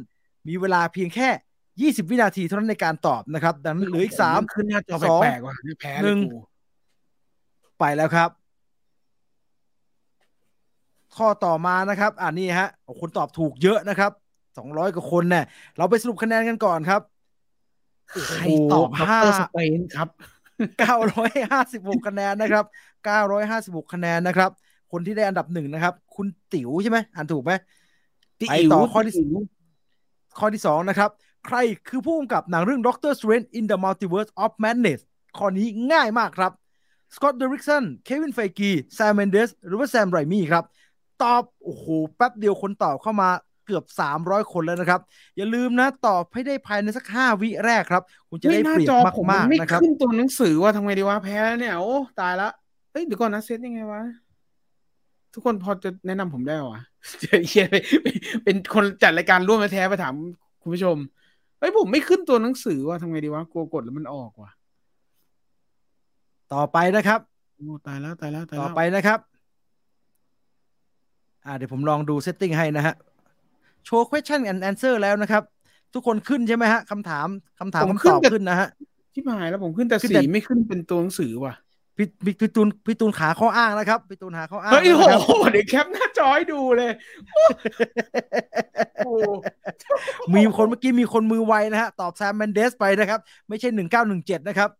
มีเวลาเพียงแค่ 20 วินาทีเท่านั้นในการตอบนะครับ ดังนั้นเหลืออีก3ขึ้นหน้าจอสองแปลกๆว่ะนี่แพ้หเลนึ่ยงกูไปแล้วครับ ข้อต่อมานะครับอ่านี่ฮะโอ้คนตอบถูกเยอะนะครับสองร้อยกว่าคนเนี่ยเราไปสรุปคะแนนกันก่อนครับใครตอบโอ้โหด็อกเตอร์สเปนครับเก้าร้อยห้าสิบหกคะแนนนะครับเก้าร้อยห้าสิบหกคะแนนนะครับ คนที่ได้อันดับหนึ่งนะครับ คุณติ๋วใช่ไหมอ่านถูกไหมติไปอิ๋วต่อข้อที่ติ๋วข้อที่สองนะครับ ใครคือผู้กำกับหนังเรื่อง Doctor Strange in the Multiverse of Madness ข้อนี้ง่ายมากครับ Scott Derrickson Kevin Feige Sam Mendes หรือว่า Sam Raimi ครับ ตอบ โอ้โห แป๊บเดียวคนตอบเข้ามาเกือบ 300 คนแล้วนะครับ อย่าลืมนะ ตอบให้ได้ภายในสัก 5 วิแรกครับ คุณจะเฮ้ได้ยหน้าเปรียบอผมมัมากๆนะครับ เฮ้ยหน้าจอผมมันไม่ขึ้นตัวหนังสือว่าทำไงดีวะแพ้แล้วเนี่ย โอ้ ตายละเอ้ยเดี๋ยวก่อนนะเซตยังไงวะ ทุกคนพอจะแนะนำผมได้เหรอวะเดี๋ยวเฮียไปเป็นคนจัดรายการร่วมแท้ๆไปถามคุณผู้ชมเฮ้ยผมไม่ขึ้นตัวหนังสือว่าทำไงดีวะกลัวกดแล้วมันออกว่ะ ต่อไปนะครับโอ้ตายแล้วตายแล้วตายแล้วต่อไปนะครับ อ่าเดี๋ยวผมลองดู setting ให้นะฮะ show question and answer แล้วนะครับ ทุกคนขึ้นใช่ไหมฮะคำถามคำถามคำตอบขึ้นนะฮะที่หายแล้วผมขึ้นแต่ขึ้นสีแต่ไม่ขึ้นเป็นตัวหนังสือว่ะพี่พี่พี่ตูนพี่ตูนขาข้ออ้างนะครับพี่ตูนหาข้ออ้างเฮ้ยโหนะครับเดี๋ยว cap หน้าจอให้ดูเลยโอ้มีคนเมื่อกี้มีคนมือไวนะฮะ ตอบ Sam Mendes ไปนะครับ ไม่ใช่หนึ่งเก้าหนึ่งเจ็ดนะครับ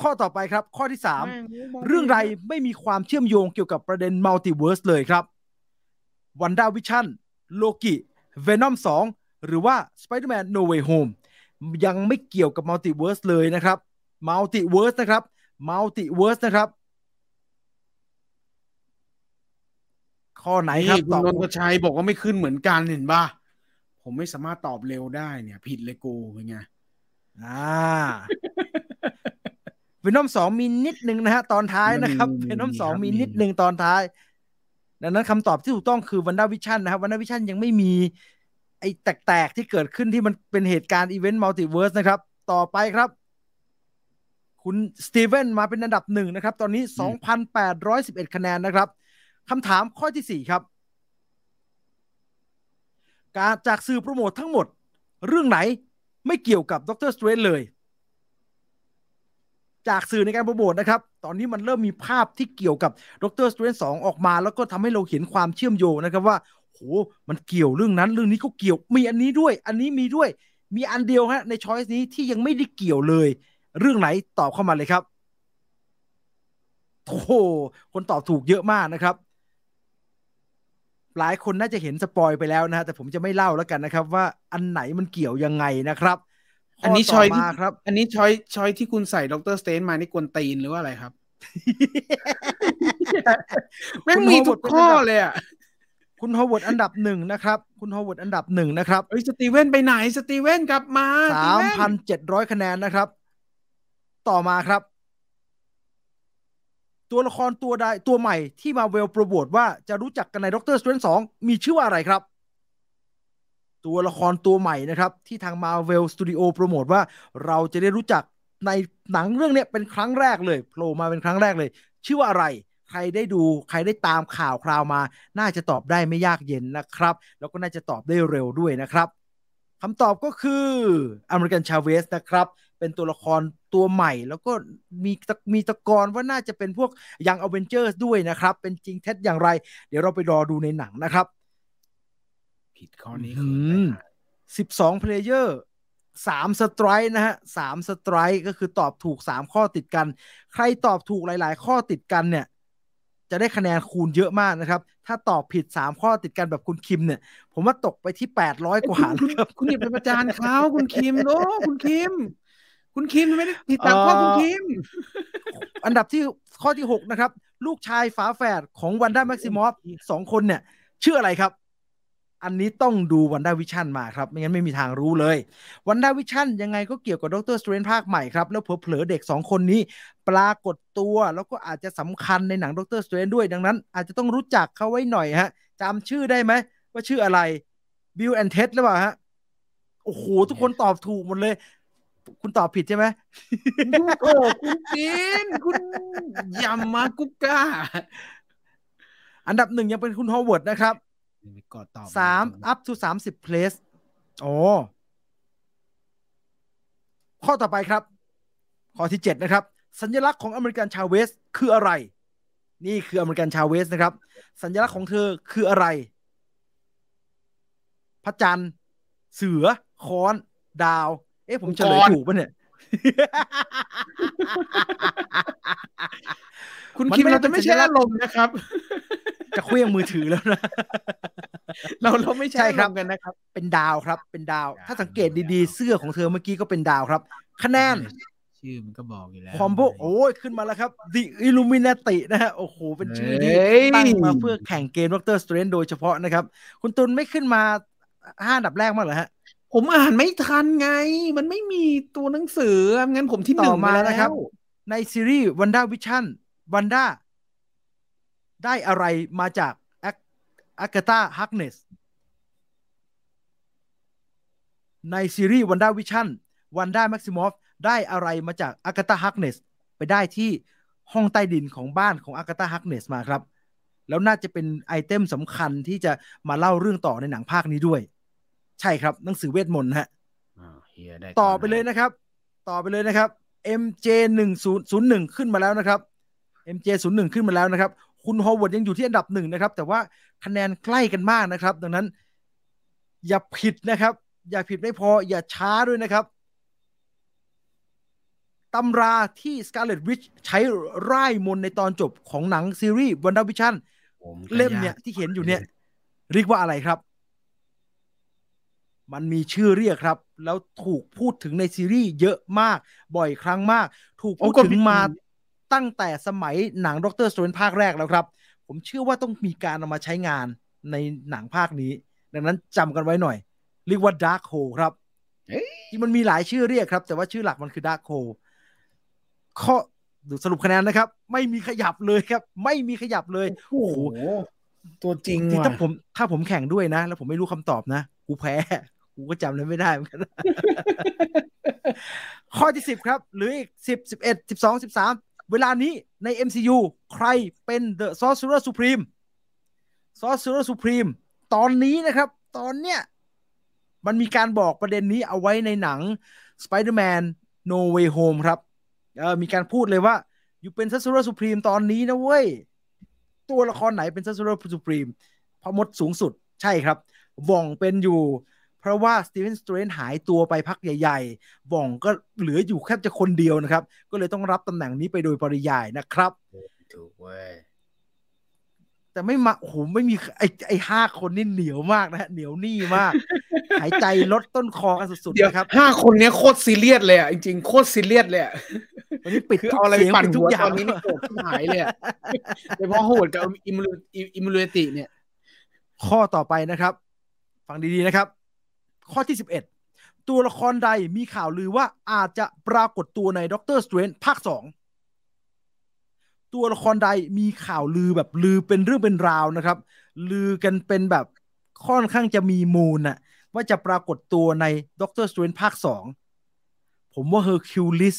ข้อต่อไปครับ ข้อที่สามแม่ง เรื่องใดไม่มีความเชื่อมโยงเกี่ยวกับประเด็น multiverse เลยครับ WandaVision Loki Venom 2 หรือว่า Spider-Man No Way Home ยังไม่เกี่ยวกับมัลติ verse เลยนะครับมัลติเวิร์สนะครับมัลติเวิร์สนะครับ ตอบข้อไหนครับนี่คุณนนทชัยบอกว่าไม่ขึ้นเหมือนกันเห็นป่ะผมไม่สามารถตอบเร็วได้เนี่ย ผิดเลยกูเป็นไงอ่า Venom สองมีนิดนึงนะฮะตอนท้ายนะครับมี Venom มีสองครับมีมีนิดนึงตอนท้าย ดังนั้นคำตอบที่ถูกต้องคือ WandaVision นะครับ WandaVision ยังไม่มีไอ้แตกๆที่เกิดขึ้นที่มันเป็นเหตุการณ์ event multiverse นะครับ ต่อไปครับ คุณสตีเวนมาเป็นอันดับหนึ่งนะครับ ตอนนี้ 2,811 คะแนนนะครับคำถามข้อที่สี่ครับ การจากสื่อโปรโมททั้งหมด เรื่องไหนไม่เกี่ยวกับ Doctor Strange เลย จากสื่อในการโปรโมทนะครับ ตอนนี้มันเริ่มมีภาพที่เกี่ยวกับ Doctor Strange สองออกมา แล้วก็ทำให้เราเห็นความเชื่อมโยงนะครับว่าโหมันเกี่ยวเรื่องนั้นเรื่องนี้ก็เกี่ยวมีอันนี้ด้วย อันนี้มีด้วย มีอันเดียวฮะใน choice นี้ที่ยังไม่ได้เกี่ยวเลย เรื่องไหนตอบเข้ามาเลยครับโอ้โหคนตอบถูกเยอะมากนะครับ หลายคนน่าจะเห็น spoil ไปแล้วนะฮะแต่ผมจะไม่เล่าแล้วกันนะครับ ว่าอันไหนมันเกี่ยวยังไงนะครับ อันนี้ข้ชอที่ต่อมาครับ อันนี้ choice choice ที่คุณใส่ Dr. Strange มานี่กวนตีนหรือว่าอะไรครับแม่งมีทุกข้อเลยอะคุณฮาวเวิร์ดอันดับหนึ่งนะครับ คุณฮาวเวิร์ดอันดับหนึ่งนะครับเฮ้ยสตีเว่นไปไหนสตีเว่นกลับมาสตีเว่นสามพันเจ็ดร้อยคะแนนนะครับ ต่อมาครับ ตัวละครตัวใดตัวใหม่ที่มาเวลโปรโมทว่าจะรู้จักกันใน Doctor Strange สองมีชื่อว่าอะไรครับ ตัวละครตัวใหม่นะครับ ที่ทาง Marvel Studio โปรโมทว่าเราจะได้รู้จักในหนังเรื่องนี้เป็นครั้งแรกเลยโผล่มาเป็นครั้งแรกเลย ชื่อว่าอะไร ใครได้ดูใครได้ตามข่าวคราวมา น่าจะตอบได้ไม่ยากเย็นนะครับ แล้วก็น่าจะตอบได้เร็วด้วยนะครับคำตอบก็คืออเมริกา ชาเวซนะครับ เป็นตัวละครตัวใหม่ แล้วก็มีมีตะโกนว่าน่าจะเป็นพวก Young Avengers ด้วยนะครับ เป็นจริงเท็จอย่างไร เดี๋ยวเราไปรอดูในหนังนะครับ ผิดข้อนี้อืมสิบสอง player สาม streak นะฮะสาม streak ก็คือตอบถูกสามข้อติดกัน ใครตอบถูกหลาย ๆ ข้อติดกันเนี่ย จะได้คะแนนคูณเยอะมากนะครับ ถ้าตอบผิดสามข้อติดกันแบบคุณคิมเนี่ย ผมว่าตกไปที่แปดร้อยกว่านะครับ คุณอย่าไปประจานเขาคุณคิมโอ้คุณคิม คุณคิมไม่ได้ผิดสามข้อคุณคิม อันดับที่ข้อที่หกนะครับ ลูกชายฝาแฝดของวันด้าแม็กซิมอฟสองคนเนี่ยชื่ออะไรครับ อันนี้ต้องดูวันด้าวิชั่นมาครับ ไม่งั้นไม่มีทางรู้เลยวันด้าวิชั่นยังไงก็เกี่ยวกับด็อกเตอร์สเตรนจ์ภาคใหม่ครับ แล้วเผลอๆเด็กสองคนนี้ ปรากฏตัวแล้วก็อาจจะสำคัญในหนังด็อกเตอร์สเตรนจ์ด้วยดังนั้น อาจจะต้องรู้จักเขาไว้หน่อยฮะจำชื่อได้ไหม ว่าชื่ออะไร Bill and Ted หรือเปล่าฮะ โอ้โห ทุกคนตอบถูกหมดเลย คุณตอบผิดใช่ไหมโอ้คุณจินคุณยำมากุก้า อันดับหนึ่งยังเป็นคุณฮอวเวิร์ดนะครับ กดตอบสาม up to สามสิบ place โอ้ข้อต่อไปครับ ข้อที่เจ็ดนะครับ สัญลักษณ์ของอเมริกันชาเวสคืออะไร นี่คืออเมริกันชาเวสนะครับ สัญลักษณ์ของเธอคืออะไร พระจันทร์ เสือ ค้อน ดาว เอ๊ะผมเฉลยถูกปะเนี่ยคุณมันคิมไม่ได้เราจะไม่ใช่เป็นสัญลักษณ์อารมณ์นะครับ จะเคลื่องมือถือแล้วนะ เราเราไม่ใช่ใช่อาครรับมณ์กันนะครับ เป็นดาวครับ เป็นดาวดาว ถ้าสังเกตดีๆ เสื้อของเธอเมื่อกี้ก็เป็นดาวครับ คะแนน ชื่อมันก็บอกอยู่แล้วคอมโบโอ้ยขึ้นมาแล้วครับ The Illuminati นะฮะ โอ้โห เป็นชื่อที่เฮ้ยตั้งมาเพื่อแข่งเกมด็อกเตอร์สเตรนโดยเฉพาะนะครับ คุณตุลไม่ขึ้นมาห้าอันดับแรกมากเหรอฮะผมอ่านไม่ทันไง มันไม่มีตัวหนังสืองั้นผมที่หต่นึ่องมาไปแล้วนะครับ ในซีรีส์วันด้าวิชั่นวันด้า ได้อะไรมาจากอากาตาฮักเนสในซีรีส์วันด้าวิชั่นวันด้าแม็กซิมอฟได้อะไรมาจากอากาธาฮาร์คเนสไปได้ที่ห้องใต้ดินของบ้านของอากาธาฮาร์คเนสมาครับ แล้วน่าจะเป็น item สำคัญที่จะมาเล่าเรื่องต่อในหนังภาคนี้ด้วย ใช่ครับหนังสือเวทมนต์ฮะอ่าเฮียได้ต่อไปเลยนะครับ ต่อไปเลยนะครับ MJ หนึ่งศูนย์ศูนย์หนึ่งขึ้นมาแล้วนะครับ MJ ศูนย์หนึ่งขึ้นมาแล้วนะครับ คุณฮอวเวิร์ดยังอยู่ที่อันดับหนึ่งนะครับ แต่ว่าคะแนนใกล้กันมากนะครับ ดังนั้น อย่าผิดนะครับ อย่าผิดไม่พออย่าช้าด้วยนะครับตำราที่ Scarlet Witch ใช้ร่ายมนต์ในตอนจบของหนังซีรีส์ WandaVision ผมก็เล่มเนี่ยากที่เขียนอยู่เนี่ย เรียกว่าอะไรครับ มันมีชื่อเรียกครับ แล้วถูกพูดถึงในซีรีส์เยอะมาก บ่อยครั้งมาก ถูกพูดถึงมา ตั้งแต่สมัยหนังด็อกเตอร์สเตรนจ์ภาคแรกแล้วครับ ผมเชื่อว่าต้องมีการเอามาใช้งานในหนังภาคนี้ ดังนั้นจำกันไว้หน่อย เรียกว่า Darkhold ครับเอ้ยที่มันมีหลายชื่อเรียกครับ แต่ว่าชื่อหลักมันคือ Darkhold ข้อดูสรุปคะแนนนะครับ ไม่มีขยับเลยครับ ไม่มีขยับเลย โอ้โหตัวจริงจริงว่ะถ้าผมถ้าผมแข่งด้วยนะ แล้วผมไม่รู้คำตอบนะ กูแพ้ กูก็จำเลยไม่ได้เหมือนกันข้อที่สิบครับ หรืออีกสิบสิบเอ็ดสิบสองสิบสาม เวลานี้ใน MCU ใครเป็น The Sorcerer Supreme Sorcerer Supreme ตอนนี้นะครับ ตอนเนี้ยมันมีการบอกประเด็นนี้เอาไว้ในหนัง Spider-Man No Way Home ครับเออมีการพูดเลยว่า อยู่เป็น Sorcerer Supreme ตอนนี้นะเว้ย ตัวละครไหนเป็น Sorcerer Supreme พอมดสูงสุดใช่ครับว่องเป็นอยู่ เพราะว่าสตีเวนสเตรนหายตัวไปพักใหญ่ๆว่องก็เหลืออยู่แค่จะคนเดียวนะครับ ก็เลยต้องรับตำแหน่งนี้ไปโดยปริยายนะครับ ถูกเว้ยแต่ไม่มาโอ้โหไม่มีไอ้ไอ้ห้าคนนี่เหนียวมากนะฮะเหนียวหนี้มาก หายใจลดต้นคอกันสุดเดี๋ยวๆนะครับห้าคนเนี้ยโคตรซีเรียสเลยอะจริงๆโคตรซีเรียสเลยอะวันนี้ปิดคือทุกเอาอะไรเสียงปั่นปิดทุหักวอย่าตองนนี้นี่โกรธชิบหายเลยอะโดยเฉพาะโหดกับอิมูลอิมูลติเนี่ย ข้อต่อไปนะครับ ฟังดีๆนะครับ ข้อที่ 11 ตัวละครใดมีข่าวลือว่าอาจจะปรากฏตัวในด็อกเตอร์สเตรนจ์ภาคสองตัวละครใดมีข่าวลือแบบลือเป็นเรื่องเป็นราวนะครับ ลือกันเป็นแบบค่อนข้างจะมีมูลน่ะว่าจะปรากฏตัวในด็อกเตอร์สเตรนจ์ภาคสองผมว่าเฮอร์คิวลิส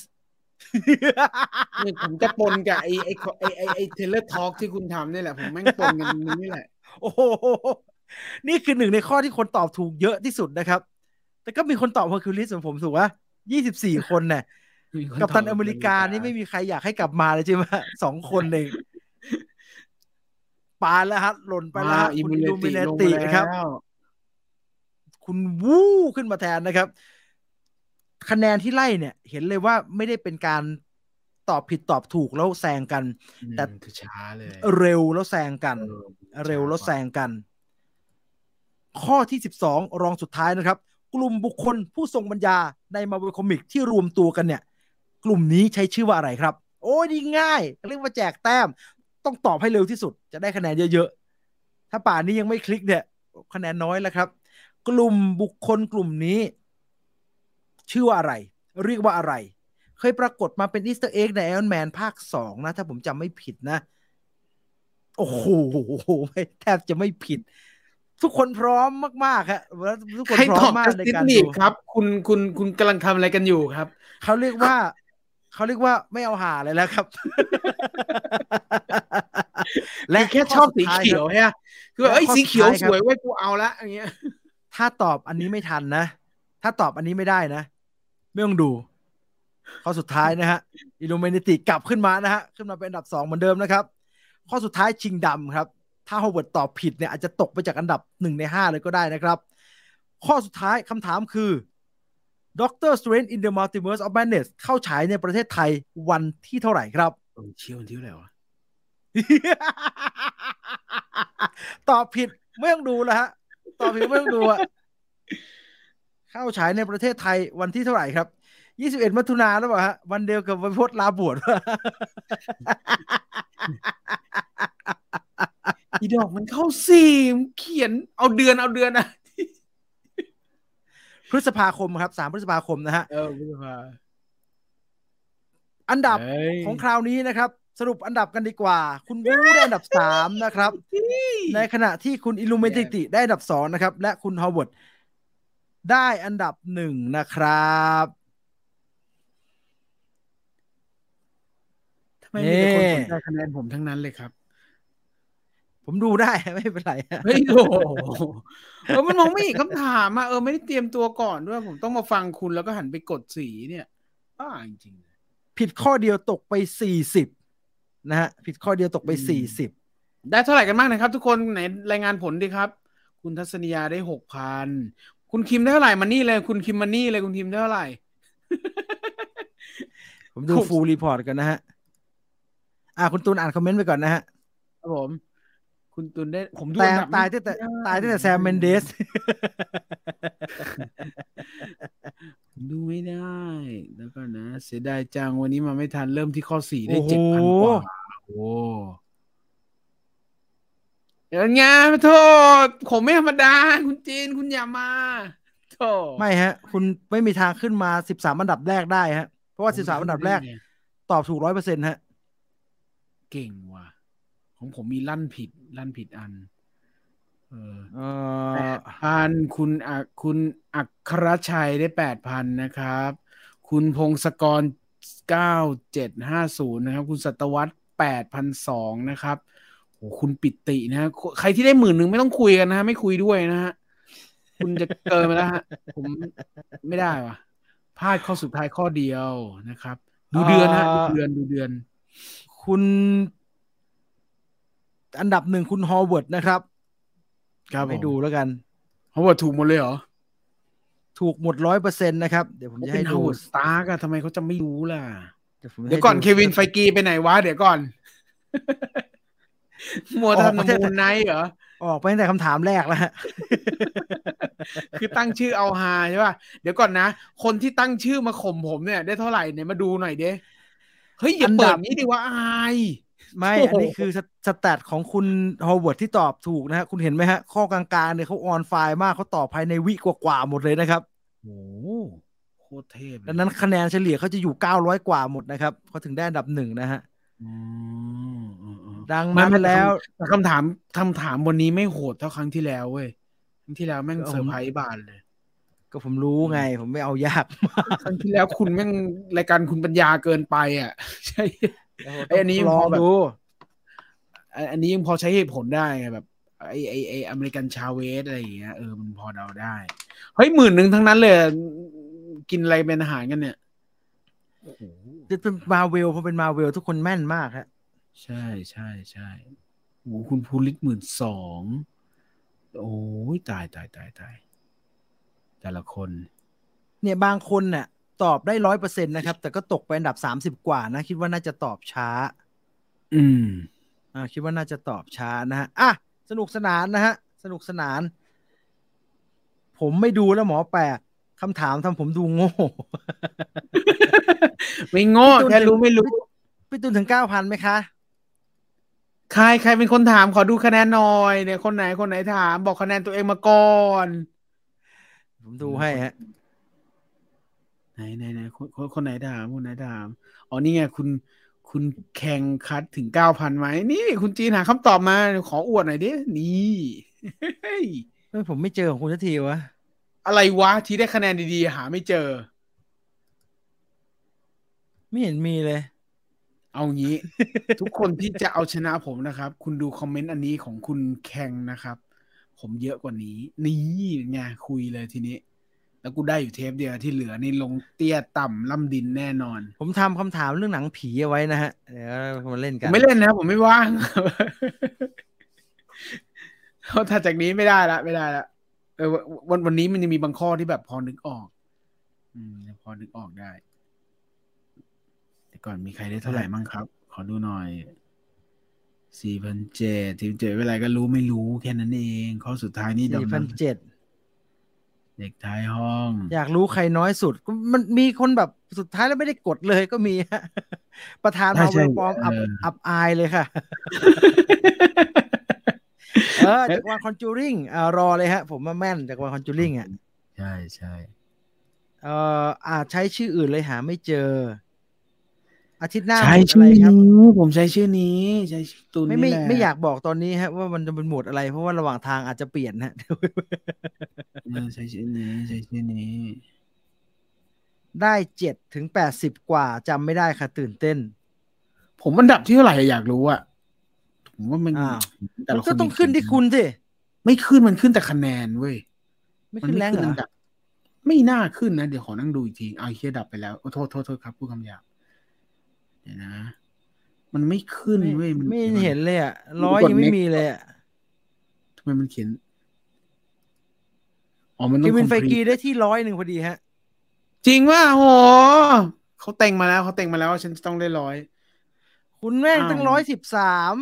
นี่ผมจะปนกับไอ้ไอ้ไอ้ไอ้เทเลทอล์กที่คุณทำนี่แหละ ผมแม่งปนกันตรงนี้นี่แหละ โอ้โห นี่คือหนึ่งในข้อที่คนตอบถูกเยอะที่สุดนะครับ แต่ก็มีคนตอบเฮอร์คิวลิสเหมือนผมถูกว่ายี่สิบสี่คนเนี่ยกับตันอเมริกานี่ไม่มีใครอยากให้กลับมาเลยใช่ไหมสองคนเองปาแล้วฮะหล่นไปแล้วฮะอิคุณมูอิเลลูมิติเนลงติมาครับแล้วคุณวู้ขึ้นมาแทนนะครับ คะแนนที่ไล่เนี่ย เห็นเลยว่าไม่ได้เป็นการตอบผิดตอบถูกแล้วแซงกัน แต่อืมคือช้าเลย เร็วแล้วแซงกันออเร็วแล้วแซงกัน ข้อที่สิบสองรองสุดท้ายนะครับ กลุ่มบุคคลผู้ทรงปัญญาในมาเวลคอมิกที่รวมตัวกันเนี่ย กลุ่มนี้ใช้ชื่อว่าอะไรครับ โอ้ยดีง่าย เรียกว่าแจกแต้ม ต้องตอบให้เร็วที่สุด จะได้คะแนนเยอะๆ ถ้าป่านนี้ยังไม่คลิกเนี่ย คะแนนน้อยแล้วครับ กลุ่มบุคคลกลุ่มนี้ ชื่อว่าอะไร เรียกว่าอะไร เคยปรากฏมาเป็นอีสเตอร์เอ็กในไอรอนแมนภาคสองนะ ถ้าผมจำไม่ผิดนะ โอ้โหแทบจะไม่ผิด ทุกคนพร้อมมากๆครับทุกคนใครพร้ตออมบมากจัสในตินการลีดูกครับ คุณคุณคุณกำลังทำอะไรกันอยู่ครับ เขาเรียกว่าเขาเรียกว่าไม่เอาหาเลยแล้วครับ และแค่ชอบสีข้สุดท้าเขียวครับใช่ไหมคือว่าเอ้ยและข้อสีเขียวสุดท้ายครับสวยเว้ยกูเอาละอย่างเงี้ย ถ้าตอบอันนี้ไม่ทันนะ ถ้าตอบอันนี้ไม่ได้นะ ไม่ต้องดูข้อสุดท้ายนะฮะอิลูเมนิติกลับขึ้นมานะฮะ ขึ้นมาเป็นอันดับสองเหมือนเดิมนะครับ ข้อสุดท้ายชิงดำครับ ถ้าฮาวเวิร์ดตอบผิดเนี่ยอาจจะตกไปจากอันดับหนึ่งในห้าเลยก็ได้นะครับ ข้อสุดท้ายคำถามคือ Doctor Strange in the Multiverse of Madness เข้าฉายในประเทศไทยวันที่เท่าไหร่ครับเออเชี่ยวมันที่ไหนวะตอบผิดไม่ต้องดูแล้วฮะตอบผิดไม่ต้องดูอะเข้าฉายในประเทศไทยวันที่เท่าไหร่ครับ21มิถุนาแล้วเปล่าฮะวันเดียวกับวันพจน์ลาบวชป่ะ อีดอกมันเข้าสี่มันเขียนเอาเดือนเอาเดือนนะพฤษภาคมครับสามพฤษภาคมนะฮะเออพฤษภาอันดับเฮ้ยของคราวนี้นะครับ สรุปอันดับกันดีกว่า คุณวูได้อันดับสามนะครับ ในขณะที่คุณอิลูมินาติได้อันดับสองนะครับ และคุณฮาวเวิร์ดได้อันดับหนึ่งนะครับทำไมมีแต่คนนี่สนใจคะแนนผมทั้งนั้นเลยครับ ผมดูได้ไม่เป็นไรฮะเฮ้ยโอ้โหเออมันมองไม่เห็นคำถามอะเออไม่ได้เตรียมตัวก่อนด้วย ผมต้องมาฟังคุณแล้วก็หันไปกดสีเนี่ยบ้าจริงๆผิดข้อเดียวตกไปสี่สิบนะฮะผิดข้อเดียวตกไปอืมสี่สิบได้เท่าไหร่กันบ้างนะครับ ทุกคนไหนรายงานผลดีครับ คุณทัศนียาได้หกพันคุณคิมได้เท่าไหร่มานี่เลย คุณคิมมานี่เลยคุณคิมได้เท่าไหร่ ผมดูถูก full report กันนะฮะ อ่าคุณตูนอ่าน comment ไปก่อนนะฮะครับผม คุณตุนได้ ผมดูแต่อันดับตายตั้งแต่ไม่ได้ตายตั้งแต่แซมเมนเดสผมดูไม่ได้ แล้วก็นะ เสียดายจังวันนี้มาไม่ทันเริ่มที่ข้อสี่ได้โอ้โหเจ็ดพันกว่าโอ้เดี๋ยวไงโทษ ผมไม่ธรรมดา คุณจีนคุณอย่ามาโธ่ไม่ฮะ คุณไม่มีทางขึ้นมาสิบสามอันดับแรกได้ฮะ เพราะว่าสิบสามอันดับแรก ตอบถูกร้อยเปอร์เซ็นต์ฮะ เก่งว่ะ ของผมมีลั่นผิด ลั่นผิดอัน เออเอแปอดพันคุณอักคุณอัครชัยได้แปดพันนะครับ คุณพงศกรเก้าเจ็ดห้าศูนย์นะครับ คุณสัตวัตแปดพันสองนะครับโอ้คุณปิตินะฮะใครที่ได้หมื่นหนึ่งไม่ต้องคุยกันนะฮะไม่คุยด้วยนะฮะคุณจะเกินไปแล้วฮะผมไม่ได้ว่ะพลาดข้อสุดท้ายข้อเดียวนะครับ ดูเดือนนะดูเดือนดูเดือน คุณ อันดับหนึ่งคุณฮอวเวิร์ดนะครับ ครับให้ผมดูแล้วกันเขาบอกถูกหมดเลยเหรอ ถูกหมดร้อยเปอร์เซ็นต์นะครับ เดี๋ยวผมเขาจะเป็ให้นดูฮาวเวิร์ดสตาร์กอะทำไมเขาจะไม่รู้ล่ะ เดี๋ยวผมจะเดี๋ยวให้ก่อนเควินไฟกีไปไหนวะ เดี๋ยวก่อนมัวทำมูนไนท์เหรอ ออกไปตั้งแต่คำถามแรกแล้วฮะคือตั้งชื่อเอาฮาใช่ป่ะ เดี๋ยวก่อนนะ คนที่ตั้งชื่อมาข่มผมเนี่ย ได้เท่าไหร่เนี่ยมาดูหน่อยเด้เฮ้ยอย่าอันดัเปิดบนี้ดิว่าอาย ไม่โอ้โหอันนี้คือ stat ของคุณฮอวเวิร์ดที่ตอบถูกนะฮะ คุณเห็นไหมฮะ ข้อกลางๆเนี่ยเขา on fire มากเขาตอบภายในวิกว่าๆหมดเลยนะครับโอ้โคตรเทพเลยดังนั้นคะแนนเฉลี่ยเขาจะอยู่900กว่าหมดนะครับเขาถึงได้อันดับหนึ่งนะฮะอืมอืมอืมดังไม่นั้นไม่แล้วแต่คำถามคำถามวันนี้ไม่โหดเท่าครั้งที่แล้วเว้ยครั้งที่แล้วแม่งเออเซอร์ไพรส์บานเลย ก็ผมรู้ไง ผมไม่เอายากครั้งที่แล้วคุณแม่งรายการคุณปัญญาเกินไปอะใช่ ไอ้อันนี้ลองพอแบบดูอันอันนี้ยังพอใช้เหตุผลได้ไงแบบไอ้ไอ้ไอ้ America Chavez อะไรอย่างเงี้ยเออมันพอเดาได้ เฮ้ยหมื่นหนึ่งทั้งนั้นเลยอะกินอะไรเป็นอาหารกันเนี่ยโอ้โหจะเป็นมาเวลพอเป็นมาเวลทุกคนแม่นมากฮะใช่ใช่ใช่โอ้โหคุณภูริศหมื่นสองโอ้ยตายตายตายตายแต่ละคน เนี่ยบางคนน่ะ ตอบได้ร้อยเปอร์เซ็นต์นะครับ แต่ก็ตกไปอันดับสามสิบกว่านะ คิดว่าน่าจะตอบช้า อืมอ่าคิดว่าน่าจะตอบช้านะฮะอะสนุกสนานนะฮะ สนุกสนาน ผมไม่ดูแล้วหมอแปลกคำถามทำผมดูโง่ ไม่โง่พี่ตูนแค่รู้ไม่รู้พี่ตุนถึงเก้าพันไหมคะ ใครใครเป็นคนถามขอดูคะแนนหน่อยเนี่ยคนไหนคนไหนถาม บอกคะแนนตัวเองมาก่อน ผมดูให้ฮะ ไหนไหนไหนคนคนคนไหนถามคนไหนถามอ๋อนี่ไงคุณคุณแข่งคัดถึงเก้าพันไหมนี่ คุณจีนหาคำตอบมา ขออวดหน่อยดิ นี่เฮ้ยเฮ้ยผมไม่เจอของคุณสักทีวะ อะไรวะ ที่ได้คะแนนดีๆ หาไม่เจอ ไม่เห็นมีเลย เอางี้ ทุกคนที่จะเอาชนะผมนะครับ คุณดูคอมเมนต์อันนี้ของคุณแข่งนะครับ ผมเยอะกว่านี้ นี่ไงคุยเลยทีนี้ แล้วกูได้อยู่เทปเดียวที่เหลือนี่ลงเตี้ยต่ำล่ำดินแน่นอน ผมทำคำถามเรื่องหนังผีเอาไว้นะฮะเดี๋ยวมาเล่นผกัมนไม่เล่นนะ ผมไม่ว่างเพราะถ้าจากนี้ไม่ได้ละไม่ได้ละเออวันวันนี้มันยังมีบางข้อที่แบบพอนึกออก อืมยังพอนึกออกได้ แต่ก่อนมีใครได้เท่าไหร่มั่งครับ ขอดูหน่อยสี่พันเจ็ดทีมเจ็ดเวลาก็รู้ไม่รู้แค่นั้นเอง ข้อสุดท้ายนี่สี่พันดำเจ็ด เด็กท้ายห้อง อยากรู้ใครน้อยสุดก็มันมีคนแบบสุดท้ายแล้วไม่ได้กดเลยก็มีฮะประธานใช่มาใช่เวลปลอมอับเอออับอายเลยค่ะ เออจากวันคอนจูริงอ่ารอเลยฮะ ผมมาแม่นจากวันคอนจูริงอะ ใช่ใช่เอ่ออาจใช้ชื่ออื่นเลยหาไม่เจอ อาทิตย์หน้าใช้หมวดอะชื่ไรอครับนี้ผมใช้ชื่อนี้ใช้ชื่อตุนไม่นี่ไม่แหละไม่อยากบอกตอนนี้ฮะว่ามันจะเป็นหมวดอะไร เพราะว่าระหว่างทางอาจจะเปลี่ยนฮะเออใช้ชื่อนี้ใช้ชื่อนี้ ได้เจ็ดถึงแปดสิบกว่าจำไม่ได้ค่ะ ตื่นเต้น ผมอันดับที่เท่าไหร่อยากรู้อะผมว่ามันอ้าวแต่มันละคก็นต้องขึ้นที่คุณสิไม่ขึ้นมันขึ้นแต่คะแนนเว้ยไม่มันขึ้นไม่แรงขึ้นเหรอัอนดับไม่น่าขึ้นนะ เดี๋ยวขอนั่งดูอีกทีเอาเฮียดับไปแล้วโอ้โทษโทษโทษครับพูดคำหยาบ เดี๋ยวนะ มันไม่ขึ้นไม่เว้ยมันไม่มันเห็นเลยอะร้อยกดยังไม่ next มีเลยอะทำไมมันเขียนอ๋อมันเคต้องวินไฟ complete กีได้ที่ร้อยหนึ่งพอดีฮะ จริงว่าโหเขาแต่งมาแล้วเขาแต่งมาแล้วว่าฉันจะต้องได้ร้อยคุณแม่งอ้าวตั้งร้อยสิบสาม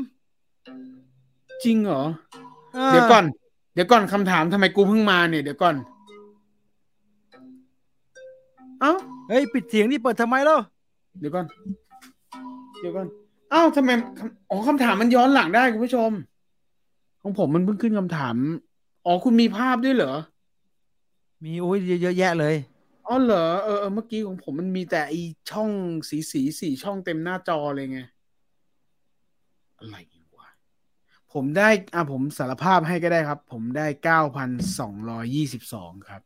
จริงเหรอ เดี๋ยวก่อน เดี๋ยวก่อนคำถามทำไมกูเพิ่งมาเนี่ยเดี๋ยวก่อน เอ้าเฮ้ย ปิดเสียงนี่เปิดทำไมล่ะเดี๋ยวก่อนเดี๋ยวก่อนเอ้าทำไมคำอ๋อคำถามมันย้อนหลังได้คุณผู้ชม ของผมมันเพิ่งขึ้นคำถาม อ๋อคุณมีภาพด้วยเหรอ มีโอ้ยเยอะแยะเลยอ๋อเหรอเออเออเมื่อกี้ของผมมันมีแต่ไอช่องสีสีสี่ช่องเต็มหน้าจอเลยไง อะไรวะผมได้ อะผมสารภาพให้ก็ได้ครับ ผมได้เก้าพันสองร้อยี่สิบสองครับ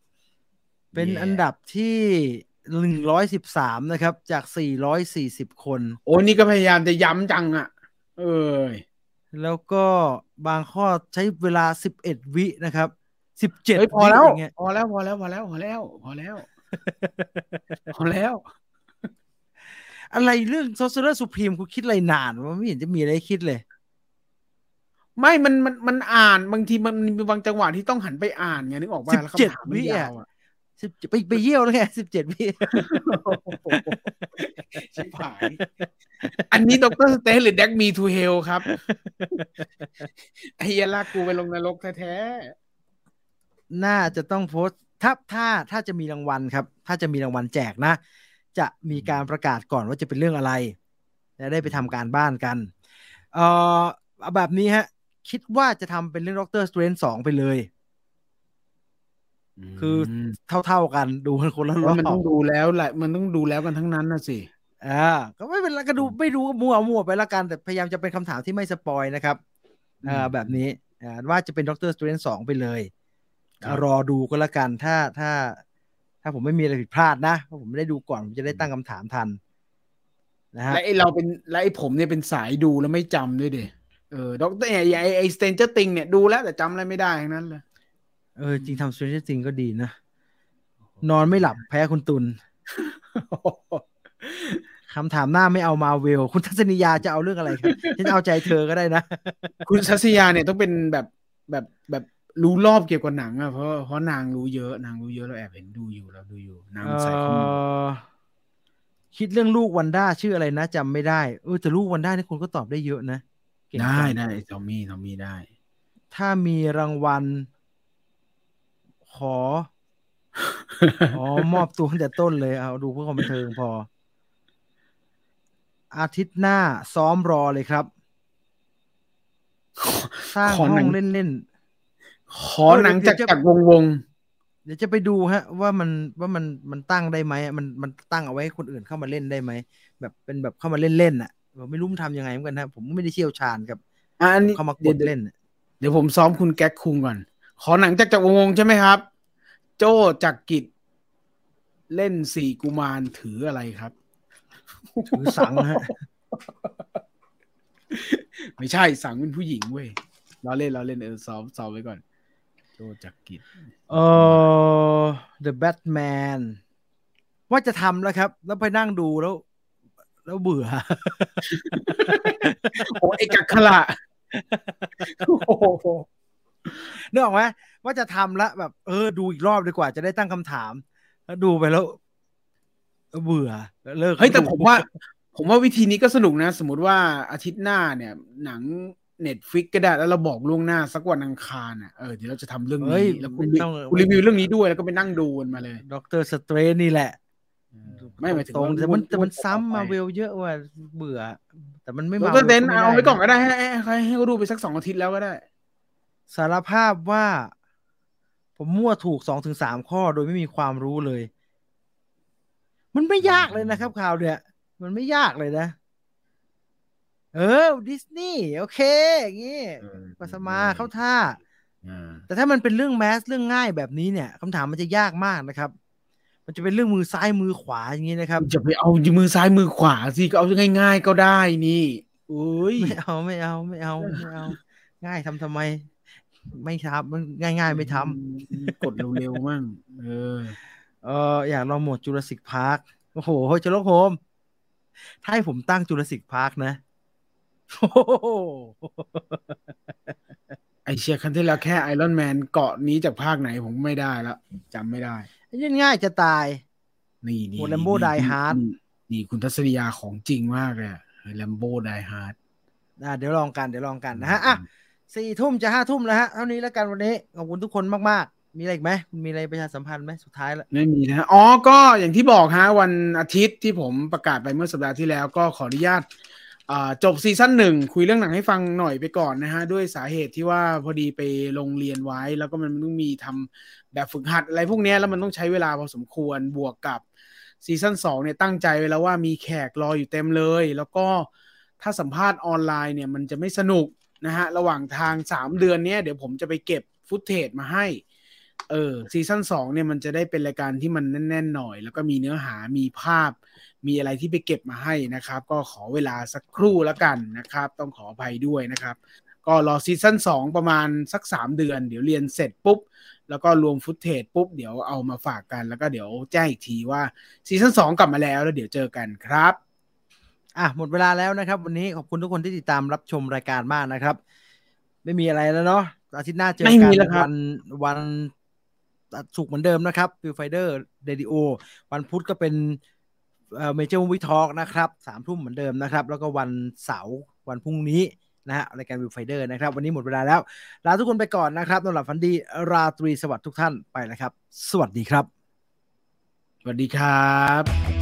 เป็นแย่อันดับที่ หนึ่งร้อยสิบสามนะครับ จากสี่ร้อยสี่สิบคน โอ้นี่ก็พยายามจะย้ำจังอะ เอ้ยแล้วก็บางข้อใช้เวลาสิบเอ็ดวินะครับสิบเจ็ดเฮ้ยพอวิแล้วอย่างเงี้ยพอแล้ว พอแล้ว พอแล้ว พอแล้ว พอแล้ว พอแล้ว อะไรเรื่องโซเซอร์สุพรีมคุณคิดอะไรนานวะไม่เห็นจะมีอะไรให้คิดเลย ไม่มันมันมันอ่านบางทีมันมีบางจังหวะที่ต้องหันไปอ่านไงนึกออกป่ะแล้วคำถามมันยาวอะ สิบไปไปเยี่ยวแล้วไงสิบเจ็ดวิชิบหาย อันนี้ Doctor Strange หรือ Drag Me to Hell ครับไอ้เหี้ยลากกูไปลงนรกแท้น่าจะต้องโพสต์ถ้าถ้าถ้าจะมีรางวัลครับ ถ้าจะมีรางวัลแจกนะ จะมีการประกาศก่อนว่าจะเป็นเรื่องอะไรจะได้ไปทำการบ้านกัน เอ่อเอาแบบนี้ฮะ คิดว่าจะทำเป็นเรื่อง Doctor Strange สองไปเลยๆ คือเท่าๆกันดูกันคนละรว่าอบมันต้องดูแล้วแหละมันต้องดูแล้วกันทั้งนั้นนะสิอ่าก็ไม่เป็นไรก็ดูไม่ดูก็มั่วมั่วไปละกัน แต่พยายามจะเป็นคำถามที่ไม่ spoil นะครับอ่าแบบนี้อ่าว่าจะเป็น Doctor Strange สองไปเลยครับรอดูก็แล้วกันถ้าถ้า ถ้าผมไม่มีอะไรผิดพลาดนะเพราะผมไม่ได้ดูก่อนผมจะได้ตั้งคำถามทันนะฮะและไอเราเป็นและไอผมเนี่ยเป็นสายดูแล้วไม่จำด้วยดิเออด็อกเตอร์ไอไอสเตนเจอร์ติงเนี่ยดูแล้วแต่จำอะไรไม่ได้ทั้งนั้นเลย เออจริงทำ Stranger Things ก็ดีนะ นอนไม่หลับแพ้คุณตุลคำถามหน้าไม่เอามาเวล คุณทัศนียาจะเอาเรื่องอะไรครับฉันเอาใจเธอก็ได้นะ คุณชัสยาเนี่ยต้องเป็นแบบแบบแบบรู้รอบเกี่ยวกับหนังอะเพราะเพราะนางรู้เยอะนางรู้เยอะเราแอบเห็นดูอยู่เราดูอยู่นางเอ่ใส่ข้อมูลอคิดเรื่องลูกวันด้าชื่ออะไรนะจำไม่ได้เออแต่ลูกวันด้านี่คุณก็ตอบได้เยอะนะเก่งได้จังได้ทอมมี่ทอมมี่ได้ ถ้ามีรางวัล ขอ อ๋อ มอบตัวตั้งแต่ต้นเลย เอาดูเพื่อความบันเทิงพอ อาทิตย์หน้าซ้อมรอเลยครับ สร้างขอห้หนัองงเล่นขอหนังจากเดี๋ยวจะจากวงวงๆเดี๋ยวจะไปดูฮะ ว่ามันว่ามันมันตั้งได้ไหมมันมันตั้งเอาไว้ให้คนอื่นเข้ามาเล่นได้ไหม แบบเป็นแบบเข้ามาเล่นเล่นอะผมไม่รู้มันทำยังไงเหมือนกันนะผมไม่ได้เชี่ยวชาญครับอะอันนี้เข้ามากเดี๋ยดวเล่นอะเดี๋ยวผมซ้อมคุณแก๊กคุงก่อน ขอหนังจากจากวงวงใช่ไหมครับ โจ้จากกิจเล่นสี่กุมารถืออะไรครับ ถือสังฮะไม่ใช่สังเป็นผู้หญิงเว้ยเราเล่นเราเล่นเออซ้อมซ้อมไว้ก่อน โจ้จากกิจเออ The Batman ว่าจะทำแล้วครับ แล้วไปนั่งดูแล้ว แล้วเบื่อ โอ้เอกขละโอ้โห นึกออกไหมว่าจะทำแล้วแบบ เออ ดูอีกรอบดีกว่าจะได้ตั้งคำถาม แล้วดูไปแล้วแล้วเบื่อแล้วเลิกเฮ้ยแต่ดูผมว่า ผมว่าวิธีนี้ก็สนุกนะ สมมติว่าอาทิตย์หน้าเนี่ย หนัง Netflix ก็ได้แล้วเราบอกล่วงหน้าสักวันอังคารอะเออเดี๋ยวเราจะทำเรื่องเฮ้ยนี้แล้วคุณไม่ต้องคุณรีวิวเรื่องนี้ด้วยแล้วก็ไปนั่งดูกันมาเลย Doctor Strange นี่แหละ ไม่หมายถึงตรงว่าแต่มันงวดแต่มันงวดซ้ำต่อไปมาเวลเยอะว่ะเบื่อ แต่มันไม่แล้วมาก็เต้นม่เอาไว้ก่อนด้ก็ได้ให้ให้ให้ให้เขาดูไปสักสองอาทิตย์แล้วก็ได้ สารภาพว่า ผมมั่วถูกสองถึงสามข้อโดยไม่มีความรู้เลย มันไม่ยากเลยนะครับข่าวเนี่ยมันไม่ยากเลยนะ เออดิสนีย์โอเค อย่างงี้ปัสมาเข้าท่าอ่าแต่ถ้ามันเป็นเรื่องแมสเรื่องง่ายแบบนี้เนี่ยคำถามมันจะยากมากนะครับ มันจะเป็นเรื่องมือซ้ายมือขวาอย่างนี้นะครับ จะไปเอามือซ้ายมือขวาสิก็เอาง่าย ๆ ก็ได้นี่อุ้ยไม่เอาไม่เอาไม่เอาไม่เอา ง่ายทำทำไม ไม่ทำมันง่าย ๆ ไม่ทำกดเร็วๆมั่งเออ เอออยากลองโหมดจูราสสิกพาร์คโอ้โหเจอร์โฮมถ้าให้ผมตั้งจูราสสิกพาร์คนะโอ้โหไอเชียคันที่แล้วแค่ไอรอนแมนเกาะนี้จากภาคไหนผมไม่ได้แล้วจำไม่ได้อันนี้ง่ายจะตาย นี่นี่โอ้ Rambo นี่ Die Hard นี่นี่คุณทัศนียาของจริงมากเลย Rambo Die Hardอะเดี๋ยวลองกันเดี๋ยวลองกันนะฮะอะ สี่ทุ่มจะห้าทุ่มแล้วฮะ เท่านี้แล้วกันวันนี้ ขอบคุณทุกคนมาก ๆ มีอะไรอีกไหมคุณมีอะไรประชาสัมพันธ์ไหมสุดท้ายแล้วไม่มีนะอ๋อ ก็อย่างที่บอกฮะ วันอาทิตย์ที่ผมประกาศไปเมื่อสัปดาห์ที่แล้วก็ขออนุญาตจบซีซั่นหนึ่งคุยเรื่องหนังให้ฟังหน่อยไปก่อนนะฮะ ด้วยสาเหตุที่ว่าพอดีไปโรงเรียนไว้ แล้วก็มันต้องมีทำแบบฝึกหัดอะไรพวกนี้แล้วมันต้องใช้เวลาพอสมควรบวกกับซีซั่นสองเนี่ยตั้งใจไว้แล้วว่ามีแขกรออยู่เต็มเลย แล้วก็ถ้าสัมภาษณ์ออนไลน์เนี่ยมันจะไม่สนุก นะฮะ ระหว่างทาง3เดือนเนี้ยเดี๋ยวผมจะไปเก็บ footage มาให้ เออซีซั่นสองเนี่ยมันจะได้เป็นรายการที่มันแน่นๆหน่อย แล้วก็มีเนื้อหามีภาพ มีอะไรที่ไปเก็บมาให้นะครับ ก็ขอเวลาสักครู่แล้วกันนะครับ ต้องขออภัยด้วยนะครับ ก็รอซีซั่นสองประมาณสัก3เดือน เดี๋ยวเรียนเสร็จปุ๊บแล้วก็รวม footage ปุ๊บเดี๋ยวเอามาฝากกัน แล้วก็เดี๋ยวแจ้งอีกทีว่าซีซั่นสองกลับมาแล้วแล้วเดี๋ยวเจอกันครับ อะหมดเวลาแล้วนะครับ วันนี้ขอบคุณทุกคนที่ติดตามรับชมรายการมากนะครับ ไม่มีอะไรแล้วเนาะอาทิตย์หน้าเจอไม่กัมีนแล้วครับวันวันศุกร์เหมือนเดิมนะครับฟิลไฟเดอร์เรดิโอวันพุธก็เป็นเอ่อ Major Movie Talk นะครับสามทุ่มเหมือนเดิมนะครับ แล้วก็วันเสาร์วันพรุ่งนี้นะฮะรายการวิวไฟเดอร์นะครับ วันนี้หมดเวลาแล้วลาทุกคนไปก่อนนะครับนอนหลับฝันดี ราตรีสวัสดิ์ทุกท่านไปแล้วครับ สวัสดีครับ สวัสดีครับ